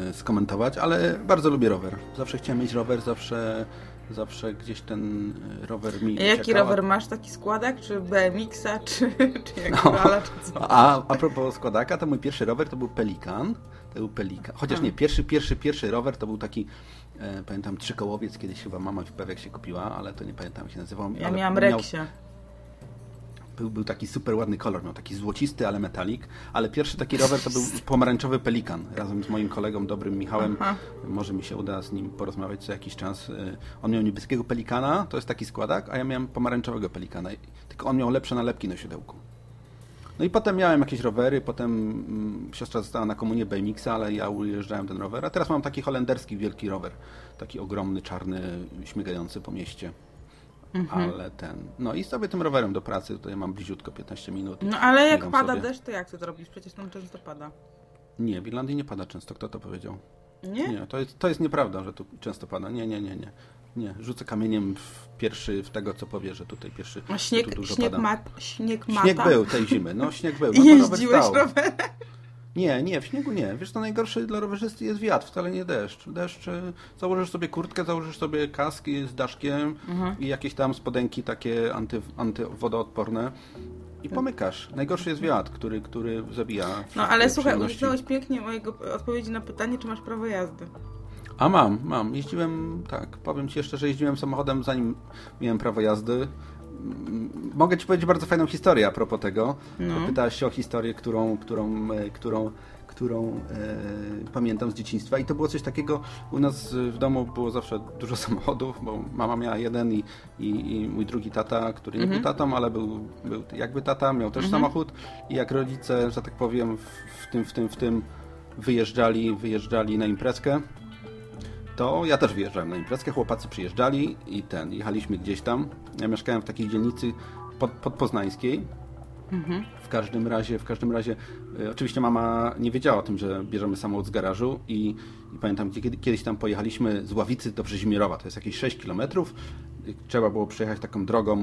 Speaker 2: e, skomentować, ale bardzo lubię rower. Zawsze chciałem mieć rower, zawsze, zawsze gdzieś ten e, rower mi
Speaker 1: A jaki rower masz? Taki składak, czy BMX-a, czy, czy jak
Speaker 2: No.
Speaker 1: Czy co?
Speaker 2: A, a propos składaka, to mój pierwszy rower to był Pelikan. To był Pelikan. Chociaż nie, pierwszy, pierwszy, pierwszy rower to był taki, e, pamiętam, trzykołowiec, kiedyś chyba mama w Pewek się kupiła, ale to nie pamiętam jak się nazywał.
Speaker 1: Ja miałam
Speaker 2: miał-
Speaker 1: Reksia.
Speaker 2: Był, był taki super ładny kolor, miał taki złocisty, ale metalik, ale pierwszy taki rower to był pomarańczowy pelikan. Razem z moim kolegą, dobrym Michałem,
Speaker 1: Aha.
Speaker 2: może mi się uda z nim porozmawiać co jakiś czas. Y, On miał niebieskiego pelikana, to jest taki składak, a ja miałem pomarańczowego pelikana, tylko on miał lepsze nalepki na siodełku. No i potem miałem jakieś rowery, potem mm, siostra została na komunie BMX, ale ja ujeżdżałem ten rower, a teraz mam taki holenderski wielki rower, taki ogromny, czarny, śmigający po mieście.
Speaker 1: Mhm.
Speaker 2: ale ten. No i sobie tym rowerem do pracy, tutaj mam bliziutko 15 minut.
Speaker 1: No ale jak pada
Speaker 2: sobie.
Speaker 1: deszcz, to jak ty to robisz? Przecież tam często pada.
Speaker 2: Nie, w Irlandii nie pada często, kto to powiedział?
Speaker 1: Nie?
Speaker 2: Nie, to jest, to jest nieprawda, że tu często pada. Nie, nie, nie, nie. Nie, rzucę kamieniem w pierwszy w tego, co powie, że tutaj pierwszy
Speaker 1: A śnieg,
Speaker 2: tu dużo
Speaker 1: śnieg,
Speaker 2: pada.
Speaker 1: mat, śnieg mata?
Speaker 2: Śnieg był tej zimy, no śnieg był. No,
Speaker 1: Jeździłeś rowerem?
Speaker 2: Nie, nie, w śniegu nie. Wiesz, to najgorszy dla rowerzysty jest wiatr, wcale nie deszcz. Deszcz, y, założysz sobie kurtkę, założysz sobie kaski z daszkiem
Speaker 1: Mhm.
Speaker 2: i jakieś tam spodenki takie anty, antywodoodporne i pomykasz. Najgorszy jest wiatr, który, który zabija
Speaker 1: No ale słuchaj, uniknąłeś pięknie mojego odpowiedzi na pytanie, czy masz prawo jazdy.
Speaker 2: A mam, mam. Jeździłem, tak, powiem Ci jeszcze, że jeździłem samochodem zanim miałem prawo jazdy. Mogę Ci powiedzieć bardzo fajną historię a propos tego.
Speaker 1: No.
Speaker 2: Pytałaś się o historię, którą, którą, e, którą, którą e, pamiętam z dzieciństwa i to było coś takiego, u nas w domu było zawsze dużo samochodów, bo mama miała jeden i, i, i mój drugi tata, który nie
Speaker 1: Mhm.
Speaker 2: był tatą, ale był, był jakby tata, miał też
Speaker 1: Mhm.
Speaker 2: samochód i jak rodzice, że tak powiem, w, w tym, w tym, w tym wyjeżdżali, wyjeżdżali na imprezkę, to ja też wyjeżdżałem na imprezkę, chłopacy przyjeżdżali i ten, jechaliśmy gdzieś tam. Ja mieszkałem w takiej dzielnicy pod, podpoznańskiej.
Speaker 1: Mhm.
Speaker 2: W każdym razie, w każdym razie, e, oczywiście mama nie wiedziała o tym, że bierzemy samochód z garażu i, i pamiętam, kiedy, kiedyś tam pojechaliśmy z Ławicy do Brzezimierowa, to jest jakieś 6 kilometrów. Trzeba było przejechać taką drogą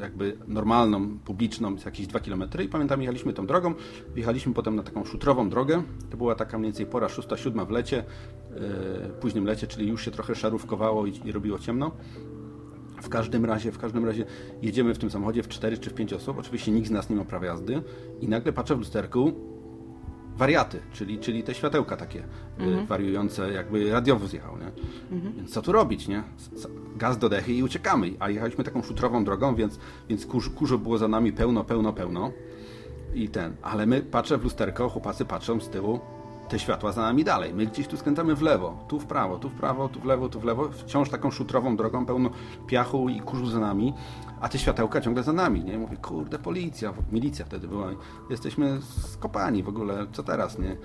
Speaker 2: jakby normalną, publiczną, jakieś 2 kilometry. I pamiętam, jechaliśmy tą drogą, wjechaliśmy potem na taką szutrową drogę, to była taka mniej więcej pora 6-7 w lecie, e, późnym lecie, czyli już się trochę szarówkowało i, i robiło ciemno. W każdym razie, w każdym razie jedziemy w tym samochodzie w 4 czy w 5 osób. Oczywiście nikt z nas nie ma prawa jazdy. I nagle patrzę w lusterku wariaty, czyli, czyli te światełka takie y,
Speaker 1: Mhm.
Speaker 2: wariujące, jakby radiowóz jechał, nie?
Speaker 1: Mhm.
Speaker 2: Więc co tu robić, nie? Gaz do dechy i uciekamy. A jechaliśmy taką szutrową drogą, więc, więc kurz, kurzu było za nami pełno, pełno, pełno. I ten, ale my patrzę w lusterko, chłopacy patrzą z tyłu, te światła za nami dalej. My gdzieś tu skręcamy w lewo, tu w prawo, tu w prawo, tu w lewo, tu w lewo. Wciąż taką szutrową drogą, pełno piachu i kurzu za nami, a te światełka ciągle za nami, nie? Mówię, kurde, policja, milicja wtedy była. Jesteśmy skopani w ogóle, co teraz, nie?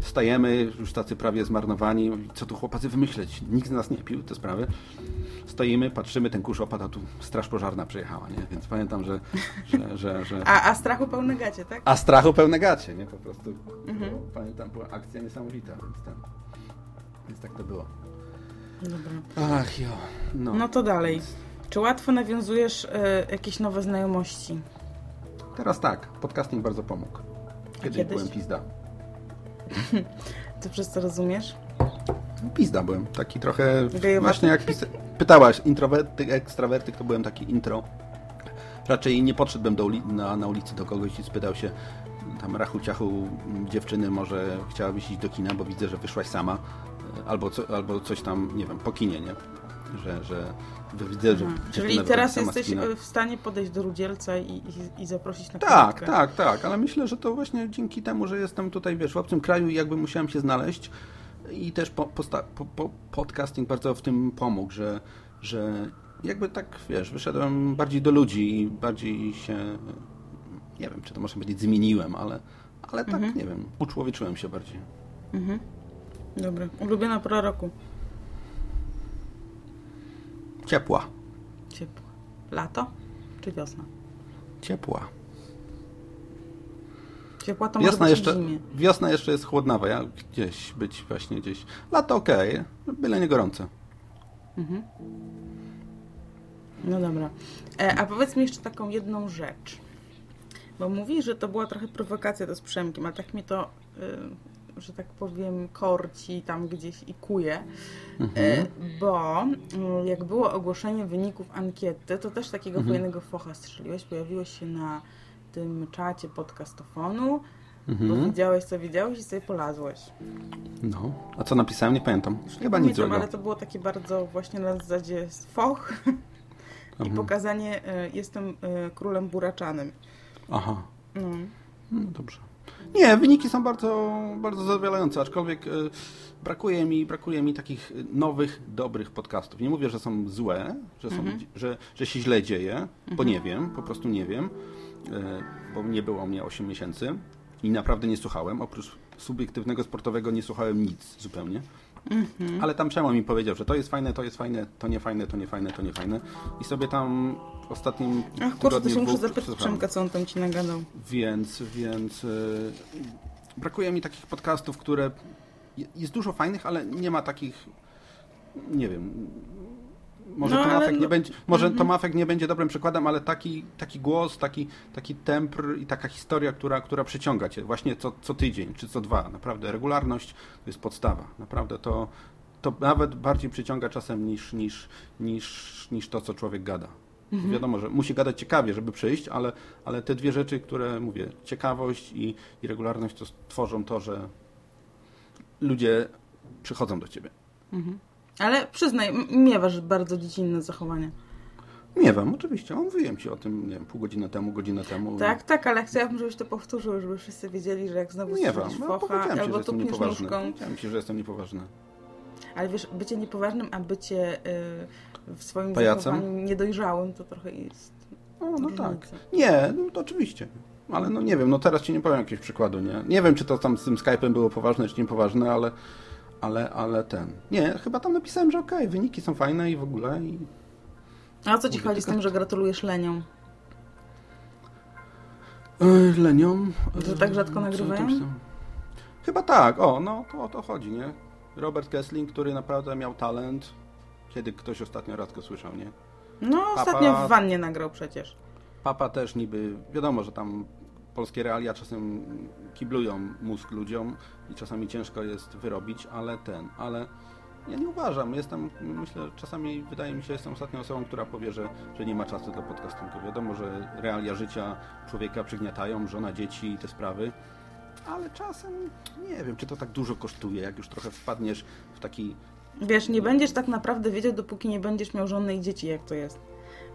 Speaker 2: Stajemy, już tacy prawie zmarnowani. Co tu chłopacy wymyśleć? Nikt z nas nie pił te sprawy. Stoimy, patrzymy, ten kurz opada, tu straż pożarna przejechała, nie? Więc pamiętam, że... że, że, że...
Speaker 1: A, a strachu pełne gacie, tak?
Speaker 2: A strachu pełne gacie, nie? Po prostu.
Speaker 1: Mhm.
Speaker 2: Pamiętam, była akcja niesamowita, więc ten. Więc tak to było.
Speaker 1: Dobra.
Speaker 2: Ach jo. No.
Speaker 1: No to dalej. Czy łatwo nawiązujesz e, jakieś nowe znajomości?
Speaker 2: Teraz tak, podcasting bardzo pomógł. Kiedyś,
Speaker 1: kiedyś?
Speaker 2: byłem pizda.
Speaker 1: Ty przez co rozumiesz?
Speaker 2: Pizda byłem, taki trochę
Speaker 1: Gejowaty?
Speaker 2: właśnie jak pisa... pytałaś, introwertyk, ekstrawertyk to byłem taki intro. Raczej nie podszedłbym do na, na ulicy do kogoś i spytał się tam rachu ciachu dziewczyny, może chciałabyś iść do kina, bo widzę, że wyszłaś sama. Albo, co, albo coś tam, nie wiem, po kinie, nie? Że, że widzę, że
Speaker 1: Aha.
Speaker 2: dziewczyna
Speaker 1: Czyli teraz jesteś e, w stanie podejść do rudzielca i, i, i zaprosić na
Speaker 2: Tak, tak, tak, ale myślę, że to właśnie dzięki temu, że jestem tutaj, wiesz, w obcym kraju i jakby musiałem się znaleźć i też po, posta, po, po, podcasting bardzo w tym pomógł, że, że jakby tak, wiesz, wyszedłem bardziej do ludzi i bardziej się, nie wiem, czy to można powiedzieć zmieniłem, ale, ale tak,
Speaker 1: Mhm.
Speaker 2: nie wiem, uczłowieczyłem się bardziej.
Speaker 1: Mhm. Dobra. Ulubiona pora roku?
Speaker 2: Ciepła,
Speaker 1: Ciepło. Lato czy wiosna?
Speaker 2: ciepła.
Speaker 1: Ciepła to może
Speaker 2: Wiosna
Speaker 1: być
Speaker 2: jeszcze,
Speaker 1: zimie.
Speaker 2: wiosna jeszcze jest chłodnawa, ja gdzieś być właśnie gdzieś. Lato okej, byle nie gorące.
Speaker 1: Mhm. No dobra. E, a powiedz mi jeszcze taką jedną rzecz. Bo mówi, że to była trochę prowokacja to z Przemkiem, ale tak mnie to, że tak powiem, korci tam gdzieś i kuje. E, bo y, jak było ogłoszenie wyników ankiety, to też takiego
Speaker 2: Mhm.
Speaker 1: fajnego focha strzeliłeś. Pojawiłeś się na tym czacie podcastofonu, bo
Speaker 2: Mhm.
Speaker 1: widziałeś co widziałeś i sobie polazłeś.
Speaker 2: No, a co napisałem, nie pamiętam.
Speaker 1: Już nie
Speaker 2: Chyba nic
Speaker 1: pamiętam, ale to było takie bardzo właśnie na zasadzie foch i
Speaker 2: Mhm.
Speaker 1: pokazanie e, jestem e, królem buraczanym.
Speaker 2: Aha,
Speaker 1: No.
Speaker 2: no dobrze. Nie, wyniki są bardzo, bardzo zadowalające, aczkolwiek y, brakuje mi, brakuje mi takich nowych, dobrych podcastów. Nie mówię, że są złe, że, są,
Speaker 1: Mhm.
Speaker 2: że, że się źle dzieje, bo nie wiem, po prostu nie wiem, y, bo nie było mnie 8 miesięcy i naprawdę nie słuchałem. Oprócz subiektywnego sportowego nie słuchałem nic zupełnie.
Speaker 1: Mhm.
Speaker 2: Ale tam Przemo mi powiedział, że to jest fajne, to jest fajne, to nie fajne, to nie fajne, to nie fajne. I sobie tam w ostatnim
Speaker 1: Ach kurczę, to się muszę zapytać. Przemka, co on tam ci nagadał.
Speaker 2: Więc, więc y, brakuje mi takich podcastów, które je- jest dużo fajnych, ale nie ma takich, nie wiem, może
Speaker 1: No, ale
Speaker 2: Tomafek
Speaker 1: no-
Speaker 2: nie będzie, może
Speaker 1: Mhm.
Speaker 2: Tomafek nie będzie dobrym przykładem, ale taki, taki głos, taki, taki tempr i taka historia, która, która przyciąga cię właśnie co, co tydzień czy co dwa. Naprawdę regularność to jest podstawa. Naprawdę to, to nawet bardziej przyciąga czasem niż, niż, niż, niż to, co człowiek gada.
Speaker 1: Mhm.
Speaker 2: Wiadomo, że musi gadać ciekawie, żeby przyjść, ale, ale te dwie rzeczy, które mówię, ciekawość i, i regularność, to tworzą to, że ludzie przychodzą do ciebie.
Speaker 1: Mhm. Ale przyznaj, miewasz bardzo dziecinne zachowanie.
Speaker 2: Miewam, oczywiście. Mówiłem ci o tym, nie wiem, pół godziny temu, godzinę temu.
Speaker 1: Tak, tak, ale chciałabym, żebyś to powtórzył, żeby wszyscy wiedzieli, że jak znowu
Speaker 2: Miewam. No,
Speaker 1: focha
Speaker 2: powiedziałem ci, że
Speaker 1: albo
Speaker 2: jestem niepoważny. Powiedziałem ci, że jestem niepoważny.
Speaker 1: Ale wiesz, bycie niepoważnym, a bycie y, w swoim
Speaker 2: Pajacem?
Speaker 1: zachowaniu niedojrzałym, to trochę jest
Speaker 2: O, no
Speaker 1: różnica.
Speaker 2: tak. Nie, no to oczywiście. Ale no nie wiem, no teraz ci nie powiem jakiegoś przykładu, nie? Nie wiem, czy to tam z tym Skype'em było poważne, czy niepoważne, ale, ale, ale ten. Nie, chyba tam napisałem, że okej, wyniki są fajne i w ogóle i
Speaker 1: A co ci chodzi z tym, że gratulujesz leniom?
Speaker 2: Yy, Lenią.
Speaker 1: Że tak rzadko nagrywają?
Speaker 2: Chyba tak, o, no to o to chodzi, nie? Robert Kessling, który naprawdę miał talent. Kiedy ktoś ostatnio raz go słyszał, nie?
Speaker 1: No,
Speaker 2: Papa-
Speaker 1: ostatnio w wannie nagrał przecież.
Speaker 2: Papa też niby, wiadomo, że tam polskie realia czasem kiblują mózg ludziom i czasami ciężko jest wyrobić, ale ten, ale ja nie uważam. Jestem, myślę, czasami wydaje mi się, jestem ostatnią osobą, która powie, że, że nie ma czasu dla podcastingu. Wiadomo, że realia życia człowieka przygniatają, żona, dzieci i te sprawy, ale czasem nie wiem, czy to tak dużo kosztuje, jak już trochę wpadniesz w taki
Speaker 1: Wiesz, nie będziesz tak naprawdę wiedział, dopóki nie będziesz miał żony i dzieci, jak to jest.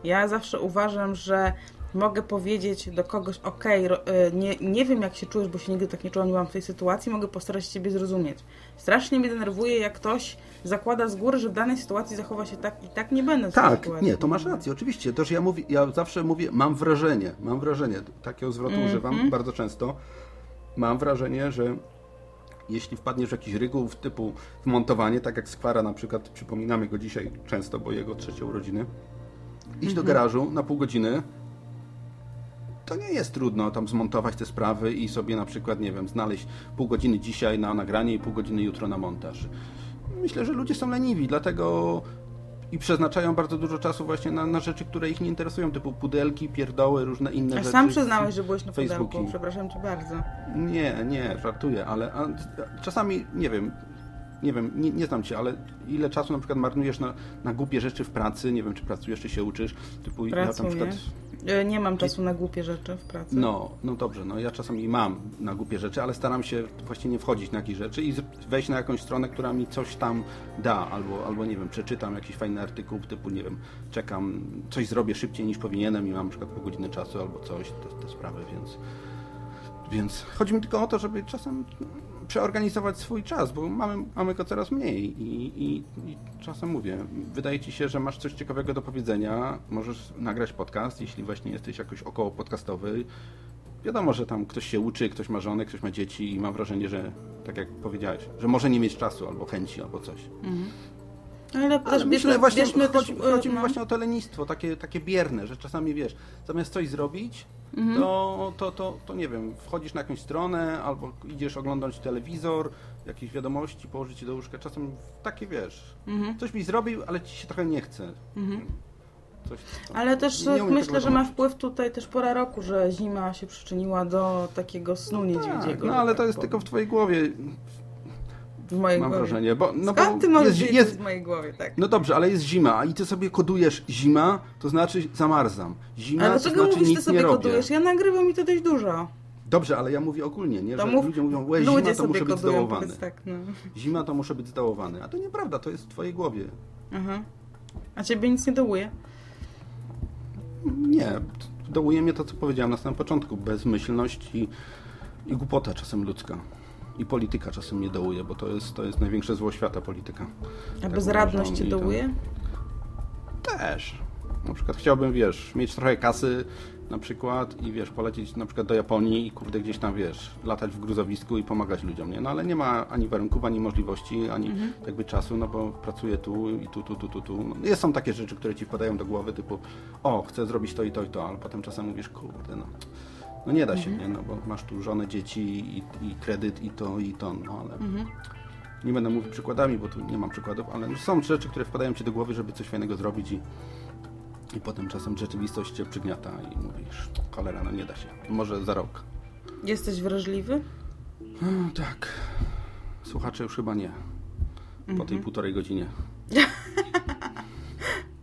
Speaker 1: Ja zawsze uważam, że mogę powiedzieć do kogoś, okej, ro- y, nie, nie wiem jak się czujesz, bo się nigdy tak nie czułam, nie byłam w tej sytuacji, mogę postarać się Ciebie zrozumieć. Strasznie mnie denerwuje, jak ktoś zakłada z góry, że w danej sytuacji zachowa się tak i tak nie będę w tej
Speaker 2: Tak,
Speaker 1: sytuacji.
Speaker 2: nie, to masz rację, oczywiście. Też ja mówię, ja zawsze mówię, mam wrażenie, mam wrażenie, takiego zwrotu
Speaker 1: Mhm.
Speaker 2: używam bardzo często. Mam wrażenie, że jeśli wpadniesz w jakiś ryguł typu wmontowanie, tak jak Skwara na przykład, przypominamy go dzisiaj często, bo jego trzecie urodziny, iść do
Speaker 1: Mhm.
Speaker 2: garażu na pół godziny, to nie jest trudno tam zmontować te sprawy i sobie na przykład, nie wiem, znaleźć pół godziny dzisiaj na nagranie i pół godziny jutro na montaż. Myślę, że ludzie są leniwi, dlatego i przeznaczają bardzo dużo czasu właśnie na, na rzeczy, które ich nie interesują, typu pudelki, pierdoły, różne inne
Speaker 1: A
Speaker 2: rzeczy.
Speaker 1: sam przyznałeś, że byłeś na
Speaker 2: Facebooki.
Speaker 1: pudełku. Przepraszam Cię bardzo.
Speaker 2: Nie, nie, żartuję, ale a, czasami, nie wiem, nie wiem, nie, nie znam Cię, ale ile czasu na przykład marnujesz na, na głupie rzeczy w pracy, nie wiem, czy pracujesz, czy się uczysz, typu ja na
Speaker 1: Pracuję.
Speaker 2: przykład...
Speaker 1: Y, Nie mam czasu na głupie rzeczy w pracy.
Speaker 2: No, no dobrze, no ja czasami mam na głupie rzeczy, ale staram się właśnie nie wchodzić na jakieś rzeczy i wejść na jakąś stronę, która mi coś tam da, albo, albo nie wiem, przeczytam jakiś fajny artykuł, typu, nie wiem, czekam, coś zrobię szybciej niż powinienem i mam na przykład pół godziny czasu albo coś, te, te sprawy, więc... Więc chodzi mi tylko o to, żeby czasem przeorganizować swój czas, bo mamy, mamy go coraz mniej i, i, i czasem mówię, wydaje ci się, że masz coś ciekawego do powiedzenia, możesz nagrać podcast, jeśli właśnie jesteś jakoś około podcastowy. Wiadomo, że tam ktoś się uczy, ktoś ma żonę, ktoś ma dzieci i mam wrażenie, że tak jak powiedziałeś, że może nie mieć czasu albo chęci albo coś.
Speaker 1: Ale
Speaker 2: Ale
Speaker 1: też
Speaker 2: myślę
Speaker 1: bierzmy,
Speaker 2: właśnie,
Speaker 1: bierzmy
Speaker 2: chodzi,
Speaker 1: też,
Speaker 2: chodzi mi
Speaker 1: no.
Speaker 2: właśnie o to lenistwo, takie, takie bierne, że czasami wiesz, zamiast coś zrobić,
Speaker 1: Mhm.
Speaker 2: to, to, to, to nie wiem, wchodzisz na jakąś stronę albo idziesz oglądać telewizor, jakieś wiadomości, położyć się do łóżka, czasem takie wiesz,
Speaker 1: Mhm.
Speaker 2: coś byś zrobił, ale ci się trochę nie chce.
Speaker 1: Mhm.
Speaker 2: Coś,
Speaker 1: Ale też myślę, że ma wpływ tutaj też pora roku, że zima się przyczyniła do takiego snu niedźwiedziego.
Speaker 2: No
Speaker 1: że
Speaker 2: ale
Speaker 1: tak
Speaker 2: to jest tylko w twojej głowie,
Speaker 1: w mojej
Speaker 2: mam
Speaker 1: głowie.
Speaker 2: wrażenie, bo, no
Speaker 1: Skąd
Speaker 2: bo
Speaker 1: ty możesz
Speaker 2: jest, jest,
Speaker 1: w mojej głowie, tak?
Speaker 2: No dobrze, ale jest zima i ty sobie kodujesz zima, to znaczy zamarzam. Zima
Speaker 1: Ale
Speaker 2: to
Speaker 1: dlaczego
Speaker 2: znaczy
Speaker 1: mówisz, ty
Speaker 2: nic
Speaker 1: sobie
Speaker 2: nie robię.
Speaker 1: kodujesz? Ja nagrywam i to dość dużo.
Speaker 2: Dobrze, ale ja mówię ogólnie, nie?
Speaker 1: To
Speaker 2: Że
Speaker 1: mów-
Speaker 2: ludzie mówią, łe, zima
Speaker 1: Ludzie
Speaker 2: to muszę być zdołowany.
Speaker 1: tak, no.
Speaker 2: Zima to muszę być zdołowany. A to nieprawda, to jest w twojej głowie.
Speaker 1: Aha. A ciebie nic nie dołuje?
Speaker 2: Nie, dołuje mnie to, co powiedziałem na samym początku. Bezmyślność i, i głupota czasem ludzka. I polityka czasem mnie dołuje, bo to jest, to jest największe zło świata, polityka.
Speaker 1: A
Speaker 2: Tak
Speaker 1: bezradność cię
Speaker 2: to-
Speaker 1: dołuje?
Speaker 2: Też. Na przykład chciałbym, wiesz, mieć trochę kasy na przykład i wiesz, polecieć na przykład do Japonii i kurde gdzieś tam, wiesz, latać w gruzowisku i pomagać ludziom, nie? No ale nie ma ani warunków, ani możliwości, ani
Speaker 1: Mhm.
Speaker 2: jakby czasu, no bo pracuję tu i tu, tu, tu, tu, tu. No, jest, są takie rzeczy, które ci wpadają do głowy, typu o, chcę zrobić to i to i to, ale potem czasem mówisz, kurde, no, no nie da się,
Speaker 1: Mhm.
Speaker 2: nie? No bo masz tu żonę, dzieci i, i kredyt i to i to, no ale...
Speaker 1: Mhm.
Speaker 2: Nie będę mówił przykładami, bo tu nie mam przykładów, ale są rzeczy, które wpadają ci do głowy, żeby coś fajnego zrobić i, i potem czasem rzeczywistość cię przygniata i mówisz, cholera, no nie da się. Może za rok.
Speaker 1: Jesteś wrażliwy?
Speaker 2: No, tak. Słuchacze już chyba nie. Po tej
Speaker 1: Mhm.
Speaker 2: półtorej godzinie.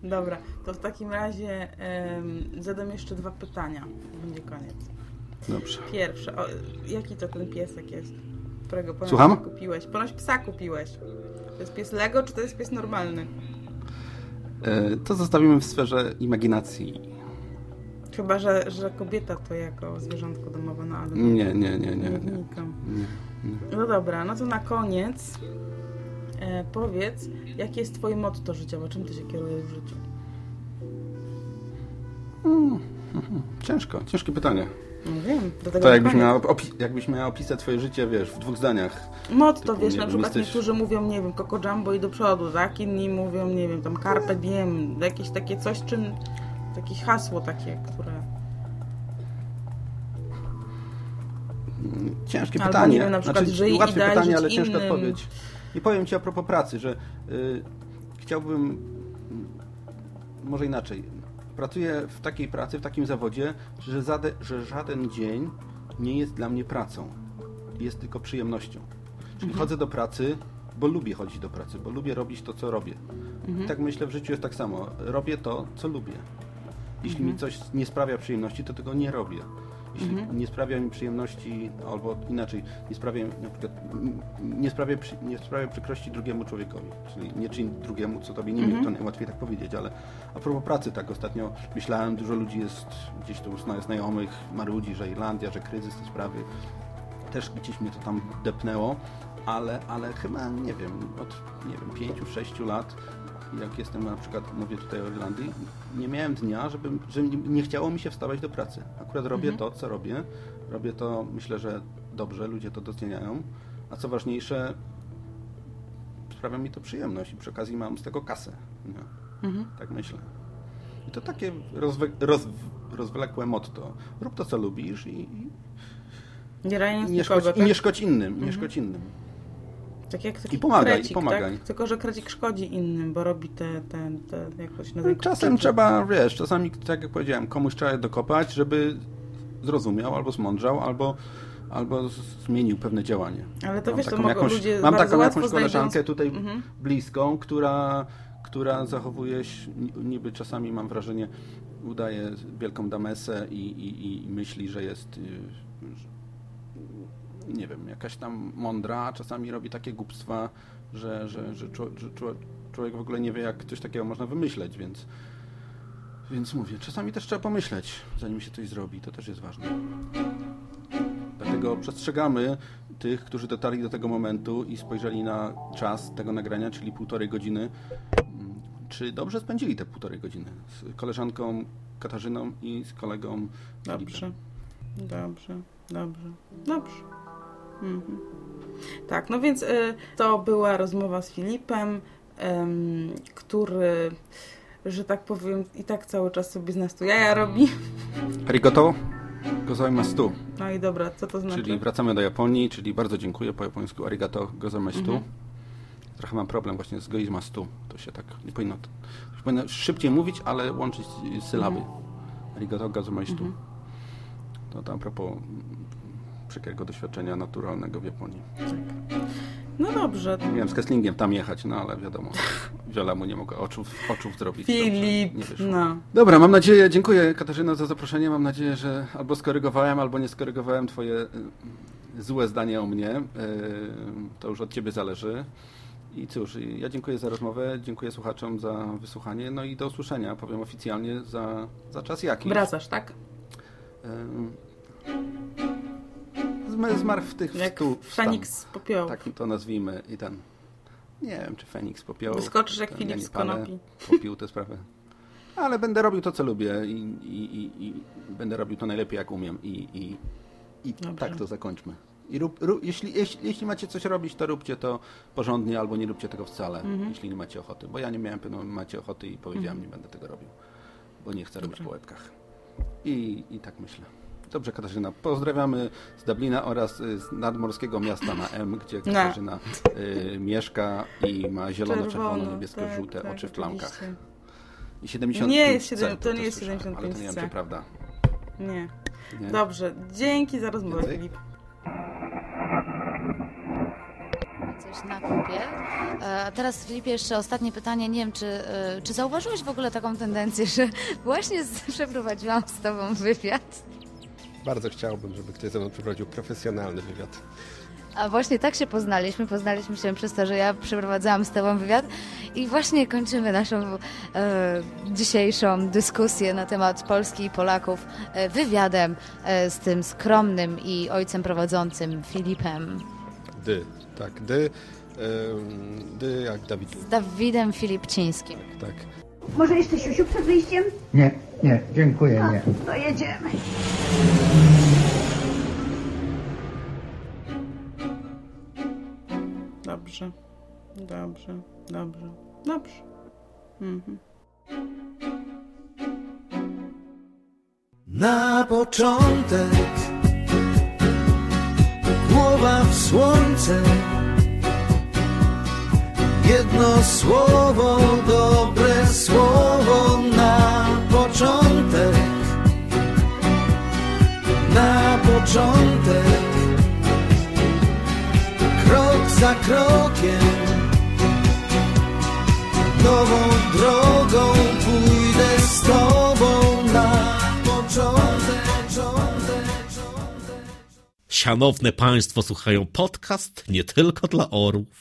Speaker 1: Dobra, to w takim razie em, zadam jeszcze dwa pytania. Będzie koniec.
Speaker 2: Dobrze.
Speaker 1: Pierwsze, o, jaki to ten piesek jest, którego ponoć
Speaker 2: Słucham?
Speaker 1: kupiłeś? Ponoć psa kupiłeś. To jest pies Lego, czy to jest pies normalny?
Speaker 2: E, to zostawimy w sferze imaginacji.
Speaker 1: Chyba, że, że kobieta to jako zwierzątko domowe, no ale...
Speaker 2: Nie, nie, nie, nie. nie.
Speaker 1: wnikam.
Speaker 2: nie, nie.
Speaker 1: No dobra, no to na koniec e, powiedz, jakie jest twoje motto życiowe? Czym ty się kierujesz w życiu?
Speaker 2: Mm, mhm. Ciężko, ciężkie pytanie.
Speaker 1: No wiem, do tego
Speaker 2: To jakbyś miała, jakbyś miała opisać twoje życie, wiesz, w dwóch zdaniach.
Speaker 1: Motto,
Speaker 2: Typu,
Speaker 1: wiesz, na
Speaker 2: wiem,
Speaker 1: przykład
Speaker 2: jesteś-
Speaker 1: niektórzy mówią, nie wiem, Coco Jumbo i do przodu, tak? Inni mówią, nie wiem, tam Carpe Diem, jakieś takie coś, czym... Jakieś hasło takie, które...
Speaker 2: Ciężkie
Speaker 1: Albo,
Speaker 2: pytanie.
Speaker 1: nie wiem, na przykład żyj i
Speaker 2: łatwe pytanie, ale ciężka
Speaker 1: innym.
Speaker 2: odpowiedź. I powiem Ci a propos pracy, że y, chciałbym, może inaczej, pracuję w takiej pracy, w takim zawodzie, że, zade, że żaden dzień nie jest dla mnie pracą. Jest tylko przyjemnością. Czyli
Speaker 1: Mhm.
Speaker 2: chodzę do pracy, bo lubię chodzić do pracy, bo lubię robić to, co robię.
Speaker 1: Mhm.
Speaker 2: I tak myślę, w życiu jest tak samo. Robię to, co lubię. Jeśli
Speaker 1: Mhm.
Speaker 2: mi coś nie sprawia przyjemności, to tego nie robię.
Speaker 1: Mhm.
Speaker 2: nie sprawia mi przyjemności, albo inaczej, nie sprawia, na przykład, nie sprawia, nie sprawia przykrości drugiemu człowiekowi, czyli nie czyń drugiemu, co tobie nie
Speaker 1: Mhm.
Speaker 2: to najłatwiej tak powiedzieć, ale a propos pracy, tak ostatnio myślałem, dużo ludzi jest gdzieś tu zna- znajomych, marudzi, że Irlandia, że kryzys, te sprawy, też gdzieś mnie to tam depnęło, ale, ale chyba, nie wiem, od, nie wiem, pięciu, sześciu lat, jak jestem na przykład, mówię tutaj o Irlandii, nie miałem dnia, żeby, że nie- nie chciało mi się wstawać do pracy. Akurat robię
Speaker 1: Mhm.
Speaker 2: to, co robię. Robię to, myślę, że dobrze, ludzie to doceniają. A co ważniejsze, sprawia mi to przyjemność i przy okazji mam z tego kasę. Nie?
Speaker 1: Mhm.
Speaker 2: Tak myślę. I to takie rozwe, roz, rozwlekłe motto. Rób to, co lubisz i, i
Speaker 1: Nie
Speaker 2: nie, szkodź,
Speaker 1: tak?
Speaker 2: i nie szkodź innym. Nie
Speaker 1: Mhm.
Speaker 2: szkodź innym.
Speaker 1: Tak jak taki
Speaker 2: I pomagaj,
Speaker 1: krecik,
Speaker 2: i pomagaj.
Speaker 1: Tak? Tylko, że krecik szkodzi innym, bo robi te, te, te jakoś na rynku
Speaker 2: Czasem trzeba, wiesz, czasami, tak jak powiedziałem, komuś trzeba dokopać, żeby zrozumiał, albo zmądrzał, albo, albo zmienił pewne działanie.
Speaker 1: Ale to
Speaker 2: Mam
Speaker 1: wiesz, to mogą
Speaker 2: jakąś,
Speaker 1: ludzie
Speaker 2: Mam taką jakąś koleżankę
Speaker 1: znajdą-
Speaker 2: tutaj
Speaker 1: Mhm.
Speaker 2: bliską, która, która zachowuje się, niby czasami mam wrażenie, udaje wielką damesę i, i, i myśli, że jest y, nie wiem, jakaś tam mądra, czasami robi takie głupstwa, że, że, że, że czło- człowiek w ogóle nie wie, jak coś takiego można wymyśleć, więc więc mówię, czasami też trzeba pomyśleć, zanim się coś zrobi, to też jest ważne. Dlatego przestrzegamy tych, którzy dotarli do tego momentu i spojrzeli na czas tego nagrania, czyli półtorej godziny. Mm, Czy dobrze spędzili te półtorej godziny z koleżanką Katarzyną i z kolegą
Speaker 1: Dobrze, dobrze, dobrze, dobrze. Mhm. Tak, no więc y, to była rozmowa z Filipem, em, który, że tak powiem, i tak cały czas sobie z nas tu jaja robi.
Speaker 2: Arigato gozaimasu,
Speaker 1: No i dobra, co to znaczy?
Speaker 2: czyli wracamy do Japonii, czyli bardzo dziękuję po japońsku arigato gozaimasu.
Speaker 1: Mhm.
Speaker 2: Trochę mam problem właśnie z goizmastu, to się tak nie powinno, to powinno szybciej mówić, ale łączyć sylaby. Arigato gozaimasu.
Speaker 1: Mhm.
Speaker 2: To, to a propos przykrego doświadczenia naturalnego w Japonii.
Speaker 1: No dobrze.
Speaker 2: Miałem z Kesslingiem tam jechać, no ale wiadomo, wiele mu nie mogę oczów, oczów zrobić.
Speaker 1: Filip, no.
Speaker 2: Dobra, mam nadzieję, dziękuję Katarzyna za zaproszenie. Mam nadzieję, że albo skorygowałem, albo nie skorygowałem Twoje y, złe zdanie o mnie. Y, To już od Ciebie zależy. I cóż, ja dziękuję za rozmowę, dziękuję słuchaczom za wysłuchanie, no i do usłyszenia, powiem oficjalnie, za, za czas jakiś.
Speaker 1: Wracasz, tak?
Speaker 2: Zmarł w tych
Speaker 1: Jak
Speaker 2: stu,
Speaker 1: Feniks z popiołu.
Speaker 2: Tak to nazwijmy i ten. Nie wiem, czy Feniks popiołu.
Speaker 1: Wyskoczysz jak Filip
Speaker 2: ja
Speaker 1: z konopi.
Speaker 2: Popił tę sprawę. Ale będę robił to, co lubię i, i, i, i będę robił to najlepiej, jak umiem i, tak to zakończmy. I rób, rób, jeśli, jeśli, jeśli macie coś robić, to róbcie to porządnie albo nie róbcie tego wcale,
Speaker 1: Mhm.
Speaker 2: jeśli nie macie ochoty. Bo ja nie miałem pewno, macie ochoty i powiedziałem,
Speaker 1: Mhm.
Speaker 2: nie będę tego robił, bo nie chcę robić po łebkach. I, I tak myślę. Dobrze, Katarzyna. Pozdrawiamy z Dublina oraz y, z nadmorskiego miasta na M, gdzie
Speaker 1: No.
Speaker 2: Katarzyna y, mieszka i ma zielono, czerwono,
Speaker 1: Czerwono,
Speaker 2: niebiesko,
Speaker 1: tak,
Speaker 2: żółte
Speaker 1: tak,
Speaker 2: oczy w plamkach.
Speaker 1: oczywiście.
Speaker 2: I 75
Speaker 1: Nie jest
Speaker 2: C,
Speaker 1: siedem- to nie jest
Speaker 2: słyszałem, Ale to nie wiem,
Speaker 1: 75C.
Speaker 2: czy prawda.
Speaker 1: Nie.
Speaker 2: Nie?
Speaker 1: Dobrze, dzięki za rozmowę,
Speaker 2: Więcej?
Speaker 1: Filip.
Speaker 10: coś na kupie. E, A teraz Filipie jeszcze ostatnie pytanie. Nie wiem, czy, e, czy zauważyłeś w ogóle taką tendencję, że właśnie przeprowadziłam z Tobą wywiad,
Speaker 3: Bardzo chciałbym, żeby ktoś ze mną przeprowadził profesjonalny wywiad.
Speaker 10: a właśnie tak się poznaliśmy. Poznaliśmy się przez to, że ja przeprowadzałam z Tobą wywiad i właśnie kończymy naszą e, dzisiejszą dyskusję na temat Polski i Polaków e, wywiadem e, z tym skromnym i ojcem prowadzącym Filipem.
Speaker 3: Dy, tak, dy, dy jak Dawid.
Speaker 10: Z Dawidem Filipcińskim.
Speaker 3: Tak.
Speaker 11: Może jeszcze siusiu przed wyjściem?
Speaker 12: Nie, nie, dziękuję, nie.
Speaker 11: To jedziemy.
Speaker 1: Dobrze, dobrze, dobrze, dobrze. Mhm.
Speaker 9: Na początek głowa w słońce Jedno słowo, dobre słowo na początek. Na początek. Krok za krokiem. Nową drogą pójdę z tobą na początek
Speaker 13: Szanowne Państwo słuchają podcast nie tylko dla orłów.